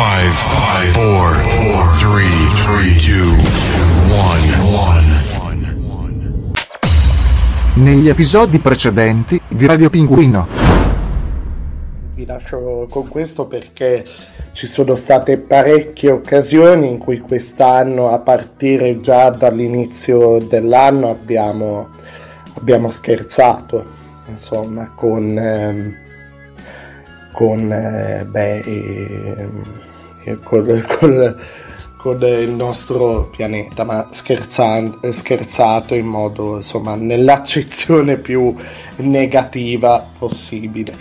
Five, five, four, four, three, three, two, one, one. Negli episodi precedenti di Radio Pinguino. Vi lascio con questo perché ci sono state parecchie occasioni in cui quest'anno, a partire già dall'inizio dell'anno, abbiamo, abbiamo scherzato, insomma, con, ehm, con, eh, beh, eh, col- col- con il nostro pianeta, ma scherzato in modo, insomma, nell'accezione più negativa possibile.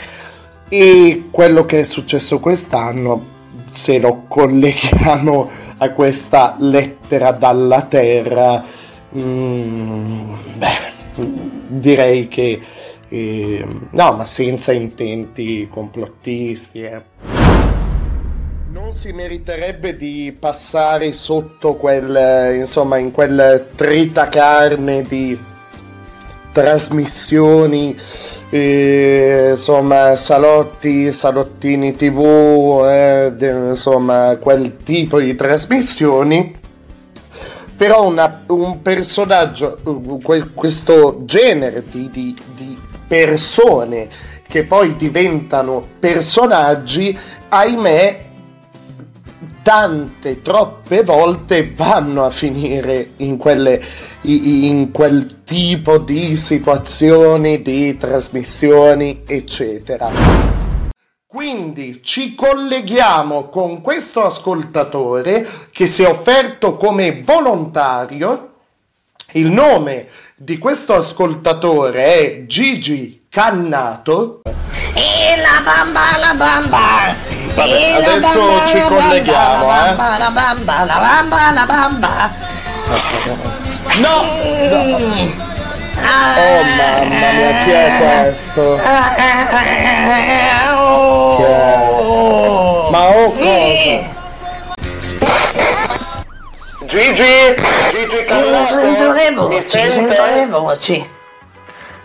E quello che è successo quest'anno, se lo colleghiamo a questa lettera dalla Terra, mm, beh, direi che eh, no, ma senza intenti complottisti. eh. Non si meriterebbe di passare sotto quel, insomma, in quel tritacarne di trasmissioni, eh, insomma, salotti, salottini tv, eh, de- insomma, quel tipo di trasmissioni. Però una- un personaggio, que- questo genere di, di- di persone che poi diventano personaggi, ahimè, tante, troppe volte vanno a finire in, quelle, in quel tipo di situazioni, di trasmissioni, eccetera. Quindi ci colleghiamo con questo ascoltatore che si è offerto come volontario. Il nome di questo ascoltatore è Gigi Cannato. E la bamba, la bamba. Vabbè, E adesso bamba, ci colleghiamo, bamba, eh. La bamba, la bamba, la bamba, la bamba. No! Mm. Oh mamma mia, chi è questo? Ah, ah, ah, ah, oh. Ma oh cosa? Eh, Gigi? Gigi Non sento le Mi voci, sento le voci.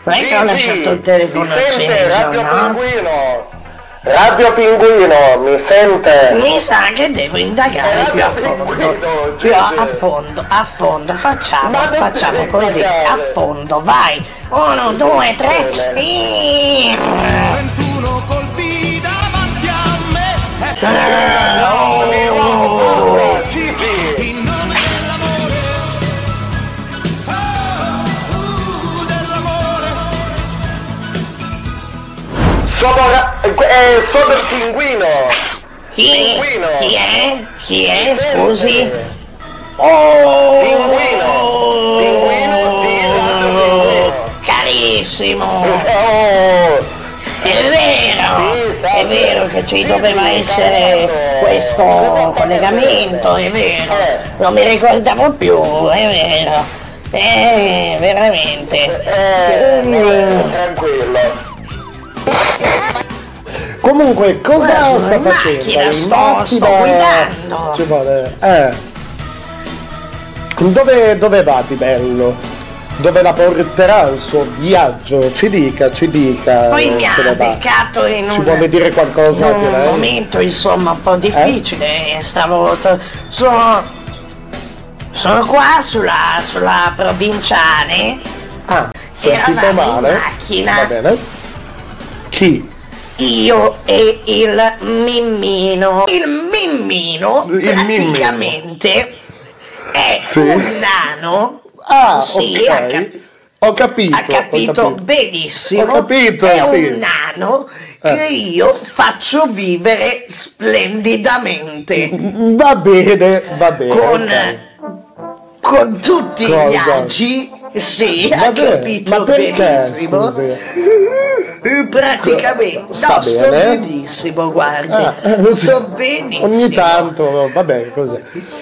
È che ho lasciato il telefono acceso, Radio no? Pinguino! Radio Pinguino, mi sente? Mi sa che devo indagare più a fondo. Più a fondo, a fondo, facciamo, facciamo così, a fondo, vai! Uno, due, tre, e... 21 colpi davanti a me Oh, Gigi! Sono, ra- eh, sono il pinguino! Chi, Pinguino. chi è? Chi è, scusi? Oh! Pinguino. Pinguino di Radio Pinguino. Carissimo! Oh! È vero, è salve. vero che ci doveva sì, essere questo collegamento, è vero. Eh. Non mi ricordavo più, è vero. Eh, veramente. Eh, vabbè, tranquillo. Comunque, cosa sta in facendo? macchina, sto- sto guidando. Ci vuole. Eh. Dove, dove va di bello? Dove la porterà il suo viaggio? Ci dica, ci dica. Poi mi ha beccato in Ci un, vuole dire qualcosa in un momento insomma un po' difficile. Stavo. Sono. Sono qua sulla, sulla provinciale. Ah, sentito Eravamo in male. macchina. Va bene. Chi? Io e il Mimmino. Il Mimmino Il Mimmino. praticamente è Sì. un nano. Ah, Sì, ok. ha cap- ho capito. ha capito ho capito. benissimo. Ho capito, è sì. un nano Eh. che io faccio vivere splendidamente. Va bene, va bene. con, ok. con tutti Cosa? gli agi. Sì, ha capito perché, benissimo. Eh, Praticamente, Sta no, sto bene? benissimo, guardi, Ah, eh, sto benissimo. Ogni tanto, va bene, così.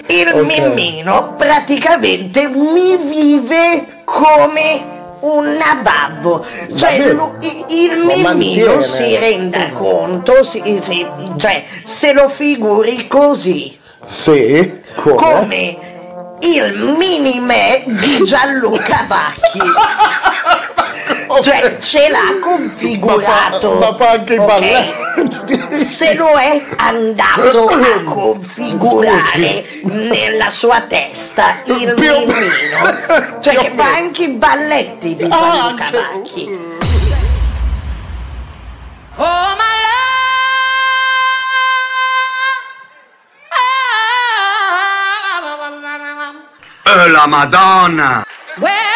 Il Ok. mimmino praticamente mi vive come un nababbo, cioè il Lo mimmino mantiene. si renda conto, si- si- cioè se lo figuri così, Sì, come? come il mini me di Gianluca Vacchi. Cioè ce l'ha configurato. Ma fa, ma fa anche il ok? balletto. se lo è andato a configurare nella sua testa il mimmino. Cioè che fa anche i balletti di Gianluca Anche- Vacchi. Oh la Madonna! Well,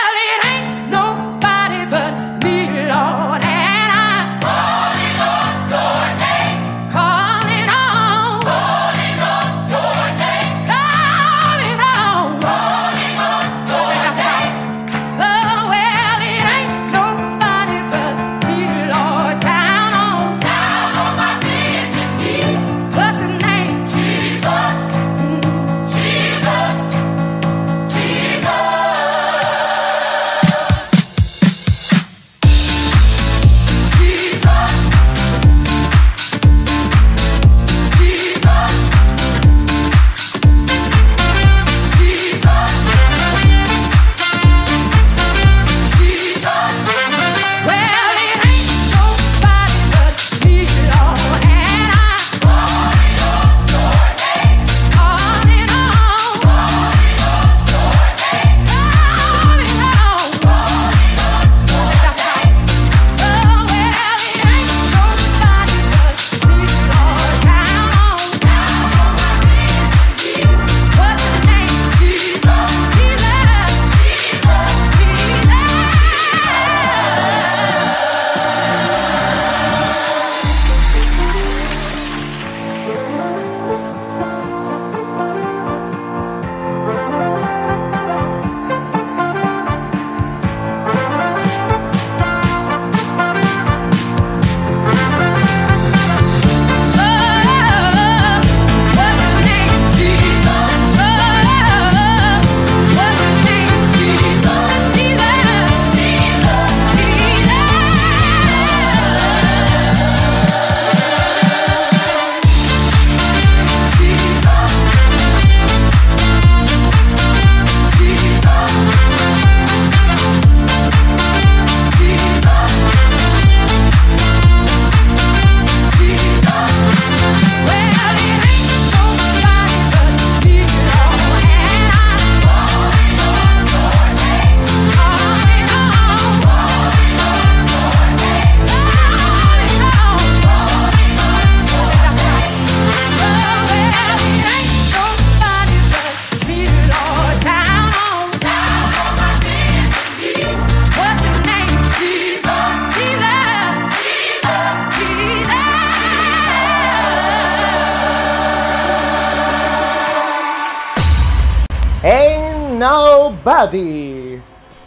nobody.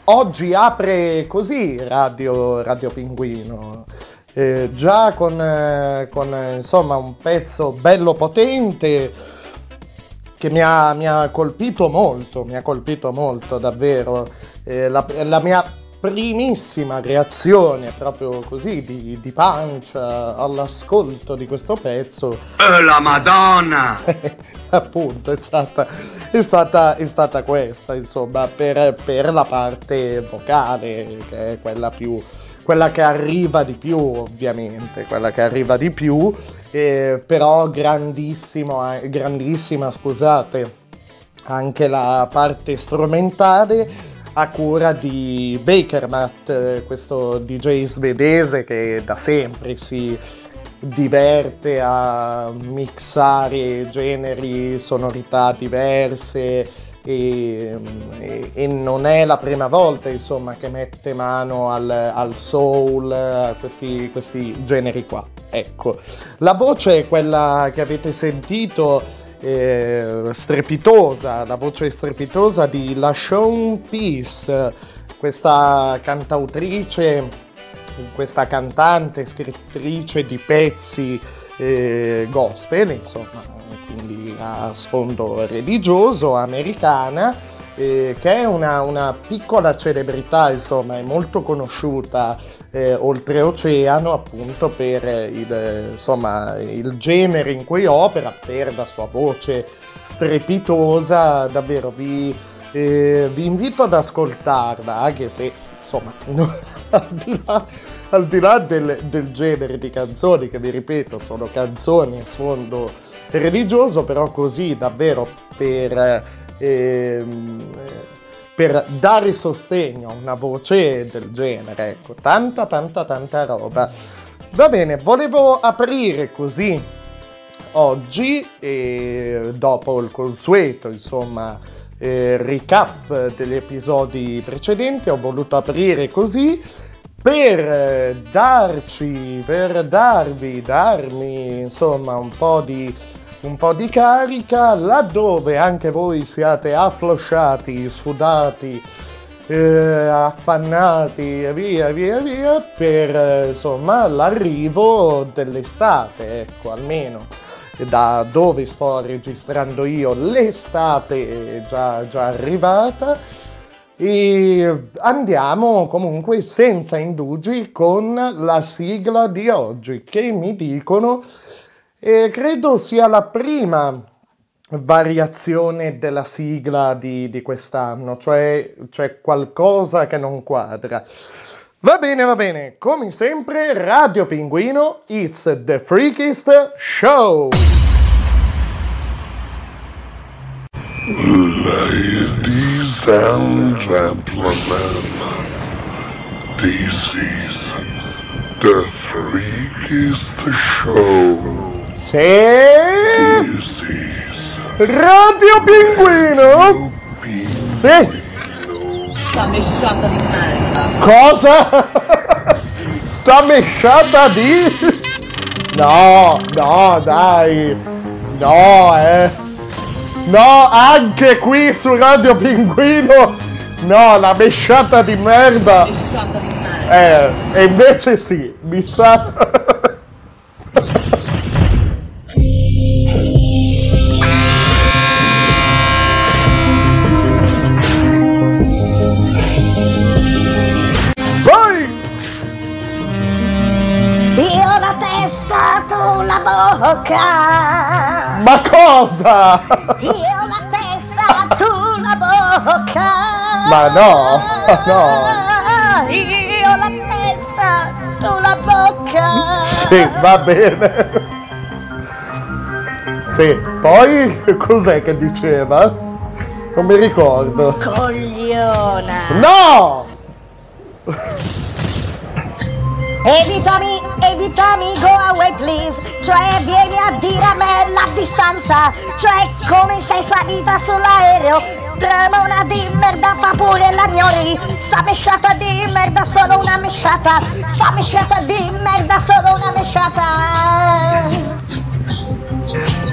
Oggi apre così Radio, Radio Pinguino. Eh, già con, eh, con, eh, insomma un pezzo bello potente che mi ha, mi ha colpito molto, mi ha colpito molto davvero. Eh, la, la mia primissima reazione proprio così di, di pancia all'ascolto di questo pezzo Oh la Madonna! appunto è stata, è stata, è stata questa insomma per, per la parte vocale che è quella più quella che arriva di più ovviamente quella che arriva di più eh, però grandissimo eh, grandissima scusate anche la parte strumentale a cura di Bakermat, eh, questo DJ svedese che da sempre si diverte a mixare generi, sonorità diverse e, e- non è la prima volta insomma che mette mano al, al soul, a questi, questi generi qua. Ecco, la voce è quella che avete sentito eh, strepitosa, la voce strepitosa di LaShawn Peace, questa cantautrice, questa cantante, scrittrice di pezzi eh, gospel, insomma, quindi a sfondo religioso, americana, eh, che è una, una piccola celebrità, insomma, è molto conosciuta eh, oltreoceano appunto per eh, il, insomma, il genere in cui opera, per la sua voce strepitosa, davvero vi, eh, vi invito ad ascoltarla, anche se insomma no- al di là, al di là del, del genere di canzoni, che vi ripeto sono canzoni a sfondo religioso, però così davvero per, ehm, per dare sostegno a una voce del genere, ecco, tanta tanta tanta roba. Va bene, volevo aprire così oggi, e dopo il consueto, insomma, eh, recap degli episodi precedenti, ho voluto aprire così per eh, darci, per darvi, darmi, insomma, un po' di un po' di carica laddove anche voi siate afflosciati, sudati, eh, affannati e via via via per insomma l'arrivo dell'estate, ecco almeno da dove sto registrando io l'estate è già, già arrivata. E andiamo comunque senza indugi con la sigla di oggi che mi dicono e credo sia la prima variazione della sigla di, di quest'anno, cioè c'è qualcosa che non quadra. Va bene, va bene, come sempre, Radio Pinguino, it's the freakiest show! Ladies and gentlemen, this is the freakiest show. Sì! Radio Pinguino! Sì! Sta mesciata di merda. Cosa? Sta mesciata di... No, no, dai. No, eh. No, anche qui su Radio Pinguino. No, la mesciata di merda. Mesciata di merda. Eh, e invece sì, mi sa... bocca. Ma cosa? Io la testa, tu la bocca. Ma no, no. Io la testa, tu la bocca. Sì, va bene. Sì, poi cos'è che diceva? Non mi ricordo. Cogliona. No! Evitami, evitami, go away please. Cioè vieni a dire a me la distanza. Cioè come sei salita sull'aereo. Trema una di merda, fa pure la gnori. Sta mesciata di merda, solo una mesciata. Sta mesciata di merda, solo una mesciata.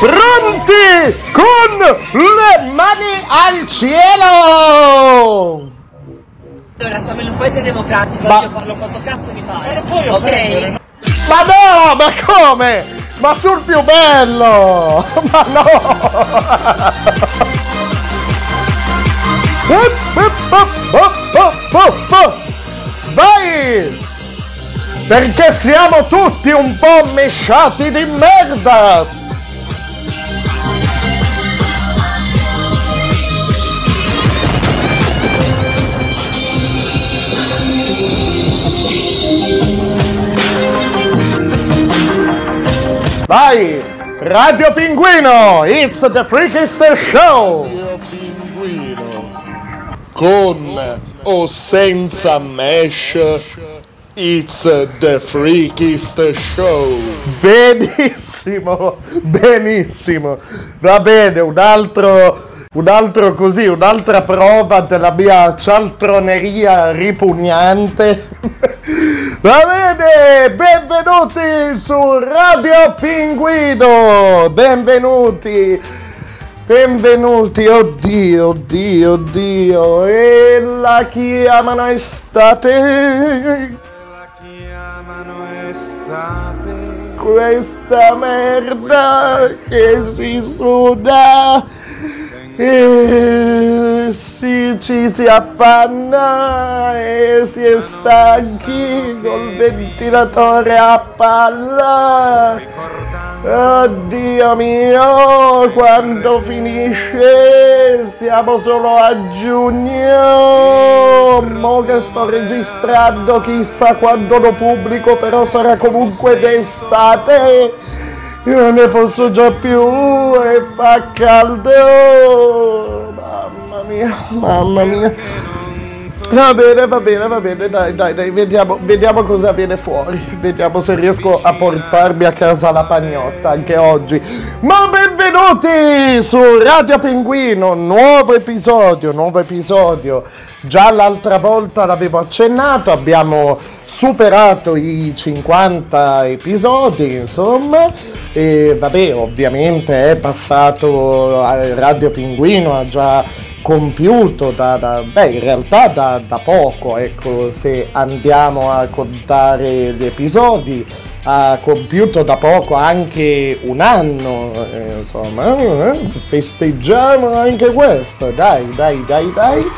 Pronti con le mani al cielo! Allora, siamo in un paese democratico, Ma- io parlo quanto cazzo mi pare. Ok? Ma no, ma come? Ma sul più bello! Ma no! Vai! Perché siamo tutti un po' mesciati di merda! Vai! Radio Pinguino! It's the freakiest show! Radio Pinguino. Con o senza mesh. It's the freakiest show. Benissimo, benissimo. Va bene, un altro, un altro così, un'altra prova della mia cialtroneria ripugnante. Va bene, benvenuti su Radio Pinguino, benvenuti. Benvenuti, oddio, oddio, oddio, e la chiamano estate. Questa merda che si suda e si, ci si affanna e si è stanchi col ventilatore a palla. Oddio mio, quando finisce? Siamo solo a giugno. Mo che sto registrando, chissà quando lo pubblico, però sarà comunque d'estate. Io non ne posso già più e fa caldo. Mamma mia, mamma mia. Va bene, va bene, va bene, dai, dai, dai, vediamo, vediamo cosa viene fuori. Vediamo se riesco a portarmi a casa la pagnotta anche oggi. Ma benvenuti su Radio Pinguino, nuovo episodio, nuovo episodio. Già l'altra volta l'avevo accennato, abbiamo superato i 50 episodi, insomma, e vabbè, ovviamente è passato Radio Pinguino, ha già compiuto da, da beh, in realtà da, da, poco, ecco, se andiamo a contare gli episodi, ha compiuto da poco anche un anno, eh, insomma, eh, festeggiamo anche questo, dai, dai, dai, dai.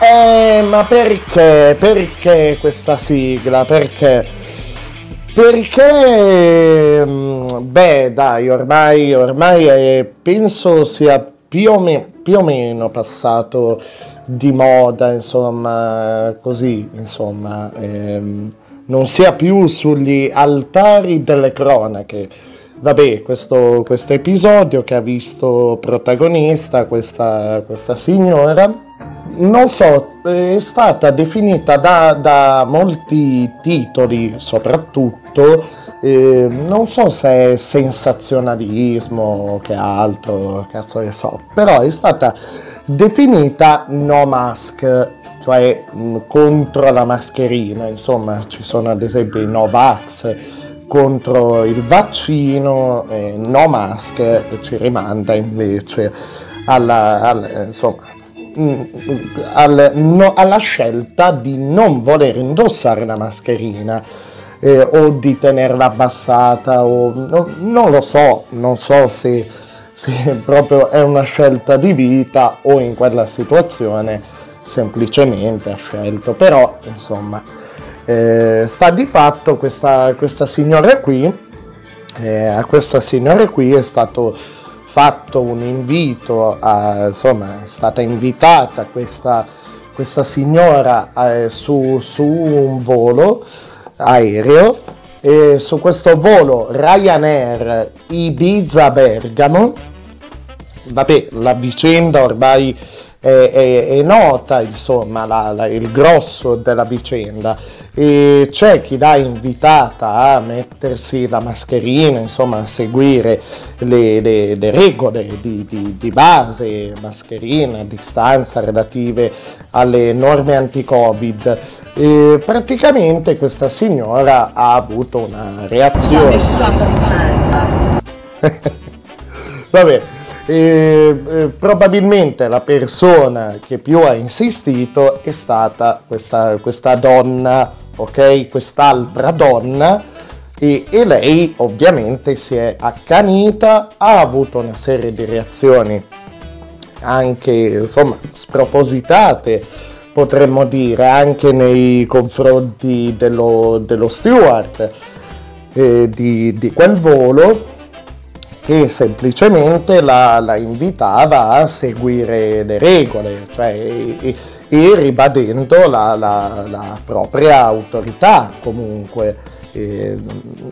Eh, ma perché? Perché questa sigla? Perché? Perché, mm, beh, dai, ormai, ormai è, penso sia più o, me, più o, meno passato di moda, insomma, così, insomma, ehm, non sia più sugli altari delle cronache. Vabbè, questo, episodio che ha visto protagonista questa, questa signora non so, è stata definita da, da molti titoli soprattutto, eh, non so se è sensazionalismo o che altro, cazzo ne so, però è stata definita no mask, cioè mh, contro la mascherina, insomma ci sono ad esempio i Novax contro il vaccino, eh, no mask ci rimanda invece alla, alla insomma, al, no, alla scelta di non voler indossare la mascherina eh, o di tenerla abbassata o no, non lo so, non so se, se proprio è una scelta di vita o in quella situazione semplicemente ha scelto, però insomma eh, sta di fatto questa, questa signora qui, eh, a questa signora qui è stato fatto un invito, a, insomma è stata invitata questa, questa signora eh, su, su, un volo aereo e su questo volo Ryanair Ibiza-Bergamo, vabbè la vicenda ormai è, è, è nota, insomma la, la, il grosso della vicenda e c'è chi l'ha invitata a mettersi la mascherina, insomma a seguire le, le, le regole di, di, di, base, mascherina, distanza relative alle norme anti-covid. E praticamente questa signora ha avuto una reazione. Vabbè, eh, probabilmente la persona che più ha insistito è stata questa, questa donna, ok? Quest'altra donna e, e, lei ovviamente si è accanita, ha avuto una serie di reazioni anche insomma spropositate potremmo dire anche nei confronti dello, dello steward eh, di, di quel volo che semplicemente la, la invitava a seguire le regole, cioè e, e ribadendo la, la, la, propria autorità comunque. Eh,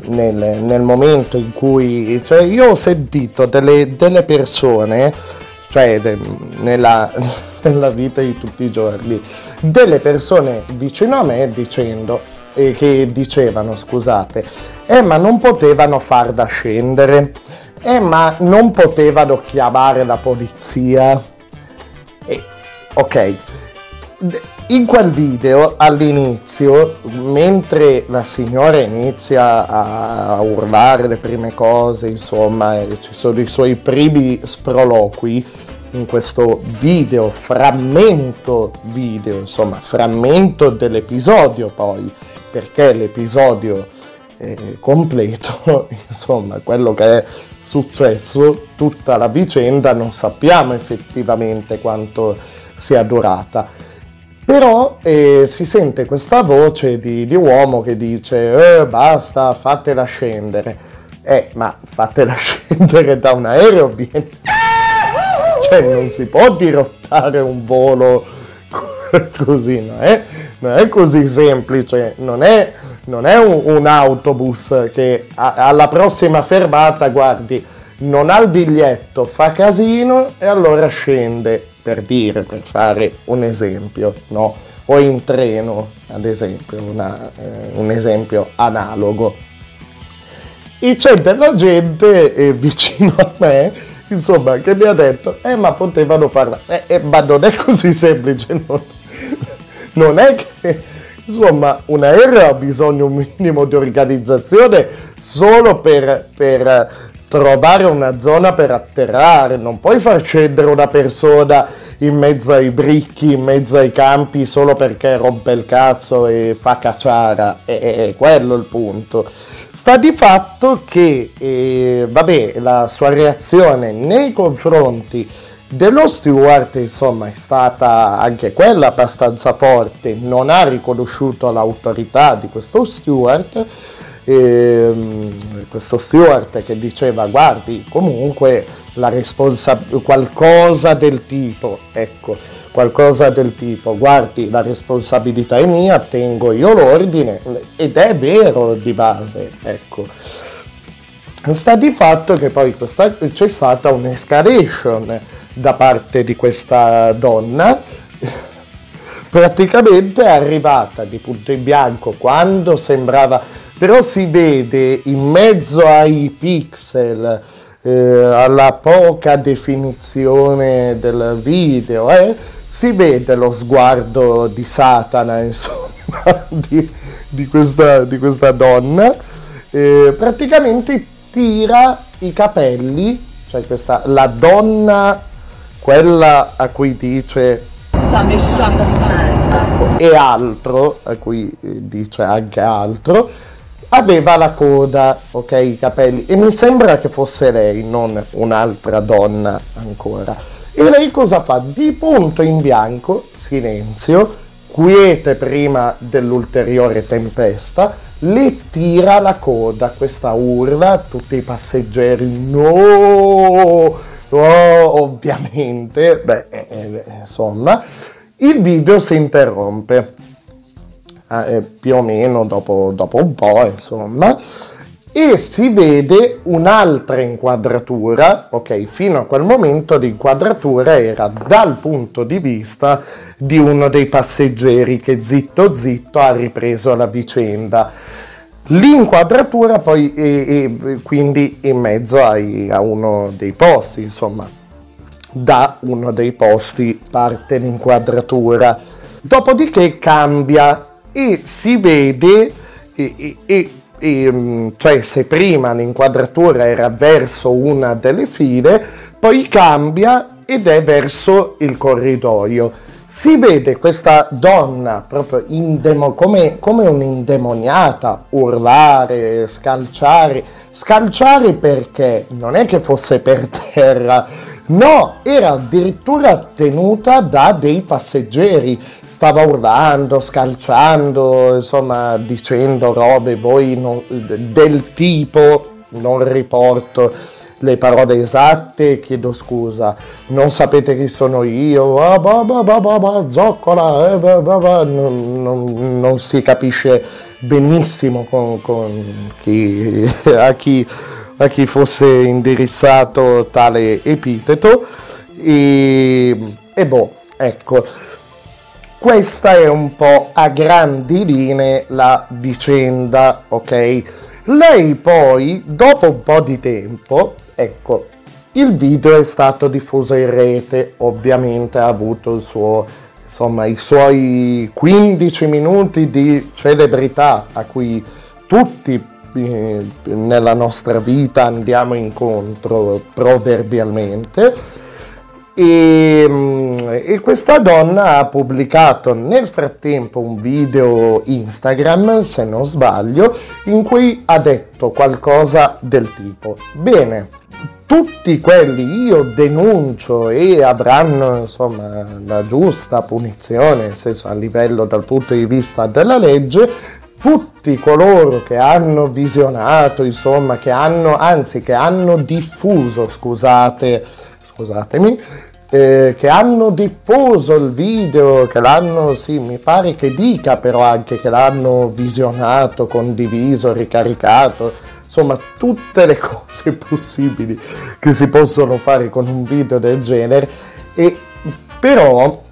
nel, nel, momento in cui cioè io ho sentito delle, delle persone cioè de, nella, nella, vita di tutti i giorni delle persone vicino a me dicendo eh, che dicevano scusate eh ma non potevano far da scendere eh, ma non potevano chiamare la polizia. Eh, ok, in quel video all'inizio, mentre la signora inizia a urlare le prime cose, insomma, e ci sono i suoi primi sproloqui in questo video, frammento video, insomma, frammento dell'episodio poi, perché l'episodio eh, completo, insomma, quello che è successo, tutta la vicenda, non sappiamo effettivamente quanto sia durata. Però eh, si sente questa voce di, di uomo che dice eh, basta, fatela scendere. Eh, ma fatela scendere da un aereo, viene... cioè non si può dirottare un volo così, non è, non è così semplice, non è, non è un, un, autobus che a, alla prossima fermata, guardi, non ha il biglietto, fa casino e allora scende per dire, per fare un esempio, no? O in treno, ad esempio, una, eh, un esempio analogo. E c'è della gente eh, vicino a me, insomma, che mi ha detto, eh ma potevano parlare, eh, eh, ma non è così semplice, non, non è che, insomma, un aereo ha bisogno un minimo di organizzazione solo per, per trovare una zona per atterrare, non puoi far scendere una persona in mezzo ai bricchi, in mezzo ai campi solo perché rompe il cazzo e fa cacciara, è, è quello il punto. Sta di fatto che, eh, vabbè, la sua reazione nei confronti dello steward, insomma, è stata anche quella abbastanza forte, non ha riconosciuto l'autorità di questo steward ehm, questo steward che diceva guardi comunque la responsabilità qualcosa del tipo ecco qualcosa del tipo guardi la responsabilità è mia tengo io l'ordine ed è vero di base ecco. Sta di fatto che poi questa, c'è stata un'escalation da parte di questa donna praticamente è arrivata di punto in bianco quando sembrava però si vede in mezzo ai pixel, eh, alla poca definizione del video, eh, si vede lo sguardo di Satana, insomma, di, di, questa, di questa, donna. Eh, praticamente tira i capelli, cioè questa, la donna, quella a cui dice sta mesciata di merda e altro, a cui eh, dice anche altro, aveva la coda, ok, i capelli, e mi sembra che fosse lei, non un'altra donna ancora. E lei cosa fa? Di punto in bianco, silenzio, quiete prima dell'ulteriore tempesta, le tira la coda, questa urla, tutti i passeggeri, no, no ovviamente, beh, eh, eh insomma, il video si interrompe. Eh, più o meno dopo, dopo un po', insomma, e si vede un'altra inquadratura, ok, fino a quel momento l'inquadratura era dal punto di vista di uno dei passeggeri che zitto zitto ha ripreso la vicenda. L'inquadratura poi è, è quindi in mezzo ai, a uno dei posti, insomma, da uno dei posti parte l'inquadratura. Dopodiché cambia e si vede, e, e, e, mm, cioè se prima l'inquadratura era verso una delle file, poi cambia ed è verso il corridoio. Si vede questa donna proprio indemo- come, come un'indemoniata urlare, scalciare. Scalciare perché? Non è che fosse per terra, no, era addirittura tenuta da dei passeggeri. Stava urlando, scalciando, insomma, dicendo robe voi non, del tipo, non riporto le parole esatte, chiedo scusa, non sapete chi sono io, zoccola, non, non, si capisce benissimo con, con chi, a, chi, a chi fosse indirizzato tale epiteto. E, e boh, ecco. Questa è un po' a grandi linee la vicenda, ok? Lei poi, dopo un po' di tempo, ecco, il video è stato diffuso in rete, ovviamente ha avuto il suo, insomma i suoi 15 minuti di celebrità a cui tutti eh, nella nostra vita andiamo incontro proverbialmente e, mm, e, questa donna ha pubblicato nel frattempo un video Instagram, se non sbaglio, in cui ha detto qualcosa del tipo: Bene, tutti quelli io denuncio e avranno insomma la giusta punizione, nel senso a livello dal punto di vista della legge, tutti coloro che hanno visionato, insomma, che hanno, anzi, che hanno diffuso, scusate, scusatemi, eh, che hanno diffuso il video, che l'hanno, sì, mi pare che dica però anche che l'hanno visionato, condiviso, ricaricato, insomma, tutte le cose possibili che si possono fare con un video del genere. E però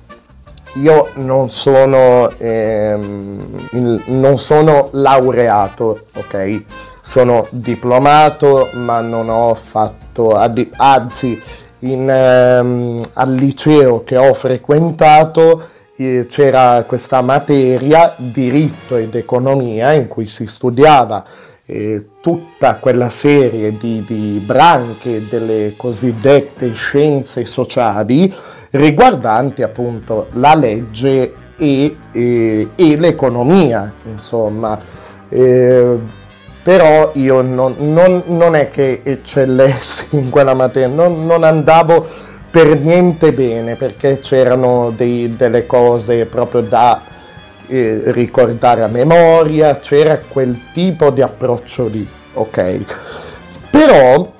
io non sono, ehm, non sono laureato, ok? Sono diplomato, ma non ho fatto, anzi, in, ehm, al liceo che ho frequentato eh, c'era questa materia, diritto ed economia, in cui si studiava eh, tutta quella serie di, di branche delle cosiddette scienze sociali riguardanti appunto la legge e, e, e l'economia, insomma. Eh, però io non, non, non, è che eccellessi in quella materia, non, non andavo per niente bene perché c'erano dei, delle cose proprio da eh, ricordare a memoria, c'era quel tipo di approccio lì, ok? Però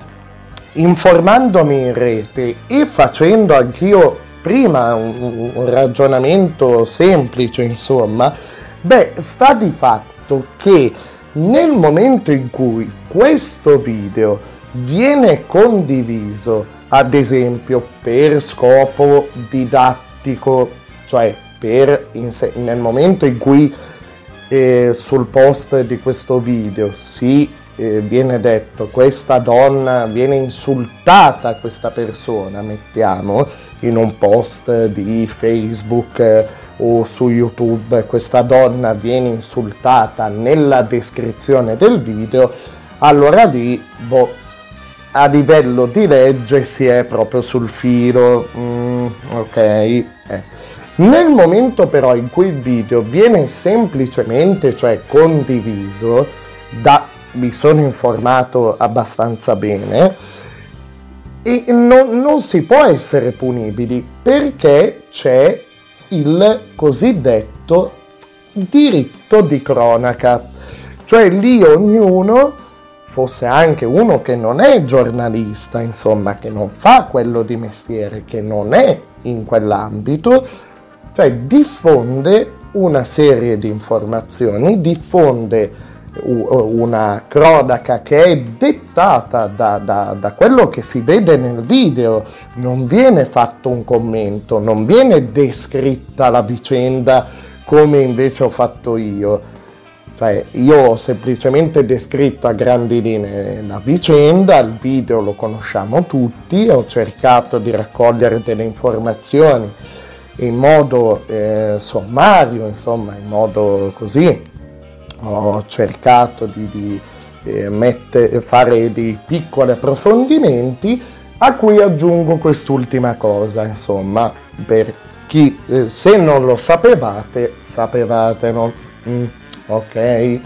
informandomi in rete e facendo anch'io prima un, un ragionamento semplice, insomma, beh, sta di fatto che nel momento in cui questo video viene condiviso, ad esempio per scopo didattico, cioè inse- nel momento in cui eh, sul post di questo video si eh, viene detto questa donna viene insultata questa persona mettiamo in un post di facebook eh, o su youtube questa donna viene insultata nella descrizione del video allora lì boh, a livello di legge si è proprio sul filo mm, ok eh. nel momento però in cui il video viene semplicemente cioè condiviso da mi sono informato abbastanza bene e non, non si può essere punibili perché c'è il cosiddetto diritto di cronaca, cioè lì ognuno, fosse anche uno che non è giornalista, insomma, che non fa quello di mestiere, che non è in quell'ambito, cioè diffonde una serie di informazioni, diffonde una cronaca che è dettata da, da, da, quello che si vede nel video, non viene fatto un commento, non viene descritta la vicenda come invece ho fatto io. Cioè, io ho semplicemente descritto a grandi linee la vicenda, il video lo conosciamo tutti, ho cercato di raccogliere delle informazioni in modo eh, sommario, insomma, in modo così ho cercato di, di eh, mette, fare dei piccoli approfondimenti a cui aggiungo quest'ultima cosa, insomma, per chi eh, se non lo sapevate, sapevatelo. Mm, ok?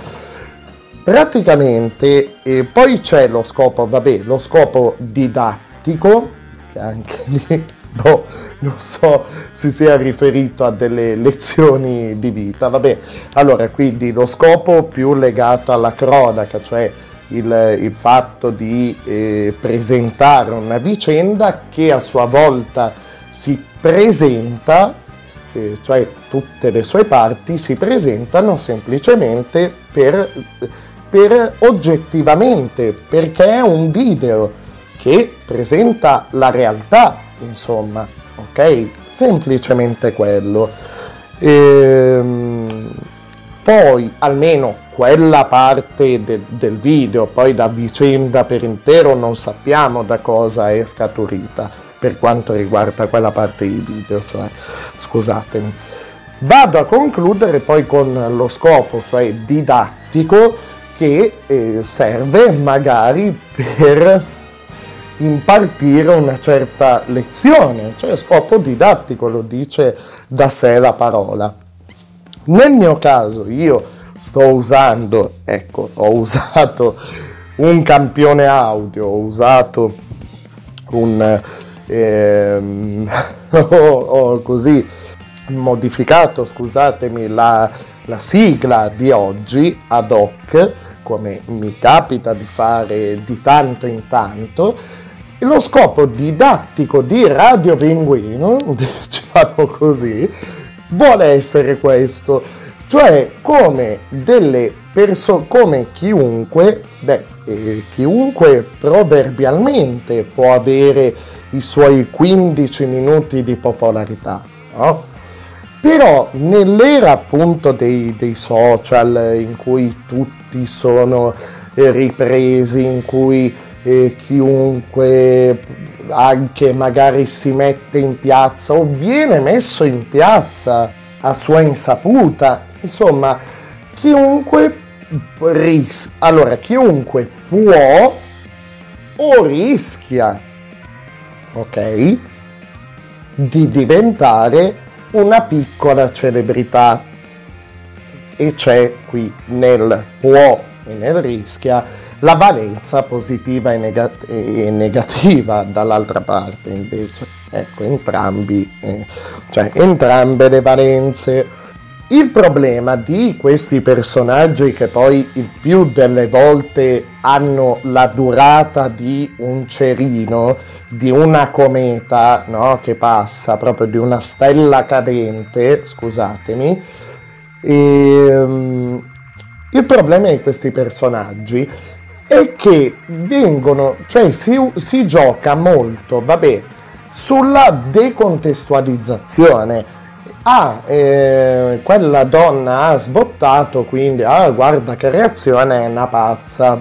Praticamente eh, poi c'è lo scopo, vabbè, lo scopo didattico, che anche lì boh, non so si sia riferito a delle lezioni di vita. Vabbè, allora quindi lo scopo più legato alla cronaca, cioè il, il fatto di eh, presentare una vicenda che a sua volta si presenta, eh, cioè tutte le sue parti si presentano semplicemente per, per oggettivamente, perché è un video che presenta la realtà insomma, ok? Semplicemente quello. Ehm, poi almeno quella parte de- del video, poi da vicenda per intero non sappiamo da cosa è scaturita, per quanto riguarda quella parte di video, cioè scusatemi. Vado a concludere poi con lo scopo, cioè didattico, che eh, serve magari per impartire una certa lezione, cioè scopo didattico, lo dice da sé la parola. Nel mio caso io sto usando, ecco, ho usato un campione audio, ho usato un ehm, ho, ho così modificato, scusatemi, la, la sigla di oggi ad hoc, come mi capita di fare di tanto in tanto, lo scopo didattico di Radio Pinguino, diciamo così, vuole essere questo, cioè come delle persone, come chiunque, beh, eh, chiunque proverbialmente può avere i suoi 15 minuti di popolarità, no? Però nell'era appunto dei, dei, social in cui tutti sono ripresi, in cui eh, chiunque anche magari si mette in piazza o viene messo in piazza a sua insaputa, insomma, chiunque ris- allora chiunque può o rischia, ok, di diventare una piccola celebrità. E c'è qui nel può e nel rischia la valenza positiva e, negat- e negativa dall'altra parte invece ecco entrambi eh, cioè entrambe le valenze il problema di questi personaggi che poi il più delle volte hanno la durata di un cerino, di una cometa no? che passa, proprio di una stella cadente, scusatemi, e, um, il problema di questi personaggi è che vengono, cioè si, si gioca molto, vabbè, sulla decontestualizzazione. Ah, eh, quella donna ha sbottato, quindi, ah, guarda che reazione è una pazza,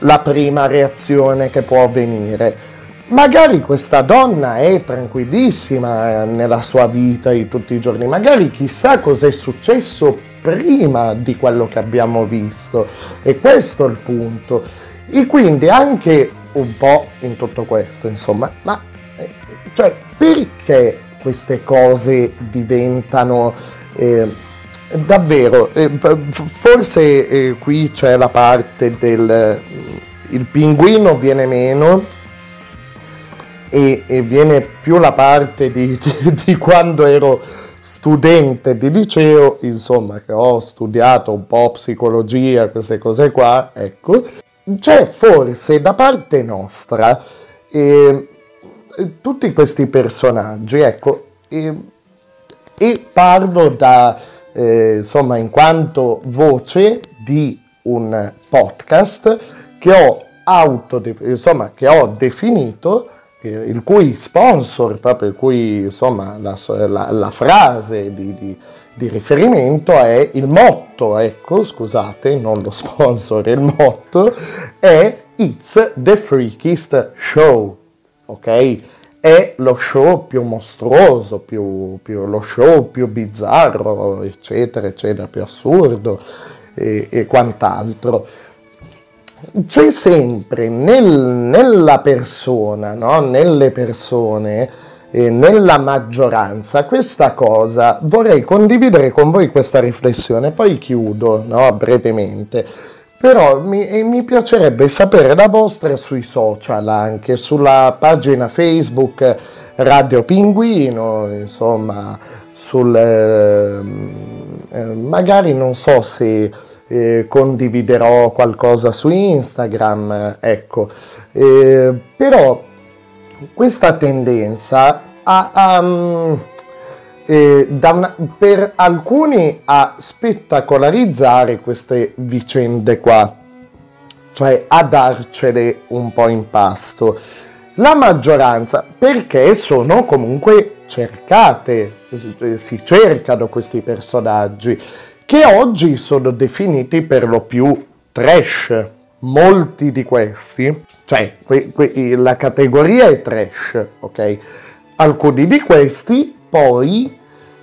la prima reazione che può avvenire. Magari questa donna è tranquillissima eh, nella sua vita di tutti i giorni, magari chissà cos'è successo prima di quello che abbiamo visto, e questo è il punto. E quindi anche un po' in tutto questo, insomma, ma eh, cioè, perché queste cose diventano eh, davvero eh, forse eh, qui c'è la parte del il pinguino viene meno e, e viene più la parte di, di, di quando ero studente di liceo, insomma, che ho studiato un po' psicologia, queste cose qua, ecco, c'è forse da parte nostra eh, tutti questi personaggi, ecco, e, e parlo da, eh, insomma, in quanto voce di un podcast che ho, auto, insomma, che ho definito, eh, il cui sponsor, proprio il cui, insomma, la, la, la frase di, di, di, riferimento è il motto, ecco, scusate, non lo sponsor, il motto è It's the Freakiest Show ok? È lo show più mostruoso, più, più, lo show più bizzarro, eccetera, eccetera, più assurdo e, e quant'altro. C'è sempre nel, nella persona, no? nelle persone, eh, nella maggioranza, questa cosa, vorrei condividere con voi questa riflessione, poi chiudo no? brevemente però mi, mi, piacerebbe sapere la vostra sui social, anche sulla pagina Facebook Radio Pinguino, insomma, sul, eh, eh, magari non so se eh, condividerò qualcosa su Instagram, ecco, eh, però questa tendenza a, a eh, una, per alcuni a spettacolarizzare queste vicende qua, cioè a darcele un po' in pasto. La maggioranza, perché sono comunque cercate, si cercano questi personaggi, che oggi sono definiti per lo più trash, molti di questi, cioè que- que- la categoria è trash, ok? Alcuni di questi poi,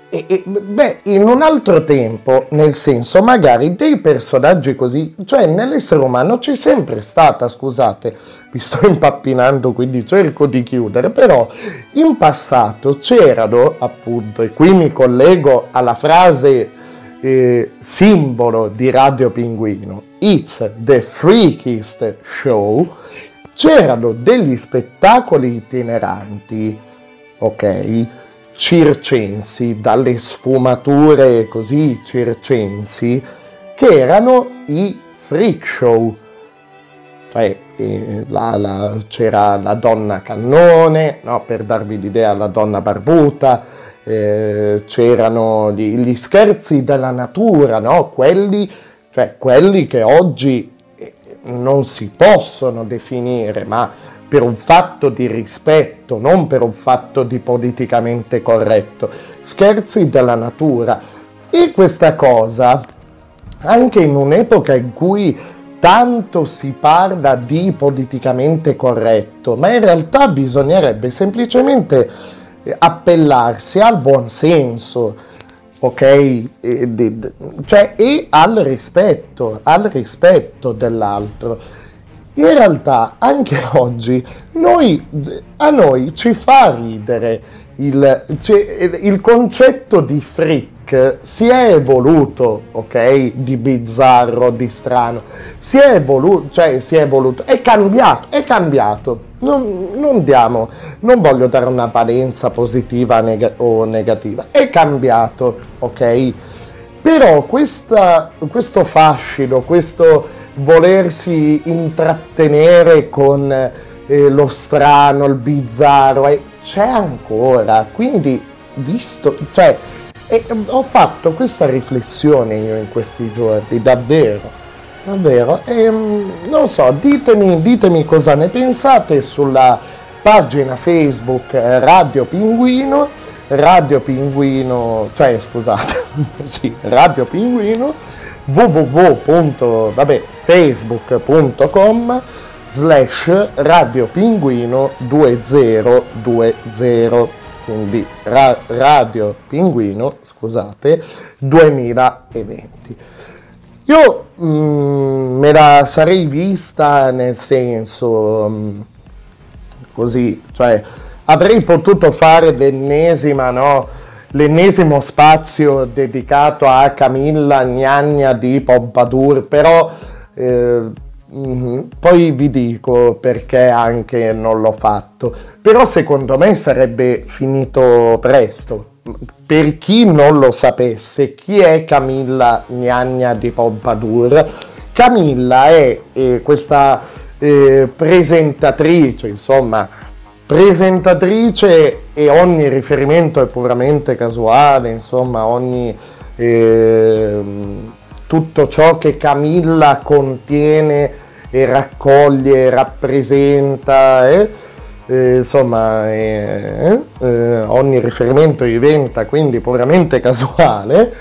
e- e- beh, in un altro tempo, nel senso magari dei personaggi così, cioè nell'essere umano c'è sempre stata, scusate, mi sto impappinando quindi cerco di chiudere, però in passato c'erano appunto, e qui mi collego alla frase eh, simbolo di Radio Pinguino, It's the freakiest show, c'erano degli spettacoli itineranti, ok, circensi, dalle sfumature così circensi, che erano i freak show. Cioè, eh, la- la- c'era la donna cannone, no, per darvi l'idea, la donna barbuta, eh, c'erano gli, gli scherzi della natura, no? quelli, cioè, quelli che oggi eh, non si possono definire, ma per un fatto di rispetto, non per un fatto di politicamente corretto, scherzi della natura. E questa cosa, anche in un'epoca in cui tanto si parla di politicamente corretto, ma in realtà bisognerebbe semplicemente appellarsi al buonsenso, ok? E, di- di- cioè, e al rispetto, al rispetto dell'altro. In realtà anche oggi noi, a noi ci fa ridere il, cioè, il concetto di si è evoluto, ok? Di bizzarro, di strano, si è evoluto, cioè si è evoluto, è cambiato, è cambiato. Non, non diamo, non voglio dare una valenza positiva nega- o negativa, è cambiato, ok? Però questa- questo fascino, questo volersi intrattenere con eh, lo strano, il bizzarro, eh, c'è ancora. Quindi, visto, cioè, e, ho fatto questa riflessione io in questi giorni, davvero, davvero. E, mm, non so, ditemi, ditemi cosa ne pensate sulla pagina Facebook eh, Radio Pinguino, Radio Pinguino, cioè scusate, sì, Radio Pinguino, www.facebook.com slash Radio Pinguino 2020 quindi ra- Radio Pinguino, scusate, 2020. Io mm, me la sarei vista nel senso mm, così, cioè avrei potuto fare l'ennesima, no? L'ennesimo spazio dedicato a Camilla Gnagna di Pompadour, però eh, mhm, poi vi dico perché anche non l'ho fatto. Però secondo me sarebbe finito presto. Per chi non lo sapesse, chi è Camilla Gnagna di Pompadour? Camilla è eh, questa eh, presentatrice, insomma, presentatrice e ogni riferimento è puramente casuale, insomma, ogni ehm, tutto ciò che Camilla contiene e raccoglie, rappresenta, eh, insomma, eh, eh, ogni riferimento diventa quindi puramente casuale,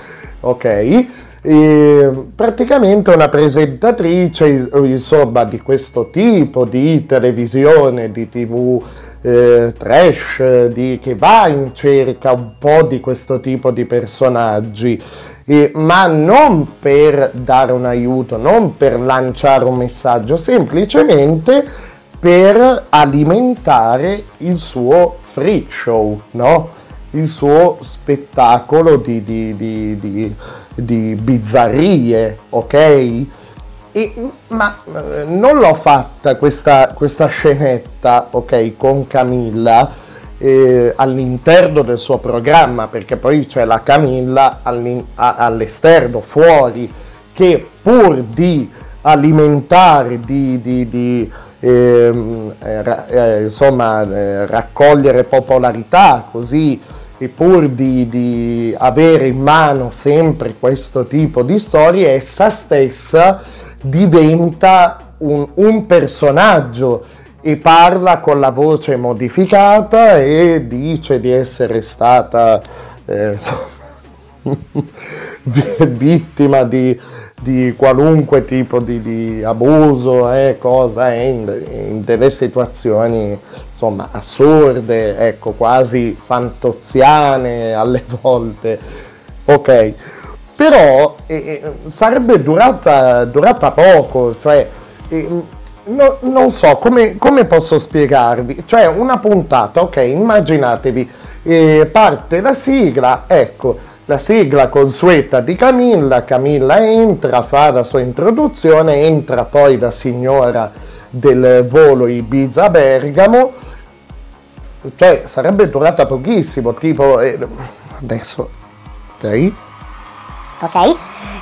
ok? E praticamente una presentatrice insomma di questo tipo di televisione, di tv eh, trash, di, che va in cerca un po' di questo tipo di personaggi, eh, ma non per dare un aiuto, non per lanciare un messaggio, semplicemente per alimentare il suo freak show, no? il suo spettacolo di, di, di, di, bizzarrie, ok? E, ma eh, non l'ho fatta questa, questa scenetta, ok, con Camilla eh, all'interno del suo programma, perché poi c'è la Camilla all'esterno, fuori, che pur di alimentare, di ehm, eh, eh, insomma, eh, raccogliere popolarità così e pur di, di avere in mano sempre questo tipo di storie, essa stessa diventa un, un personaggio e parla con la voce modificata e dice di essere stata eh, insomma, vittima di, di qualunque tipo di, di abuso e cosa in, in delle situazioni insomma assurde, ecco, quasi fantoziane alle volte. Ok, però eh, eh, sarebbe durata, durata poco, cioè eh, no- non so come, come posso spiegarvi, cioè una puntata, ok, immaginatevi, eh, parte la sigla, ecco, la sigla consueta di Camilla, Camilla entra, fa la sua introduzione, entra poi la signora del volo Ibiza Bergamo, cioè sarebbe durata pochissimo, tipo eh, adesso, ok? Ok?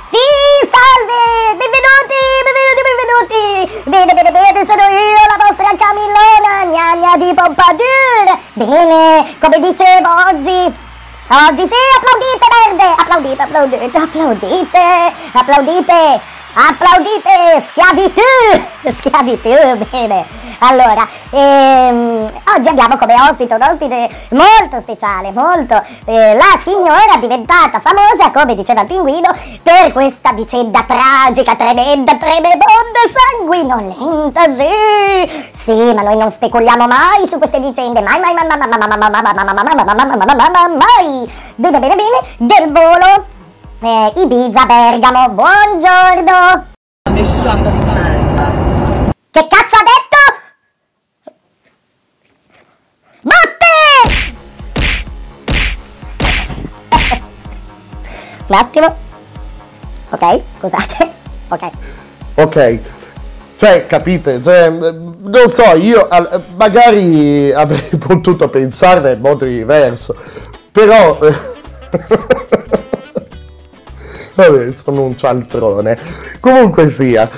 Sì, salve! Benvenuti, benvenuti, benvenuti! Bene, bene, bene, sono io, la vostra Camillona, gnagna di Pompadour! Bene, come dicevo oggi... Oggi sì, applaudite, verde! Applaudite, applaudite, applaudite, applaudite! Applaudite, schiavitù! Schiavitù, bene. Allora, ehm, oggi abbiamo come ospite un ospite molto speciale, molto. eh, la signora diventata famosa, come diceva il pinguino, per questa vicenda tragica, tremenda, tremebonda, sanguinolenta, sì! Sì, ma noi non speculiamo mai su queste vicende, mai, mai, mai, mai, mai, mai, mai, mai, mai, mai, mai, mai, mai, mai, mai, mai, mai! Bene, bene, bene, del volo eh, Ibiza Bergamo, buongiorno! Che cazzo ha detto? Botte! Un attimo. Ok, scusate. Ok. Ok, cioè capite, cioè, non so, io magari avrei potuto pensare in modo diverso, però... Vabbè, sono un cialtrone. Comunque sia,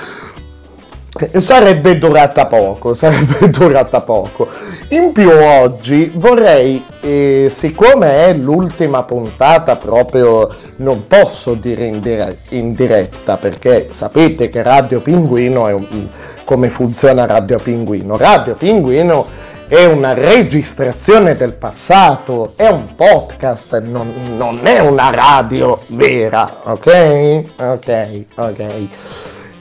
sarebbe durata poco, sarebbe durata poco. In più oggi vorrei, eh, siccome è l'ultima puntata proprio, non posso dire in, dire- in diretta, perché sapete che Radio Pinguino è un, come funziona Radio Pinguino. Radio Pinguino è una registrazione del passato, è un podcast, non, non è una radio vera, ok? Ok, ok.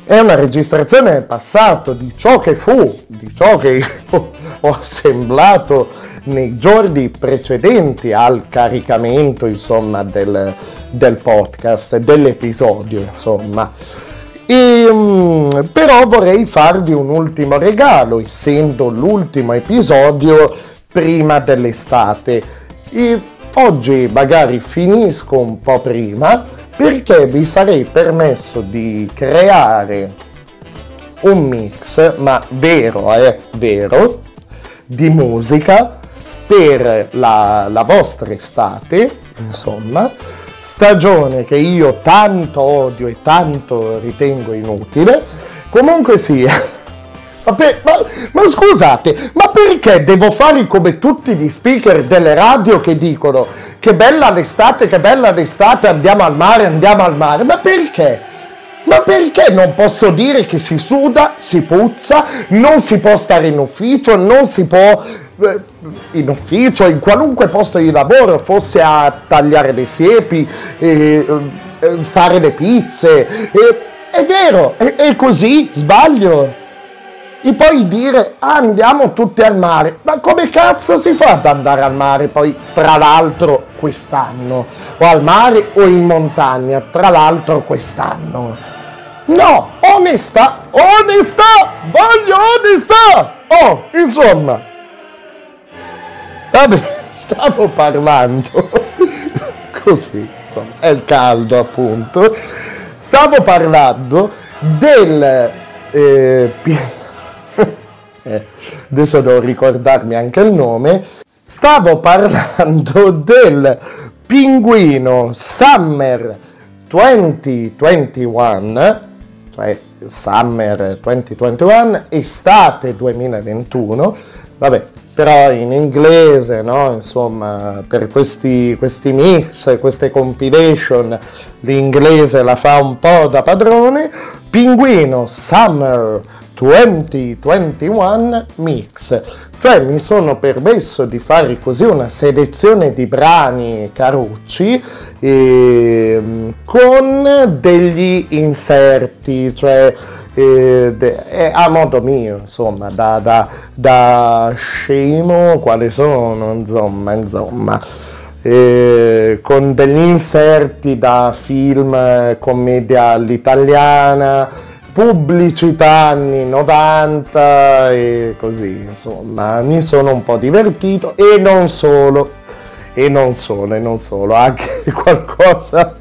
È una registrazione del passato di ciò che fu, di ciò che io ho assemblato nei giorni precedenti al caricamento, insomma, del, del podcast, dell'episodio, insomma. E, mm, però vorrei farvi un ultimo regalo, essendo l'ultimo episodio prima dell'estate. E oggi magari finisco un po' prima perché vi sarei permesso di creare un mix, ma vero, è vero, di musica per la, la vostra estate, insomma, stagione che io tanto odio e tanto ritengo inutile. Comunque sia. Ma, ma- ma scusate, ma perché devo fare come tutti gli speaker delle radio che dicono che bella l'estate, che bella l'estate, andiamo al mare, andiamo al mare? Ma perché? Ma perché non posso dire che si suda, si puzza, non si può stare in ufficio, non si può eh, in ufficio, in qualunque posto di lavoro, fosse a tagliare le siepi, eh, eh, fare le pizze. eh, è vero, è, è così, sbaglio. E poi dire "Ah, andiamo tutti al mare. Ma come cazzo si fa ad andare al mare poi, tra l'altro, quest'anno? O al mare o in montagna, tra l'altro, quest'anno? No, onestà, onestà, voglio onestà! Oh, insomma. Vabbè, stavo parlando così, insomma, è il caldo appunto. Stavo parlando del eh, eh, adesso devo ricordarmi anche il nome. Stavo parlando del pinguino Summer 2021, cioè Summer 2021, estate 2021. Vabbè, però in inglese, no? Insomma, per questi, questi mix, queste compilation, l'inglese la fa un po' da padrone. Pinguino Summer 2021 Mix, cioè mi sono permesso di fare così una selezione di brani carucci ehm, con degli inserti, cioè eh, de- eh, a modo mio, insomma, da, da, da scemo, quali sono, insomma, insomma. eh, con degli inserti da film eh, commedia all'italiana, pubblicità anni 90 e così, insomma, mi sono un po' divertito e non solo, e non solo, e non solo, anche qualcosa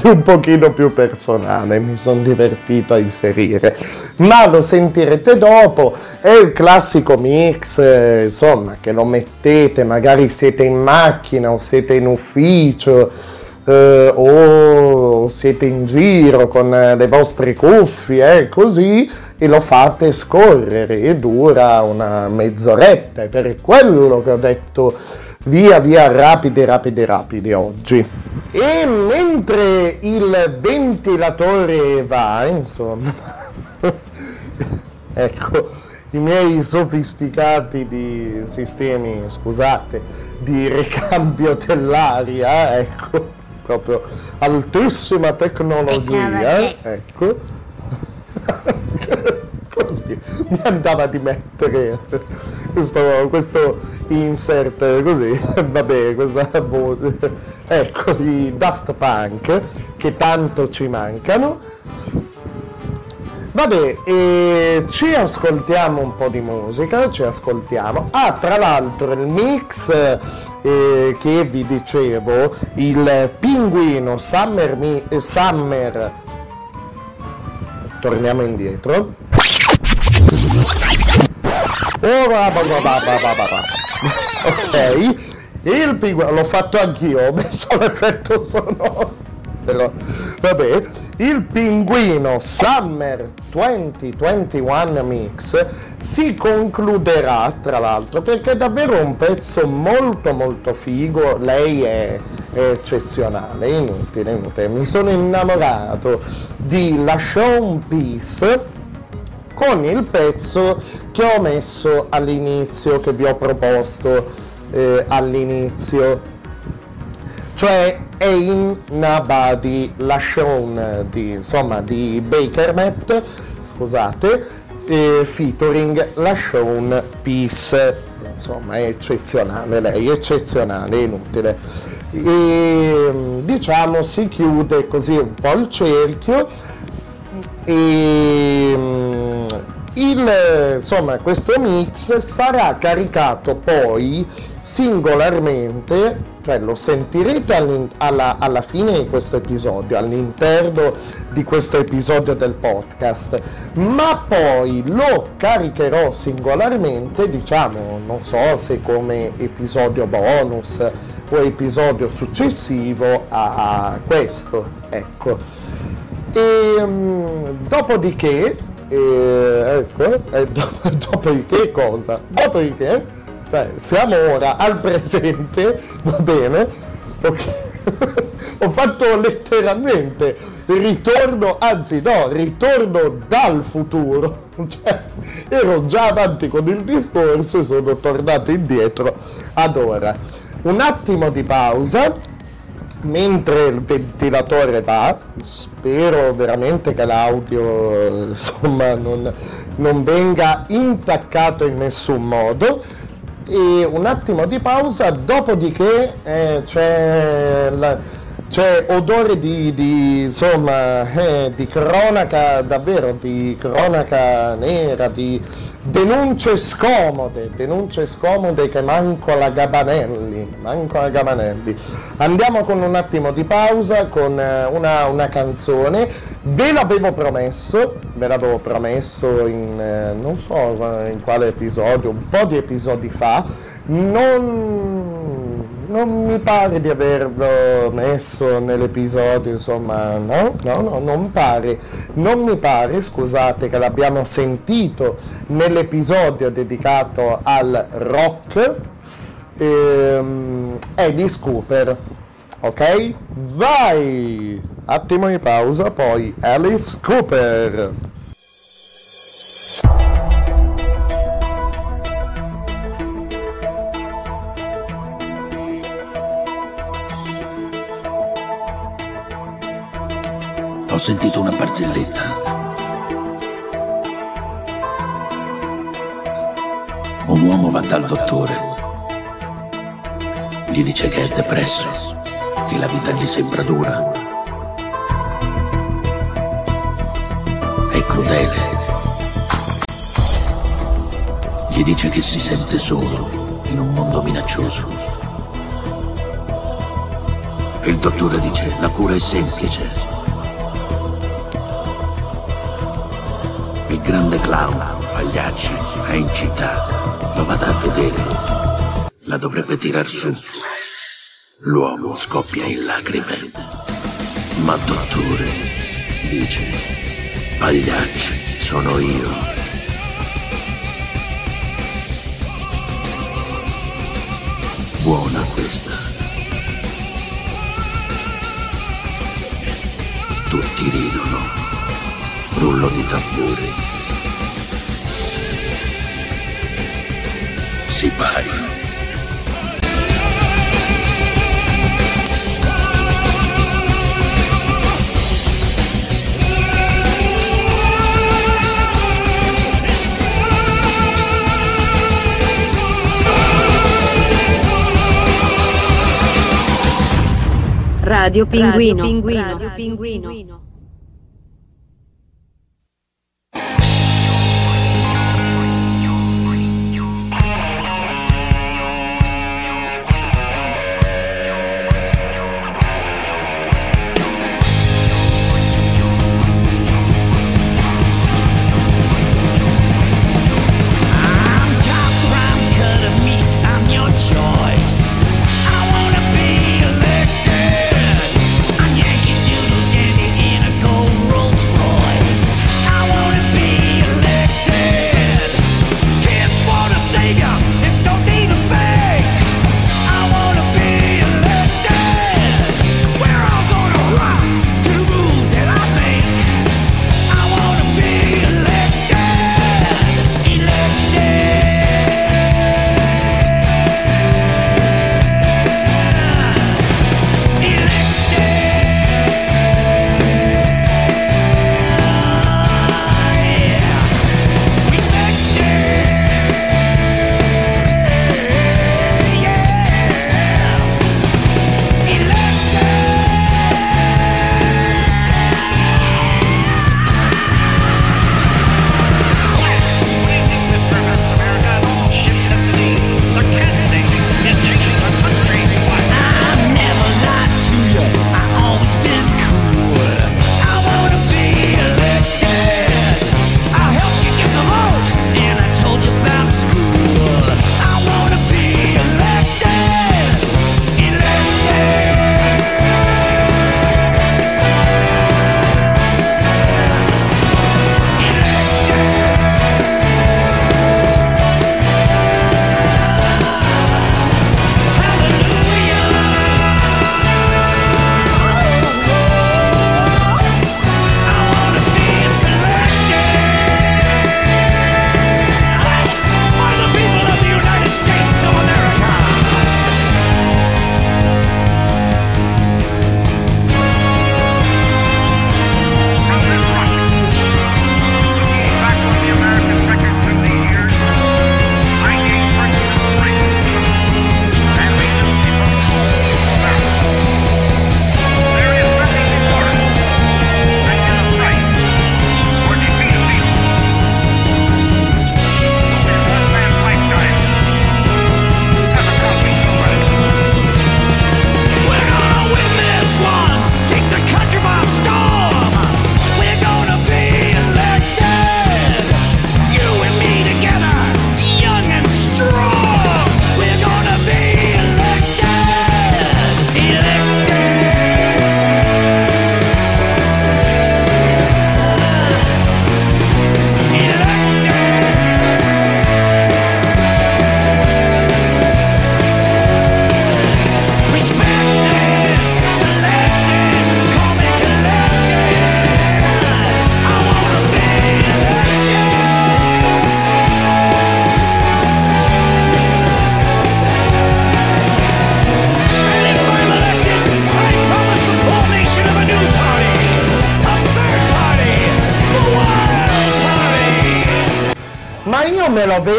di un pochino più personale, mi sono divertito a inserire, ma lo sentirete dopo, è il classico mix, eh, insomma, che lo mettete, magari siete in macchina o siete in ufficio, eh, o siete in giro con eh, le vostre cuffie, eh, così, e lo fate scorrere e dura una mezz'oretta, è per quello che ho detto via via rapidi rapidi rapidi oggi. E mentre il ventilatore va, insomma, ecco, i miei sofisticati di sistemi, scusate, di ricambio dell'aria, ecco, proprio altissima tecnologia, ecco. Così mi andava di mettere questo, questo insert così, vabbè, questa voce. Ecco, i Daft Punk che tanto ci mancano. Vabbè, e ci ascoltiamo un po' di musica, ci ascoltiamo. Ah, tra l'altro il mix eh, che vi dicevo, il pinguino Summer, Mi- eh, Summer torniamo indietro. Oh. Ok, il pinguino, l'ho fatto anch'io, ho messo l'effetto sonoro. Però, vabbè, il pinguino Summer 2021 Mix si concluderà, tra l'altro, perché è davvero un pezzo molto molto figo, lei è, è eccezionale, inutile, inutile. Mi sono innamorato di La Show Peace con il pezzo che ho messo all'inizio, che vi ho proposto eh, all'inizio, cioè Ain Nabadi Lashon di, insomma, di Baker Matt, scusate, eh, featuring Lashon Peace, insomma è eccezionale lei, eccezionale, inutile. E diciamo si chiude così un po' il cerchio e mm, il, insomma, questo mix sarà caricato poi singolarmente, cioè lo sentirete alla, alla fine di questo episodio, all'interno di questo episodio del podcast, ma poi lo caricherò singolarmente, diciamo, non so se come episodio bonus o episodio successivo a, questo, ecco. E, mm, dopodiché, eh, ecco, e do- dopodiché cosa? Dopodiché, cioè, siamo ora al presente, va bene? Ok. Ho fatto letteralmente ritorno, anzi no, ritorno dal futuro. Cioè, ero già avanti con il discorso e sono tornato indietro ad ora. Un attimo di pausa mentre il ventilatore va, spero veramente che l'audio insomma non, non venga intaccato in nessun modo. E un attimo di pausa, dopodiché eh, c'è, la- c'è odore di, di, insomma, eh, di cronaca, davvero di cronaca nera, di denunce scomode, denunce scomode che manco la Gabanelli, manco la Gabanelli. Andiamo con un attimo di pausa con eh, una, una canzone, ve l'avevo promesso, ve l'avevo promesso in eh, non so in quale episodio, un po' di episodi fa, non, non mi pare di averlo messo nell'episodio, insomma, no, no, no, non pare, non mi pare, scusate, che l'abbiamo sentito nell'episodio dedicato al rock, ehm, Alice Cooper, ok? Vai! Attimo di pausa, poi Alice Cooper. Ho sentito una barzelletta. Un uomo va dal dottore. Gli dice che è depresso, che la vita gli sembra dura. È crudele. Gli dice che si sente solo in un mondo minaccioso. E il dottore dice la cura è semplice. Grande clown, Pagliacci, è in città. Lo vada a vedere. La dovrebbe tirar su. L'uomo scoppia in lacrime. Ma dottore, dice, Pagliacci, sono io. Buona questa. Tutti ridono. Rullo di tamburi. Si pari. Radio Pinguino. Radio Pinguino.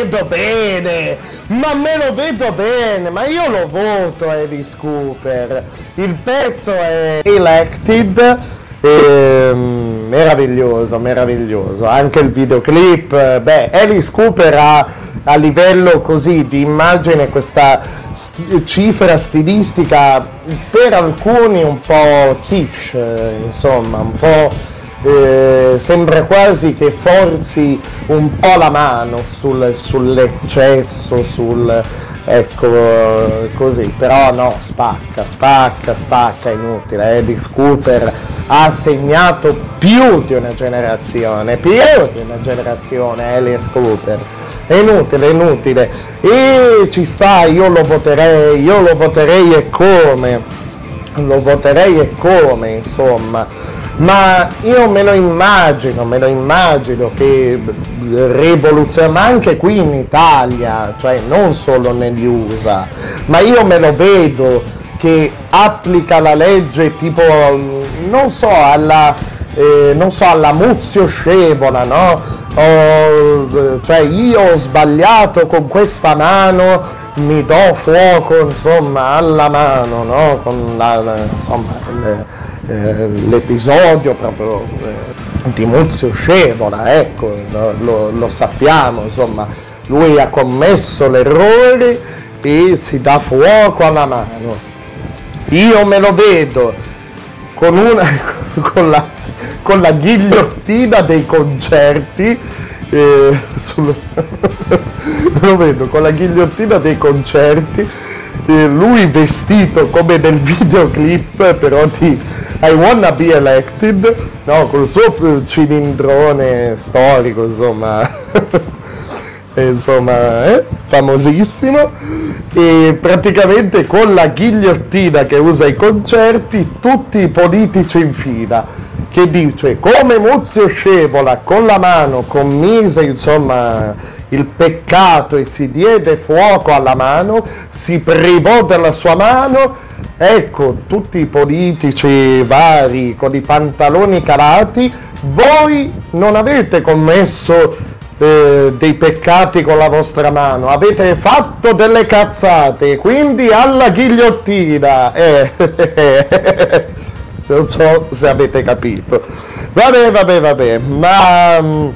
Vedo bene, ma me lo vedo bene, ma io lo voto Alice Cooper. Il pezzo è Elected, ehm, meraviglioso, meraviglioso. Anche il videoclip, eh, beh, Alice Cooper ha a livello così di immagine questa sti- cifra stilistica per alcuni un po' kitsch, insomma, un po' eh, sembra quasi che forzi un po' la mano sul- sull'eccesso, sul ecco così, però no, spacca, spacca, spacca, inutile. Eddie Scooter ha segnato più di una generazione, più di una generazione Alice Cooper. È inutile, è inutile. E ci sta, io lo voterei, io lo voterei e come. Lo voterei e come, insomma ma io me lo immagino, me lo immagino che rivoluziona, ma anche qui in Italia, cioè non solo negli USA, ma io me lo vedo che applica la legge tipo, non so, alla, eh, non so, alla Muzio Scevola, no? O, cioè io ho sbagliato con questa mano, mi do fuoco insomma alla mano, no? Con la, insomma, le, eh, l'episodio proprio eh, di Muzio Scevola, ecco, lo, lo, sappiamo, insomma, lui ha commesso l'errore e si dà fuoco alla mano. Io me lo vedo con, una, con, la, con la ghigliottina dei concerti eh, sul, lo vedo con la ghigliottina dei concerti lui vestito come nel videoclip però di I Wanna Be Elected, no, col suo cilindrone storico, insomma, insomma, eh, famosissimo, e praticamente con la ghigliottina che usa ai concerti, tutti i politici in fila, che dice come Muzio Scevola con la mano commise, insomma, il peccato e si diede fuoco alla mano, si privò della sua mano, ecco tutti i politici vari con i pantaloni calati, voi non avete commesso eh, dei peccati con la vostra mano, avete fatto delle cazzate, quindi alla ghigliottina. Eh, non so se avete capito. Vabbè, vabbè, vabbè, ma mm,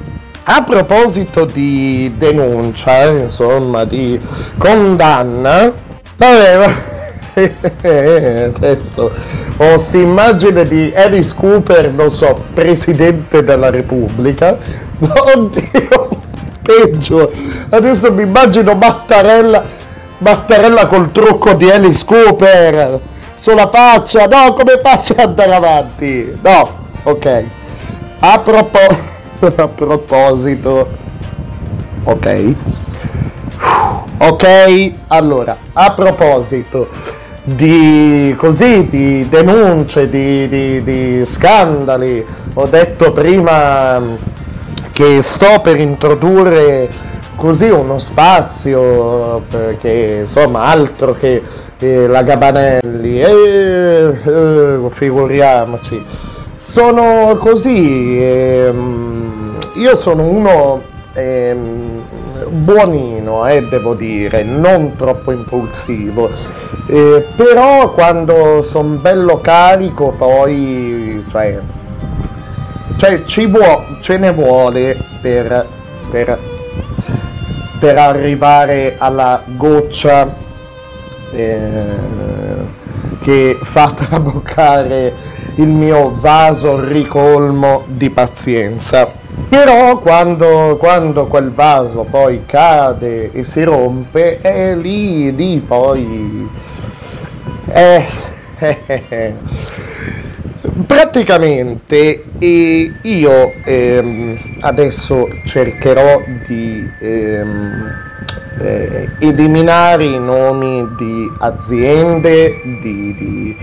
a proposito di denuncia, insomma, di condanna, vabbè, adesso ho sta immagine di Alice Cooper, non so, presidente della Repubblica. Oddio, peggio. Adesso mi immagino Mattarella, Mattarella col trucco di Alice Cooper sulla faccia. No, come faccio ad andare avanti? No, ok. A proposito a proposito. Ok. Ok allora a proposito di così di denunce di, di, di scandali ho detto prima che sto per introdurre così uno spazio perché insomma altro che eh, la Gabanelli. Eh, eh, figuriamoci sono così ehm, io sono uno ehm, buonino, eh, devo dire, non troppo impulsivo, eh, però quando sono bello carico poi, cioè, cioè ci vuo, ce ne vuole per, per, per arrivare alla goccia eh, che fa traboccare il mio vaso ricolmo di pazienza. Però quando, quando, quel vaso poi cade e si rompe, è lì, lì poi... Eh, eh, eh. Praticamente io ehm, adesso cercherò di ehm, eh, eliminare i nomi di aziende, di, di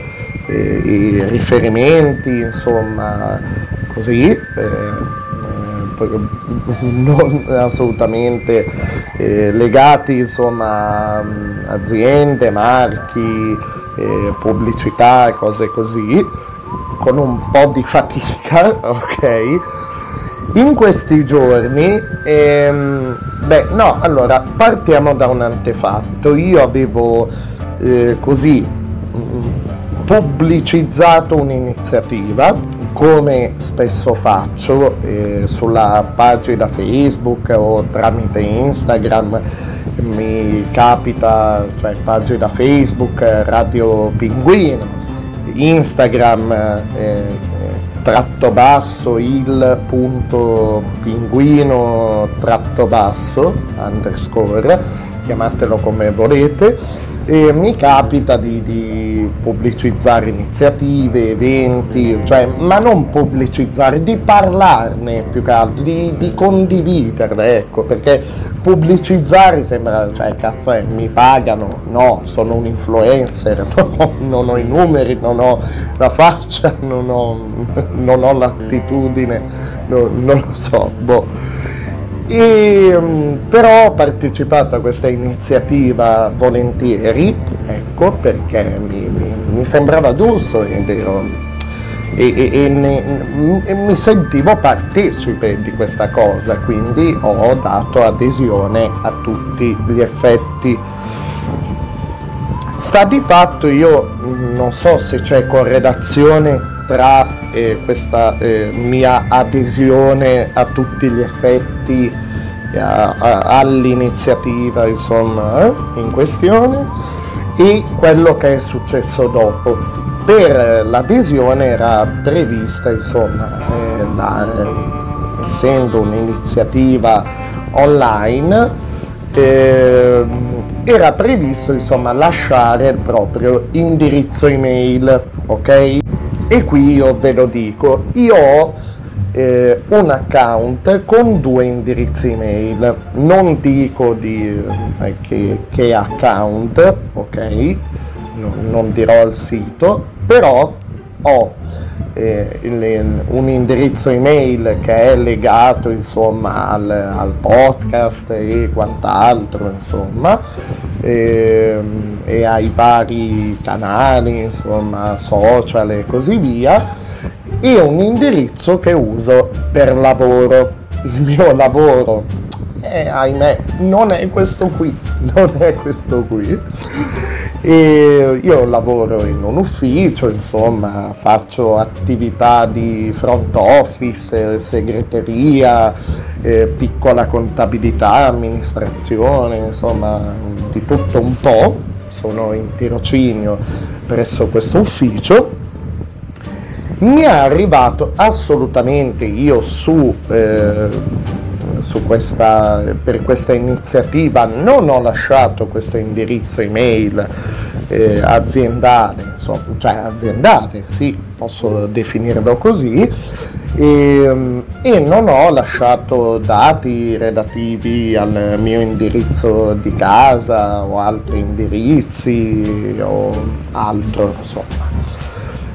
eh, riferimenti, insomma, così non assolutamente eh, legati insomma a aziende, marchi, eh, pubblicità e cose così, con un po' di fatica, ok? In questi giorni, ehm, beh, no, allora partiamo da un antefatto. Io avevo eh, così pubblicizzato un'iniziativa, come spesso faccio eh, sulla pagina Facebook o tramite Instagram. Mi capita, cioè pagina Facebook Radio Pinguino, Instagram eh, tratto basso il punto pinguino tratto basso underscore chiamatelo come volete e mi capita di, di, pubblicizzare iniziative, eventi, cioè, ma non pubblicizzare, di parlarne più che altro, di, di condividerle, ecco, perché pubblicizzare sembra, cioè, cazzo è, mi pagano, no, sono un influencer, no, non ho i numeri, non ho la faccia, non ho, non ho l'attitudine, no, non lo so, boh. E, però ho partecipato a questa iniziativa volentieri, ecco, perché mi, mi, mi sembrava giusto ed ero, e, e, ne, e, mi sentivo partecipe di questa cosa, quindi ho dato adesione a tutti gli effetti. Sta di fatto io non so se c'è correlazione tra eh, questa eh, mia adesione a tutti gli effetti a, a, all'iniziativa insomma eh, in questione e quello che è successo dopo. Per l'adesione era prevista insomma eh, la, essendo un'iniziativa online eh, era previsto insomma lasciare il proprio indirizzo email ok e qui io ve lo dico, io ho eh, un account con due indirizzi email, non dico di eh, che, che, account, ok? No, non dirò il sito, però ho eh, il, un indirizzo email che è legato insomma al, al podcast e quant'altro insomma e, ehm, e ai vari canali insomma social e così via e un indirizzo che uso per lavoro. Il mio lavoro eh, ahimè non è questo qui non è questo qui e io lavoro in un ufficio, insomma, faccio attività di front office, segreteria, eh, piccola contabilità, amministrazione, insomma, di tutto un po'. Sono in tirocinio presso questo ufficio. Mi è arrivato assolutamente io su eh, questa, per questa iniziativa non ho lasciato questo indirizzo email eh, aziendale, insomma, cioè aziendale, sì, posso definirlo così, e, e, non ho lasciato dati relativi al mio indirizzo di casa o altri indirizzi o altro, insomma.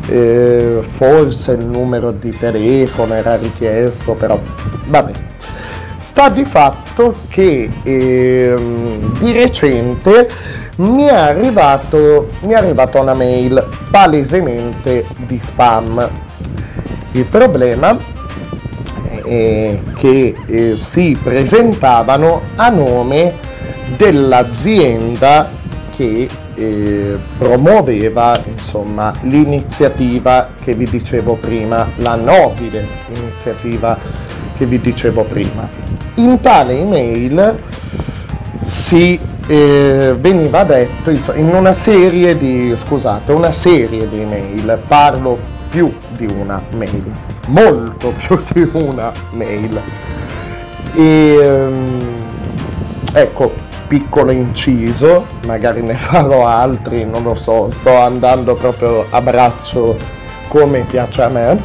Eh, forse il numero di telefono era richiesto, però vabbè, sta di fatto che ehm, di recente mi è, arrivato, mi è arrivata una mail palesemente di spam. Il problema è che eh, si presentavano a nome dell'azienda che eh, promuoveva insomma, l'iniziativa che vi dicevo prima, la nobile iniziativa che vi dicevo prima. In tale email si eh, veniva detto in una serie di scusate, una serie di email, parlo più di una mail, molto più di una mail. E, ehm, ecco, piccolo inciso, magari ne farò altri, non lo so, sto andando proprio a braccio come piace a me.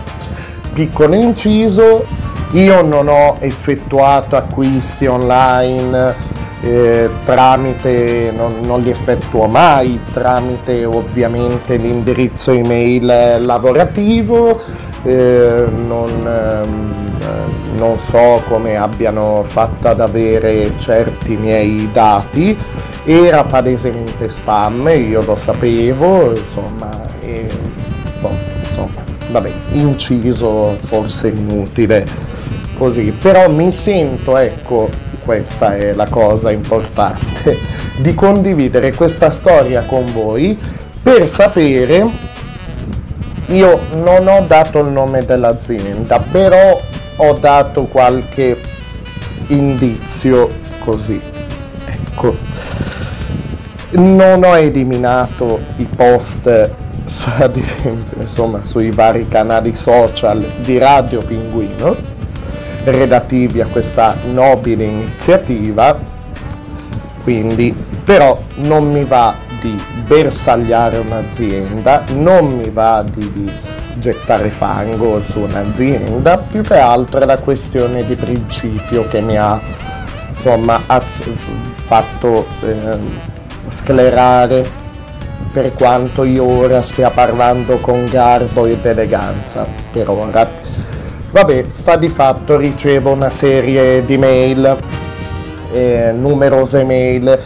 Piccolo inciso, io non ho effettuato acquisti online eh, tramite, non, non, li effettuo mai, tramite ovviamente l'indirizzo email lavorativo, eh, non, eh, non so come abbiano fatto ad avere certi miei dati, era palesemente spam, io lo sapevo, insomma, e, boh, insomma vabbè, inciso forse inutile così, però mi sento, ecco, questa è la cosa importante, di condividere questa storia con voi per sapere, io non ho dato il nome dell'azienda, però ho dato qualche indizio così, ecco, non ho eliminato i post ad esempio insomma sui vari canali social di Radio Pinguino relativi a questa nobile iniziativa quindi però non mi va di bersagliare un'azienda non mi va di, di gettare fango su un'azienda più che altro è la questione di principio che mi ha insomma ha fatto eh, sclerare per quanto io ora stia parlando con garbo ed eleganza per ora. Vabbè, sta di fatto ricevo una serie di mail, eh, numerose mail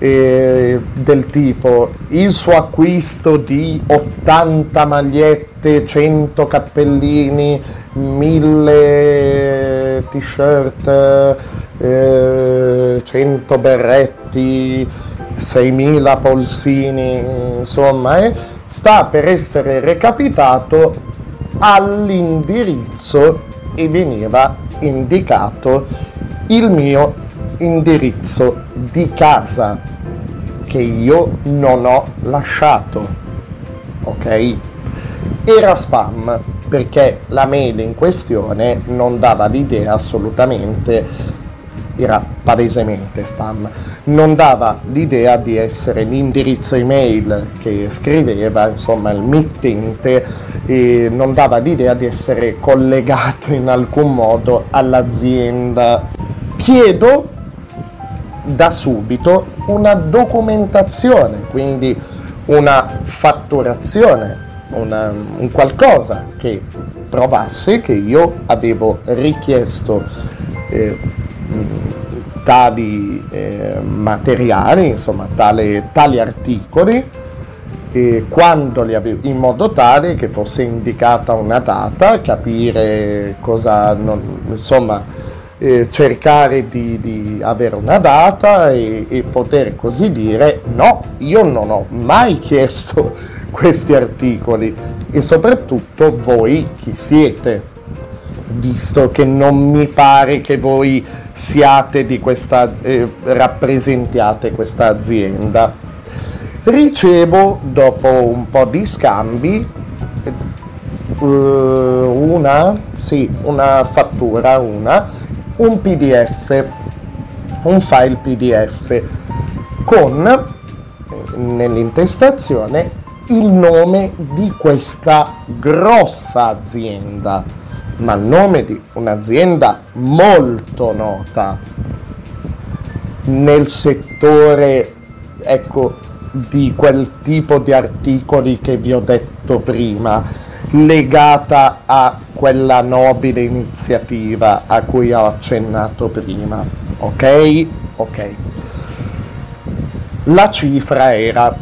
eh, del tipo il suo acquisto di 80 magliette, 100 cappellini, 1000 t-shirt, eh, 100 berretti, 6.000 polsini, insomma, eh, sta per essere recapitato all'indirizzo e veniva indicato il mio indirizzo di casa che io non ho lasciato. Ok? Era spam perché la mail in questione non dava l'idea assolutamente era palesemente spam, non dava l'idea di essere l'indirizzo email che scriveva, insomma il mittente, e non dava l'idea di essere collegato in alcun modo all'azienda. Chiedo da subito una documentazione, quindi una fatturazione, una, un qualcosa che provasse che io avevo richiesto eh, tali eh, materiali, insomma tale, tali articoli, eh, quando li avevo, in modo tale che fosse indicata una data, capire cosa, non, insomma, eh, cercare di, di, avere una data e, e poter così dire no, io non ho mai chiesto questi articoli e soprattutto voi chi siete, visto che non mi pare che voi siate di questa, eh, rappresentiate questa azienda. Ricevo dopo un po' di scambi uh, una, sì, una fattura, una, un PDF, un file PDF con eh, nell'intestazione il nome di questa grossa azienda ma il nome di un'azienda molto nota nel settore ecco, di quel tipo di articoli che vi ho detto prima, legata a quella nobile iniziativa a cui ho accennato prima. Ok? Ok. La cifra era,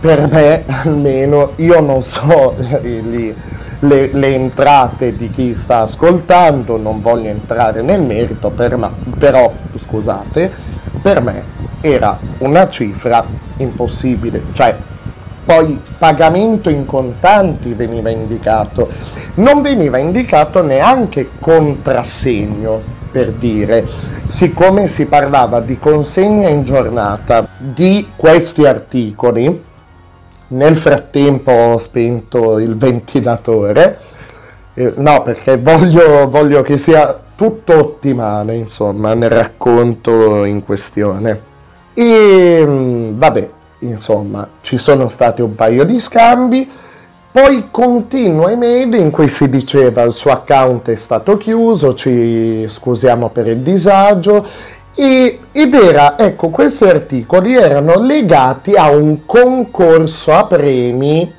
per me almeno, io non so lì le, le, entrate di chi sta ascoltando, non voglio entrare nel merito, per ma, però scusate, per me era una cifra impossibile, cioè poi pagamento in contanti veniva indicato, non veniva indicato neanche contrassegno, per dire, siccome si parlava di consegna in giornata di questi articoli, nel frattempo ho spento il ventilatore, eh, no perché voglio, voglio che sia tutto ottimale, insomma, nel racconto in questione. E mm, vabbè, insomma, ci sono stati un paio di scambi, poi continua email in cui si diceva il suo account è stato chiuso, ci scusiamo per il disagio e, ed era, ecco, questi articoli erano legati a un concorso a premi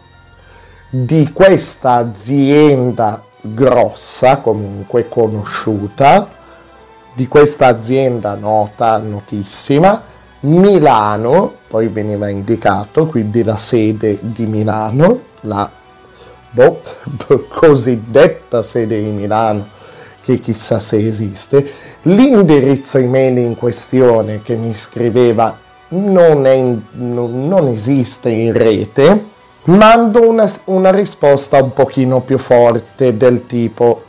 di questa azienda grossa, comunque conosciuta, di questa azienda nota, notissima, Milano, poi veniva indicato, quindi la sede di Milano, la boh, cosiddetta sede di Milano, che chissà se esiste, l'indirizzo email in questione che mi scriveva non, è in- non- esiste in rete, mando una, una risposta un pochino più forte del tipo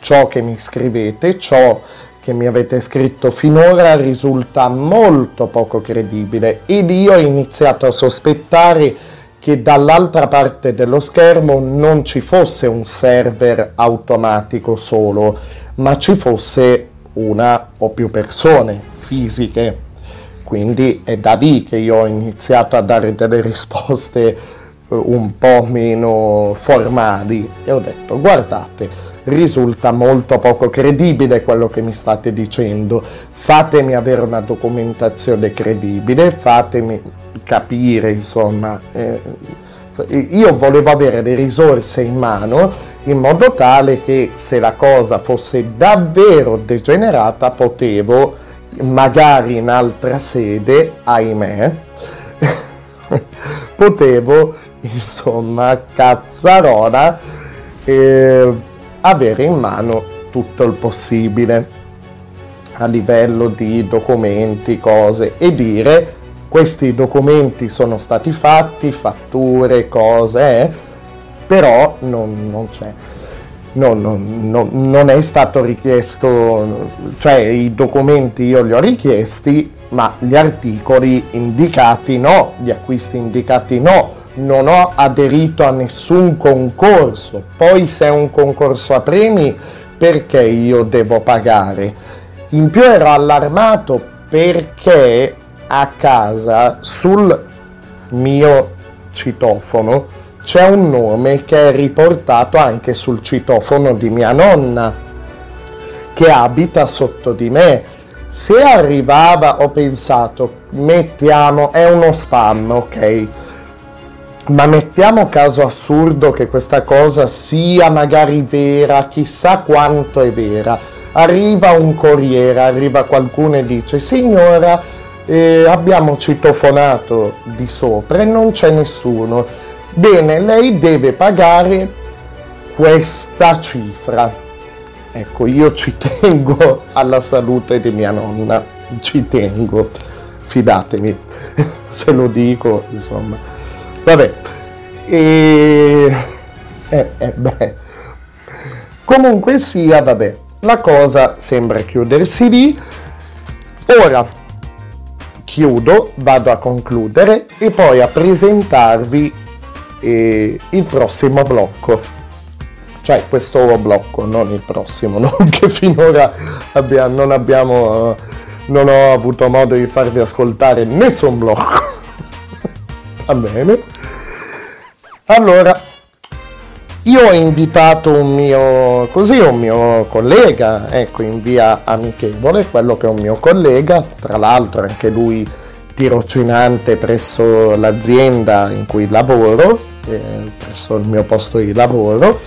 ciò che mi scrivete, ciò che mi avete scritto finora risulta molto poco credibile. Ed io ho iniziato a sospettare che dall'altra parte dello schermo non ci fosse un server automatico solo, ma ci fosse una o più persone fisiche. Quindi è da lì che io ho iniziato a dare delle risposte eh, un po' meno formali e ho detto guardate, risulta molto poco credibile quello che mi state dicendo. Fatemi avere una documentazione credibile, fatemi capire, insomma. Eh, io volevo avere le risorse in mano in modo tale che se la cosa fosse davvero degenerata potevo magari in altra sede, ahimè, potevo insomma cazzarola eh, avere in mano tutto il possibile a livello di documenti, cose e dire questi documenti sono stati fatti, fatture, cose, eh, però non, non c'è. Non, non, non, non è stato richiesto, cioè i documenti io li ho richiesti, ma gli articoli indicati no, gli acquisti indicati no, non ho aderito a nessun concorso. Poi se è un concorso a premi, perché io devo pagare? In più ero allarmato perché a casa sul mio citofono c'è un nome che è riportato anche sul citofono di mia nonna che abita sotto di me. Se arrivava, ho pensato, mettiamo, è uno spam, ok? Ma mettiamo caso assurdo che questa cosa sia magari vera, chissà quanto è vera. Arriva un corriere, arriva qualcuno e dice, signora, eh, abbiamo citofonato di sopra e non c'è nessuno. Bene, lei deve pagare questa cifra. Ecco, io ci tengo alla salute di mia nonna, ci tengo, fidatemi, se lo dico, insomma. Vabbè, e... Eh, eh, beh. Comunque sia, vabbè, la cosa sembra chiudersi lì. Ora chiudo, vado a concludere e poi a presentarvi eh, il prossimo blocco. Cioè questo blocco, non il prossimo, non che finora abbia, non abbiamo, non ho avuto modo di farvi ascoltare nessun blocco. Va bene. Allora, io ho invitato un mio, così, un mio collega, ecco, in via amichevole, quello che è un mio collega, tra l'altro anche lui tirocinante presso l'azienda in cui lavoro, eh, presso il mio posto di lavoro,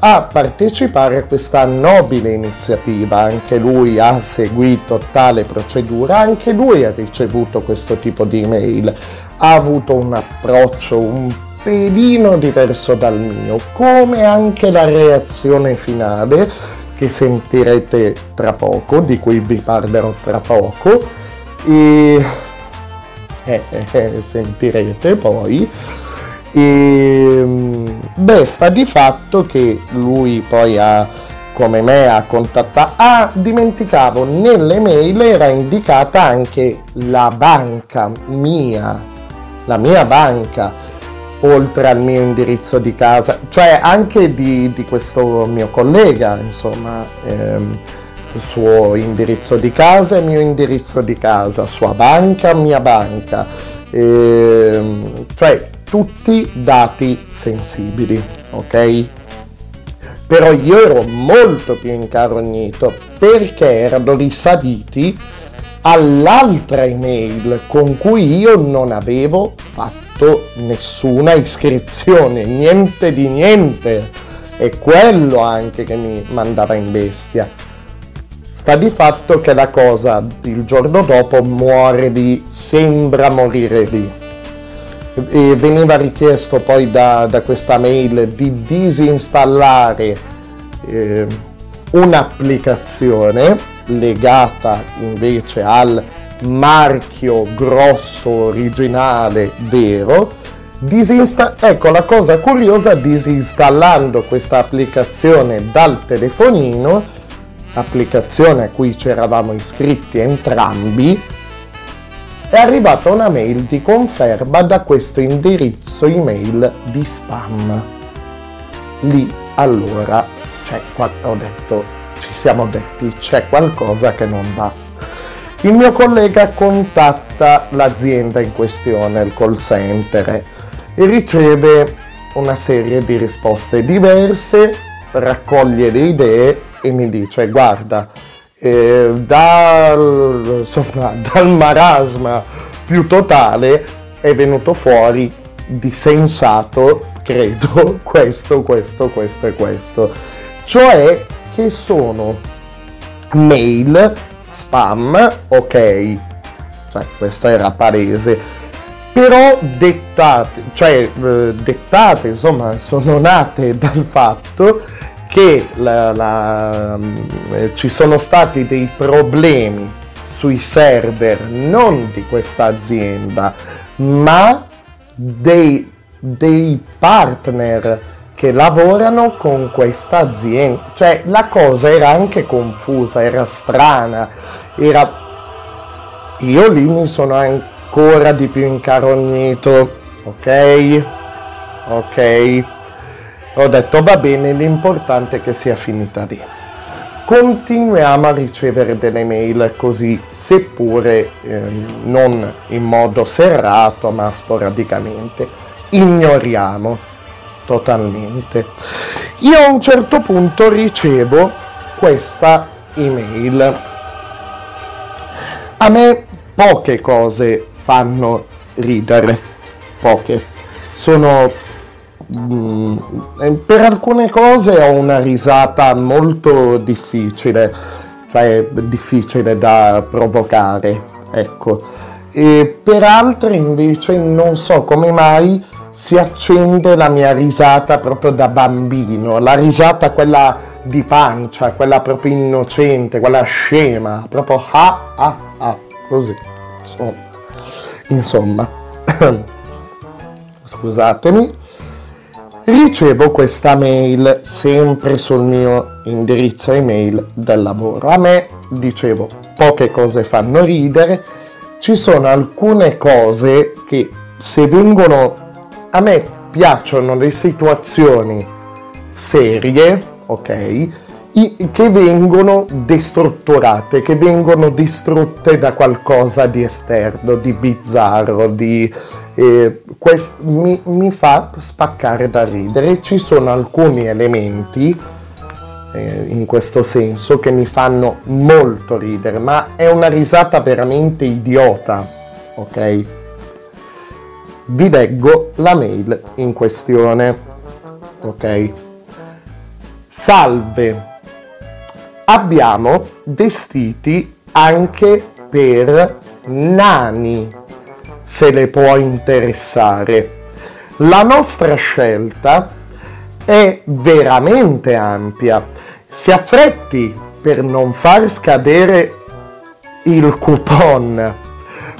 a partecipare a questa nobile iniziativa. Anche lui ha seguito tale procedura, anche lui ha ricevuto questo tipo di email, ha avuto un approccio un pelino diverso dal mio, come anche la reazione finale che sentirete tra poco, di cui vi parlerò tra poco, e eh, eh, sentirete poi. E, beh, sta di fatto che lui poi ha, come me, ha contattato. Ah, dimenticavo, nelle mail era indicata anche la banca mia, la mia banca oltre al mio indirizzo di casa, cioè anche di, di questo mio collega, insomma, ehm, suo indirizzo di casa e mio indirizzo di casa, sua banca, mia banca, ehm, cioè tutti dati sensibili, ok? Però io ero molto più incarognito perché erano risaliti all'altra email con cui io non avevo fatto nessuna iscrizione, niente di niente. È quello anche che mi mandava in bestia. Sta di fatto che la cosa il giorno dopo muore lì, sembra morire lì. E veniva richiesto poi da, da questa mail di disinstallare eh, un'applicazione legata invece al marchio grosso originale vero disinsta- ecco la cosa curiosa disinstallando questa applicazione dal telefonino applicazione a cui ci eravamo iscritti entrambi è arrivata una mail di conferma da questo indirizzo email di spam. Lì allora c'è qua ho detto ci siamo detti c'è qualcosa che non va. Il mio collega contatta l'azienda in questione il call center e riceve una serie di risposte diverse raccoglie le idee e mi dice guarda eh, dal, insomma, dal marasma più totale è venuto fuori di sensato credo questo questo questo e questo. Cioè che sono mail spam ok. Cioè questo era palese. Però dettate cioè eh, dettate insomma sono nate dal fatto che la, la, eh, ci sono stati dei problemi sui server non di questa azienda ma dei, dei partner che lavorano con questa azienda cioè la cosa era anche confusa era strana era io lì mi sono ancora di più incarognito ok ok ho detto va bene, l'importante è che sia finita lì. Continuiamo a ricevere delle mail così, seppure eh, non in modo serrato, ma sporadicamente. Ignoriamo totalmente. Io a un certo punto ricevo questa email. A me poche cose fanno ridere, poche. Sono Mm, per alcune cose ho una risata molto difficile, cioè difficile da provocare, ecco. E per altre invece non so come mai si accende la mia risata proprio da bambino, la risata quella di pancia, quella proprio innocente, quella scema, proprio ah ah ah, così, insomma. Insomma, scusatemi ricevo questa mail sempre sul mio indirizzo email del lavoro. A me, dicevo, poche cose fanno ridere, ci sono alcune cose che se vengono a me piacciono le situazioni serie, ok? che vengono destrutturate, che vengono distrutte da qualcosa di esterno, di bizzarro, di, eh, quest- mi, mi, fa spaccare da ridere. Ci sono alcuni elementi eh, in questo senso che mi fanno molto ridere, ma è una risata veramente idiota, ok? Vi leggo la mail in questione, ok? Salve abbiamo vestiti anche per nani, se le può interessare. La nostra scelta è veramente ampia. Si affretti per non far scadere il coupon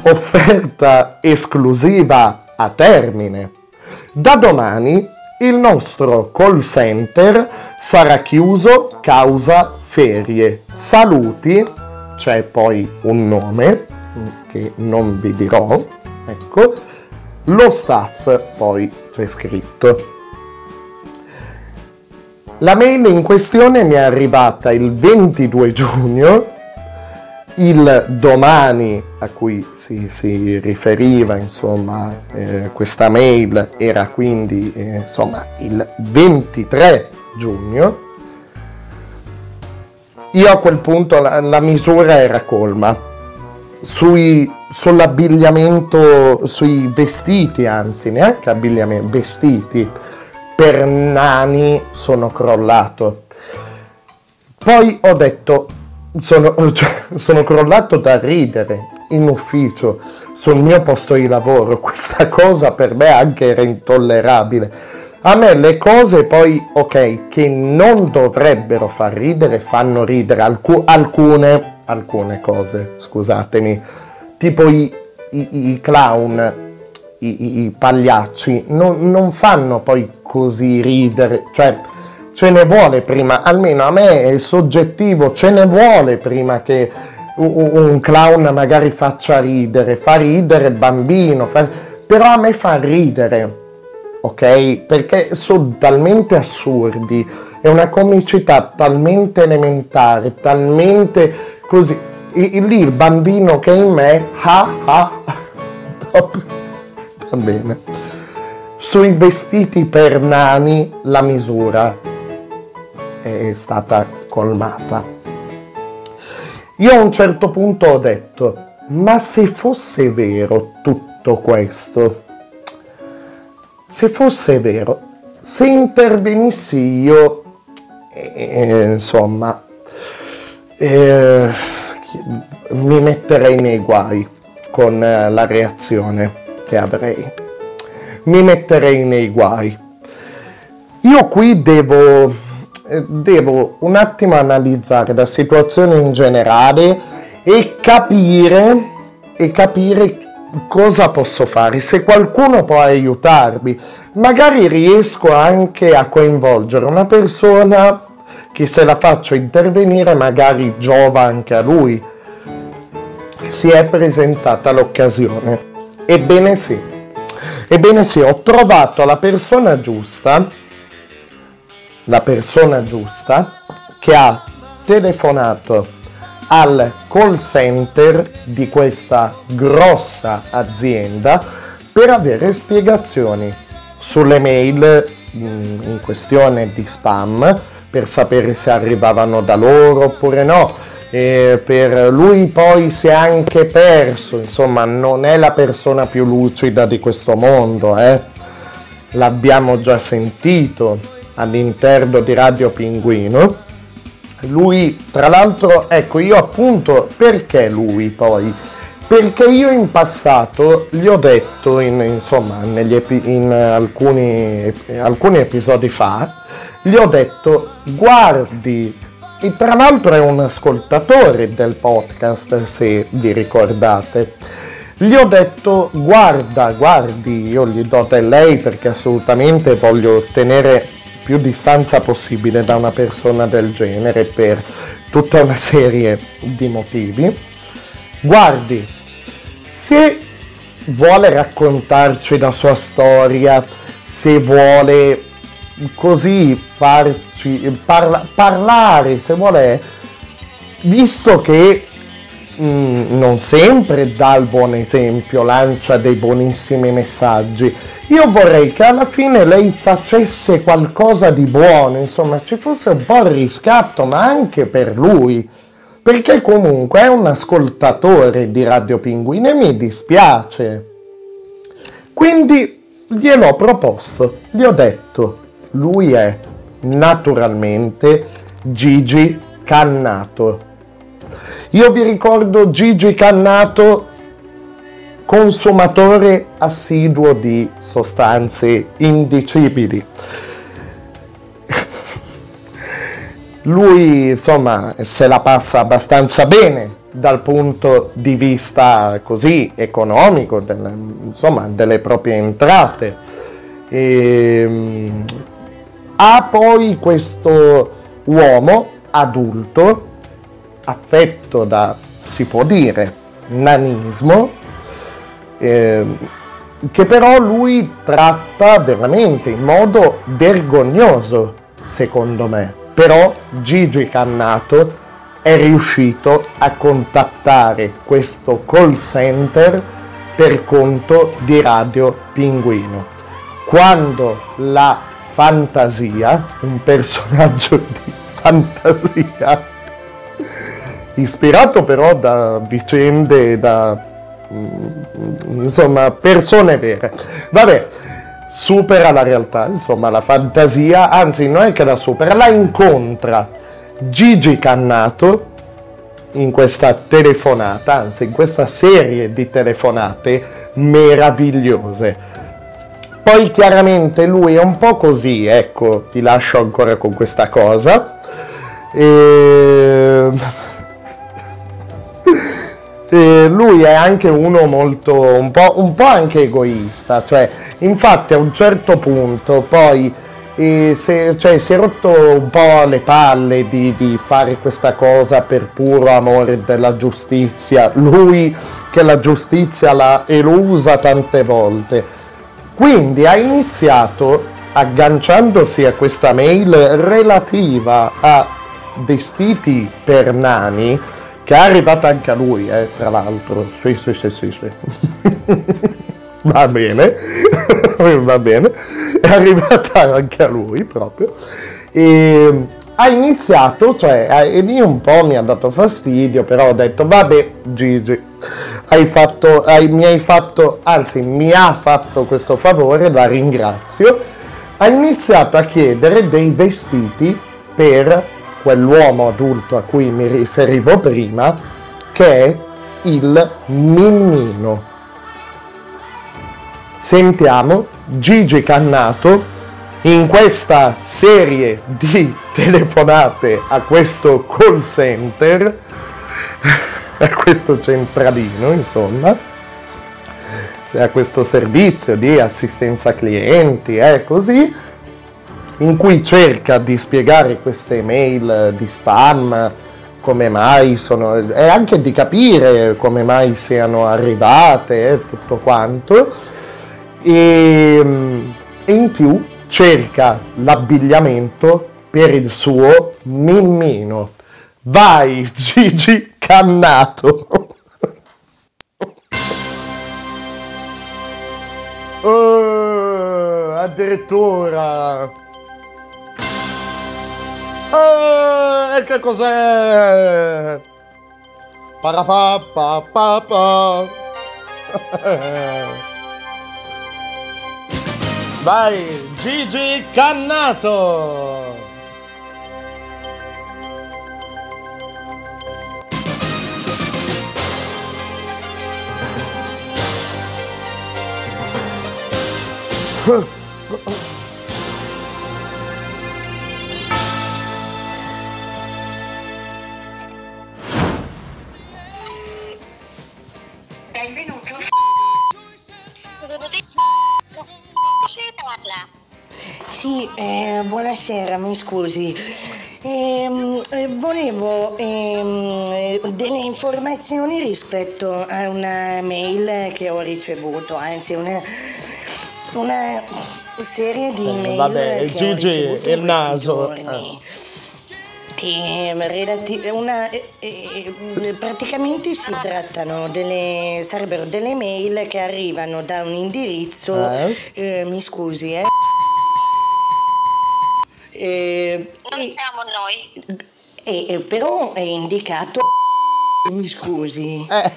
offerta esclusiva a termine. Da domani il nostro call center sarà chiuso causa ferie. Saluti, c'è poi un nome che non vi dirò, ecco, lo staff poi c'è scritto. La mail in questione mi è arrivata il 22 giugno, il domani a cui si, si riferiva, insomma, eh, questa mail era quindi, eh, insomma, il 23 giugno, io a quel punto la, la misura era colma. Sui, sull'abbigliamento, sui vestiti anzi, neanche abbigliamento, vestiti per nani sono crollato. Poi ho detto, sono, cioè, sono crollato da ridere in ufficio sul mio posto di lavoro. Questa cosa per me anche era intollerabile. A me le cose poi, ok, che non dovrebbero far ridere, fanno ridere alcu- alcune, alcune cose, scusatemi, tipo i, i, i clown, i, i pagliacci, non, non fanno poi così ridere, cioè ce ne vuole prima, almeno a me è soggettivo, ce ne vuole prima che un, clown magari faccia ridere, fa ridere bambino, fa- però a me fa ridere, ok? Perché sono talmente assurdi, è una comicità talmente elementare, talmente così. I- lì il bambino che è in me, ah ah, va bene. Sui vestiti per nani la misura è stata colmata. Io a un certo punto ho detto, ma se fosse vero tutto questo, se fosse vero, se intervenissi io, eh, insomma, eh, mi metterei nei guai con eh, la reazione che avrei. Mi metterei nei guai. Io qui devo, eh, devo un attimo analizzare la situazione in generale e capire, e capire cosa posso fare, se qualcuno può aiutarmi. Magari riesco anche a coinvolgere una persona che se la faccio intervenire magari giova anche a lui. Si è presentata l'occasione. Ebbene sì, ebbene sì, ho trovato la persona giusta, la persona giusta che ha telefonato al call center di questa grossa azienda per avere spiegazioni sulle mail in questione di spam per sapere se arrivavano da loro oppure no. E per lui poi si è anche perso, insomma non è la persona più lucida di questo mondo, eh? l'abbiamo già sentito all'interno di Radio Pinguino. Lui, tra l'altro, ecco io appunto, perché lui poi? Perché io in passato gli ho detto, in, insomma, epi- in alcuni, alcuni episodi fa, gli ho detto guardi, e tra l'altro è un ascoltatore del podcast, se vi ricordate. Gli ho detto guarda, guardi, io gli do del lei perché assolutamente voglio ottenere più distanza possibile da una persona del genere per tutta una serie di motivi. Guardi, se vuole raccontarci la sua storia, se vuole così farci parla, parlare, se vuole, visto che mh, non sempre dà il buon esempio, lancia dei buonissimi messaggi, io vorrei che alla fine lei facesse qualcosa di buono, insomma, ci fosse un po' il riscatto, ma anche per lui, perché comunque è un ascoltatore di Radio Pinguino e mi dispiace. Quindi gliel'ho proposto, gli ho detto, lui è naturalmente Gigi Cannato. Io vi ricordo Gigi Cannato, consumatore assiduo di sostanze indicibili. Lui insomma se la passa abbastanza bene dal punto di vista così economico, delle, insomma delle proprie entrate. E, ha poi questo uomo adulto affetto da, si può dire, nanismo, eh, che però lui tratta veramente in modo vergognoso, secondo me. Però Gigi Cannato è riuscito a contattare questo call center per conto di Radio Pinguino. Quando la fantasia, un personaggio di fantasia, ispirato però da vicende, da insomma persone vere. Vabbè, supera la realtà, insomma la fantasia, anzi non è che la supera, la incontra Gigi Cannato in questa telefonata, anzi in questa serie di telefonate meravigliose Poi chiaramente lui è un po' così, ecco, ti lascio ancora con questa cosa. E... e lui è anche uno molto, un po', un po' anche egoista, cioè, infatti a un certo punto poi e se- cioè, si è rotto un po' le palle di, di fare questa cosa per puro amore della giustizia, lui che la giustizia l'ha elusa tante volte. Quindi ha iniziato agganciandosi a questa mail relativa a vestiti per nani, che è arrivata anche a lui, eh, tra l'altro. Sì, sì, sì, sì, sì. Va bene, va bene, è arrivata anche a lui proprio. E ha iniziato, cioè, e lì un po' mi ha dato fastidio, però ho detto, vabbè, Gigi, hai fatto, hai- mi hai fatto, anzi, mi ha fatto questo favore, la ringrazio. Ha iniziato a chiedere dei vestiti per quell'uomo adulto a cui mi riferivo prima, che è il Minnino. Sentiamo Gigi Cannato in questa serie di telefonate a questo call center, a questo centralino, insomma, a questo servizio di assistenza clienti, è così, in cui cerca di spiegare queste mail di spam, come mai sono, e anche di capire come mai siano arrivate e tutto quanto e, e in più cerca l'abbigliamento per il suo mimmino. Vai Gigi Cannato! Oh, addirittura! Oh, e che cos'è? Parapapapapa. Vai, Gigi Cannato! Benvenuto. Buonasera, mi scusi. Ehm, eh, volevo ehm, eh, delle informazioni rispetto a una mail che ho ricevuto, anzi una, una serie di Eh, mail vabbè, che ho Gigi, ricevuto il naso. giorni. Ehm, una- praticamente si trattano delle sarebbero delle mail che arrivano da un indirizzo Eh? eh, mi scusi eh eh, Non siamo noi. eh, eh, però è indicato mi scusi Eh,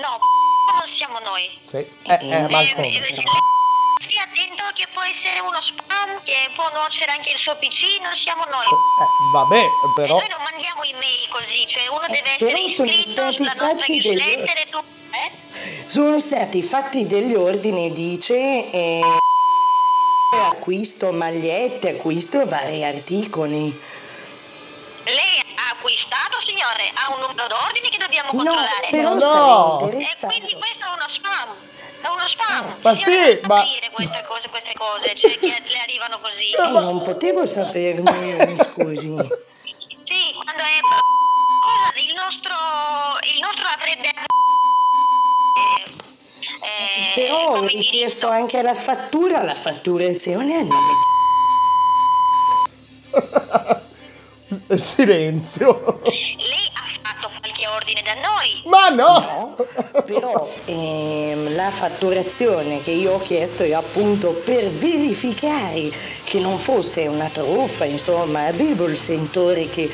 No, non siamo noi. sì, eh, eh, ma Eh, come? eh, Stia attento che può essere uno spam, che può nuocere anche il suo PC, non siamo noi. Eh, vabbè, però... Noi non mandiamo email così, cioè uno Eh, deve però essere sono iscritto stati sulla nostra fatti degli- newsletter e tu... Eh? sono stati fatti degli ordini dice eh, acquisto magliette acquisto vari articoli Lei ha acquistato, signore? Ha un numero d'ordini che dobbiamo no controllare. però No. E quindi questo è uno spam. È uno spam. Ma Signore, sì, non ma- capire queste cose, queste cose, cioè che le arrivano così. Eh, non potevo saperlo io, mi scusi. Sì, quando è il nostro il nostro avrebbe eh, Però ho come richiesto anche la fattura, la fatturazione a nome Silenzio. lei ha fatto qualche ordine da noi. Ma no! No, però ehm, la fatturazione che io ho chiesto è appunto per verificare che non fosse una truffa, insomma, avevo il sentore che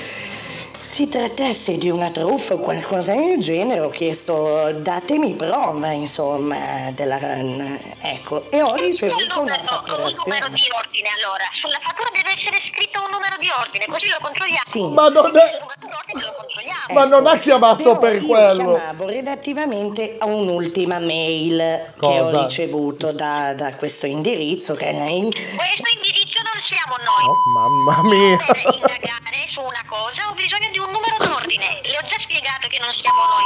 si trattasse di una truffa o qualcosa del genere, ho chiesto datemi prova, insomma, della, ecco, e ho ricevuto una numero, un numero fatturazione. di ordine allora. Sulla fattura deve essere scritto un numero di ordine, così lo controlliamo. Sì. Ma non è... Il numero di ordine lo controlliamo. Ma non ha chiamato Però per io quello. chiamavo redattivamente a un'ultima mail che Cosa? ho ricevuto da, da questo indirizzo che è Questo indirizzo non siamo noi. Oh, mamma mia. Per indagare su una cosa ho bisogno di un numero d'ordine. Le ho già spiegato che non siamo noi.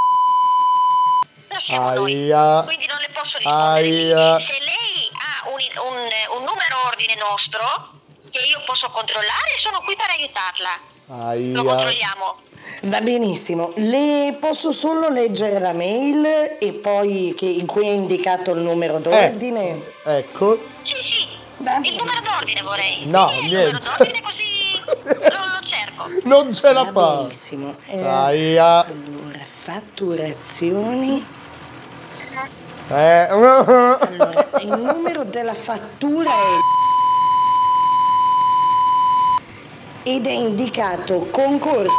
Non siamo noi. Aia. Quindi non le posso rispondere. Aia. Se lei ha un, un- un numero ordine nostro che io posso controllare, sono qui per aiutarla. Lo Aia. controlliamo. Va benissimo, le posso solo leggere la mail e poi che, in cui è indicato il numero d'ordine? Ecco. Sì, sì. Va Il numero d'ordine vorrei. No, Sì, il niente. numero d'ordine così lo, lo cerco. Non ce la fa. benissimo. Eh, Aia. allora, fatturazioni. Eh. Allora, il numero della fattura è ed è indicato concorso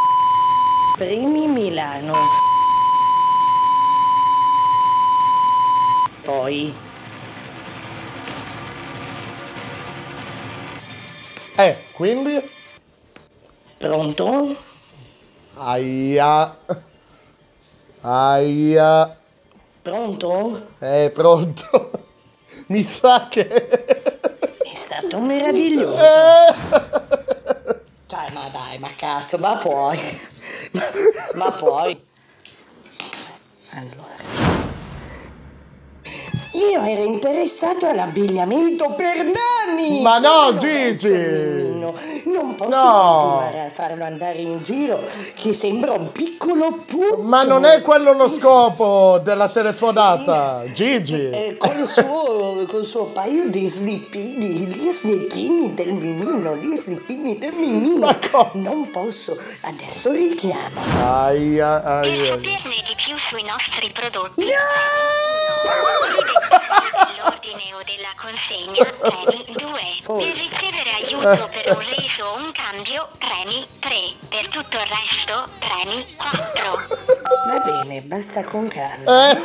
premi Milano. Poi Eh, quindi? pronto? Aia. Aia. Pronto? Eh, pronto. Mi sa che... È stato meraviglioso. Eh. Cioè, ma dai, ma cazzo, ma poi. Ma, ma poi. Allora. Io ero interessato all'abbigliamento per nani. Ma no, Gigi. Non posso No. continuare a farlo andare in giro che sembra un piccolo putto. Ma non è quello lo scopo della telefonata, Gigi. Eh, col, suo, col suo paio di slippini, gli slippini del mimino, gli slippini del mimino. Ma co- Non posso, adesso richiamo. Aia, Per aia. saperne di più sui nostri prodotti, No! L'ordine o della consegna, premi 2. Forse. Per ricevere aiuto per un reso o un cambio, premi 3. Per tutto il resto, premi 4. Va bene, basta con calma. Eh.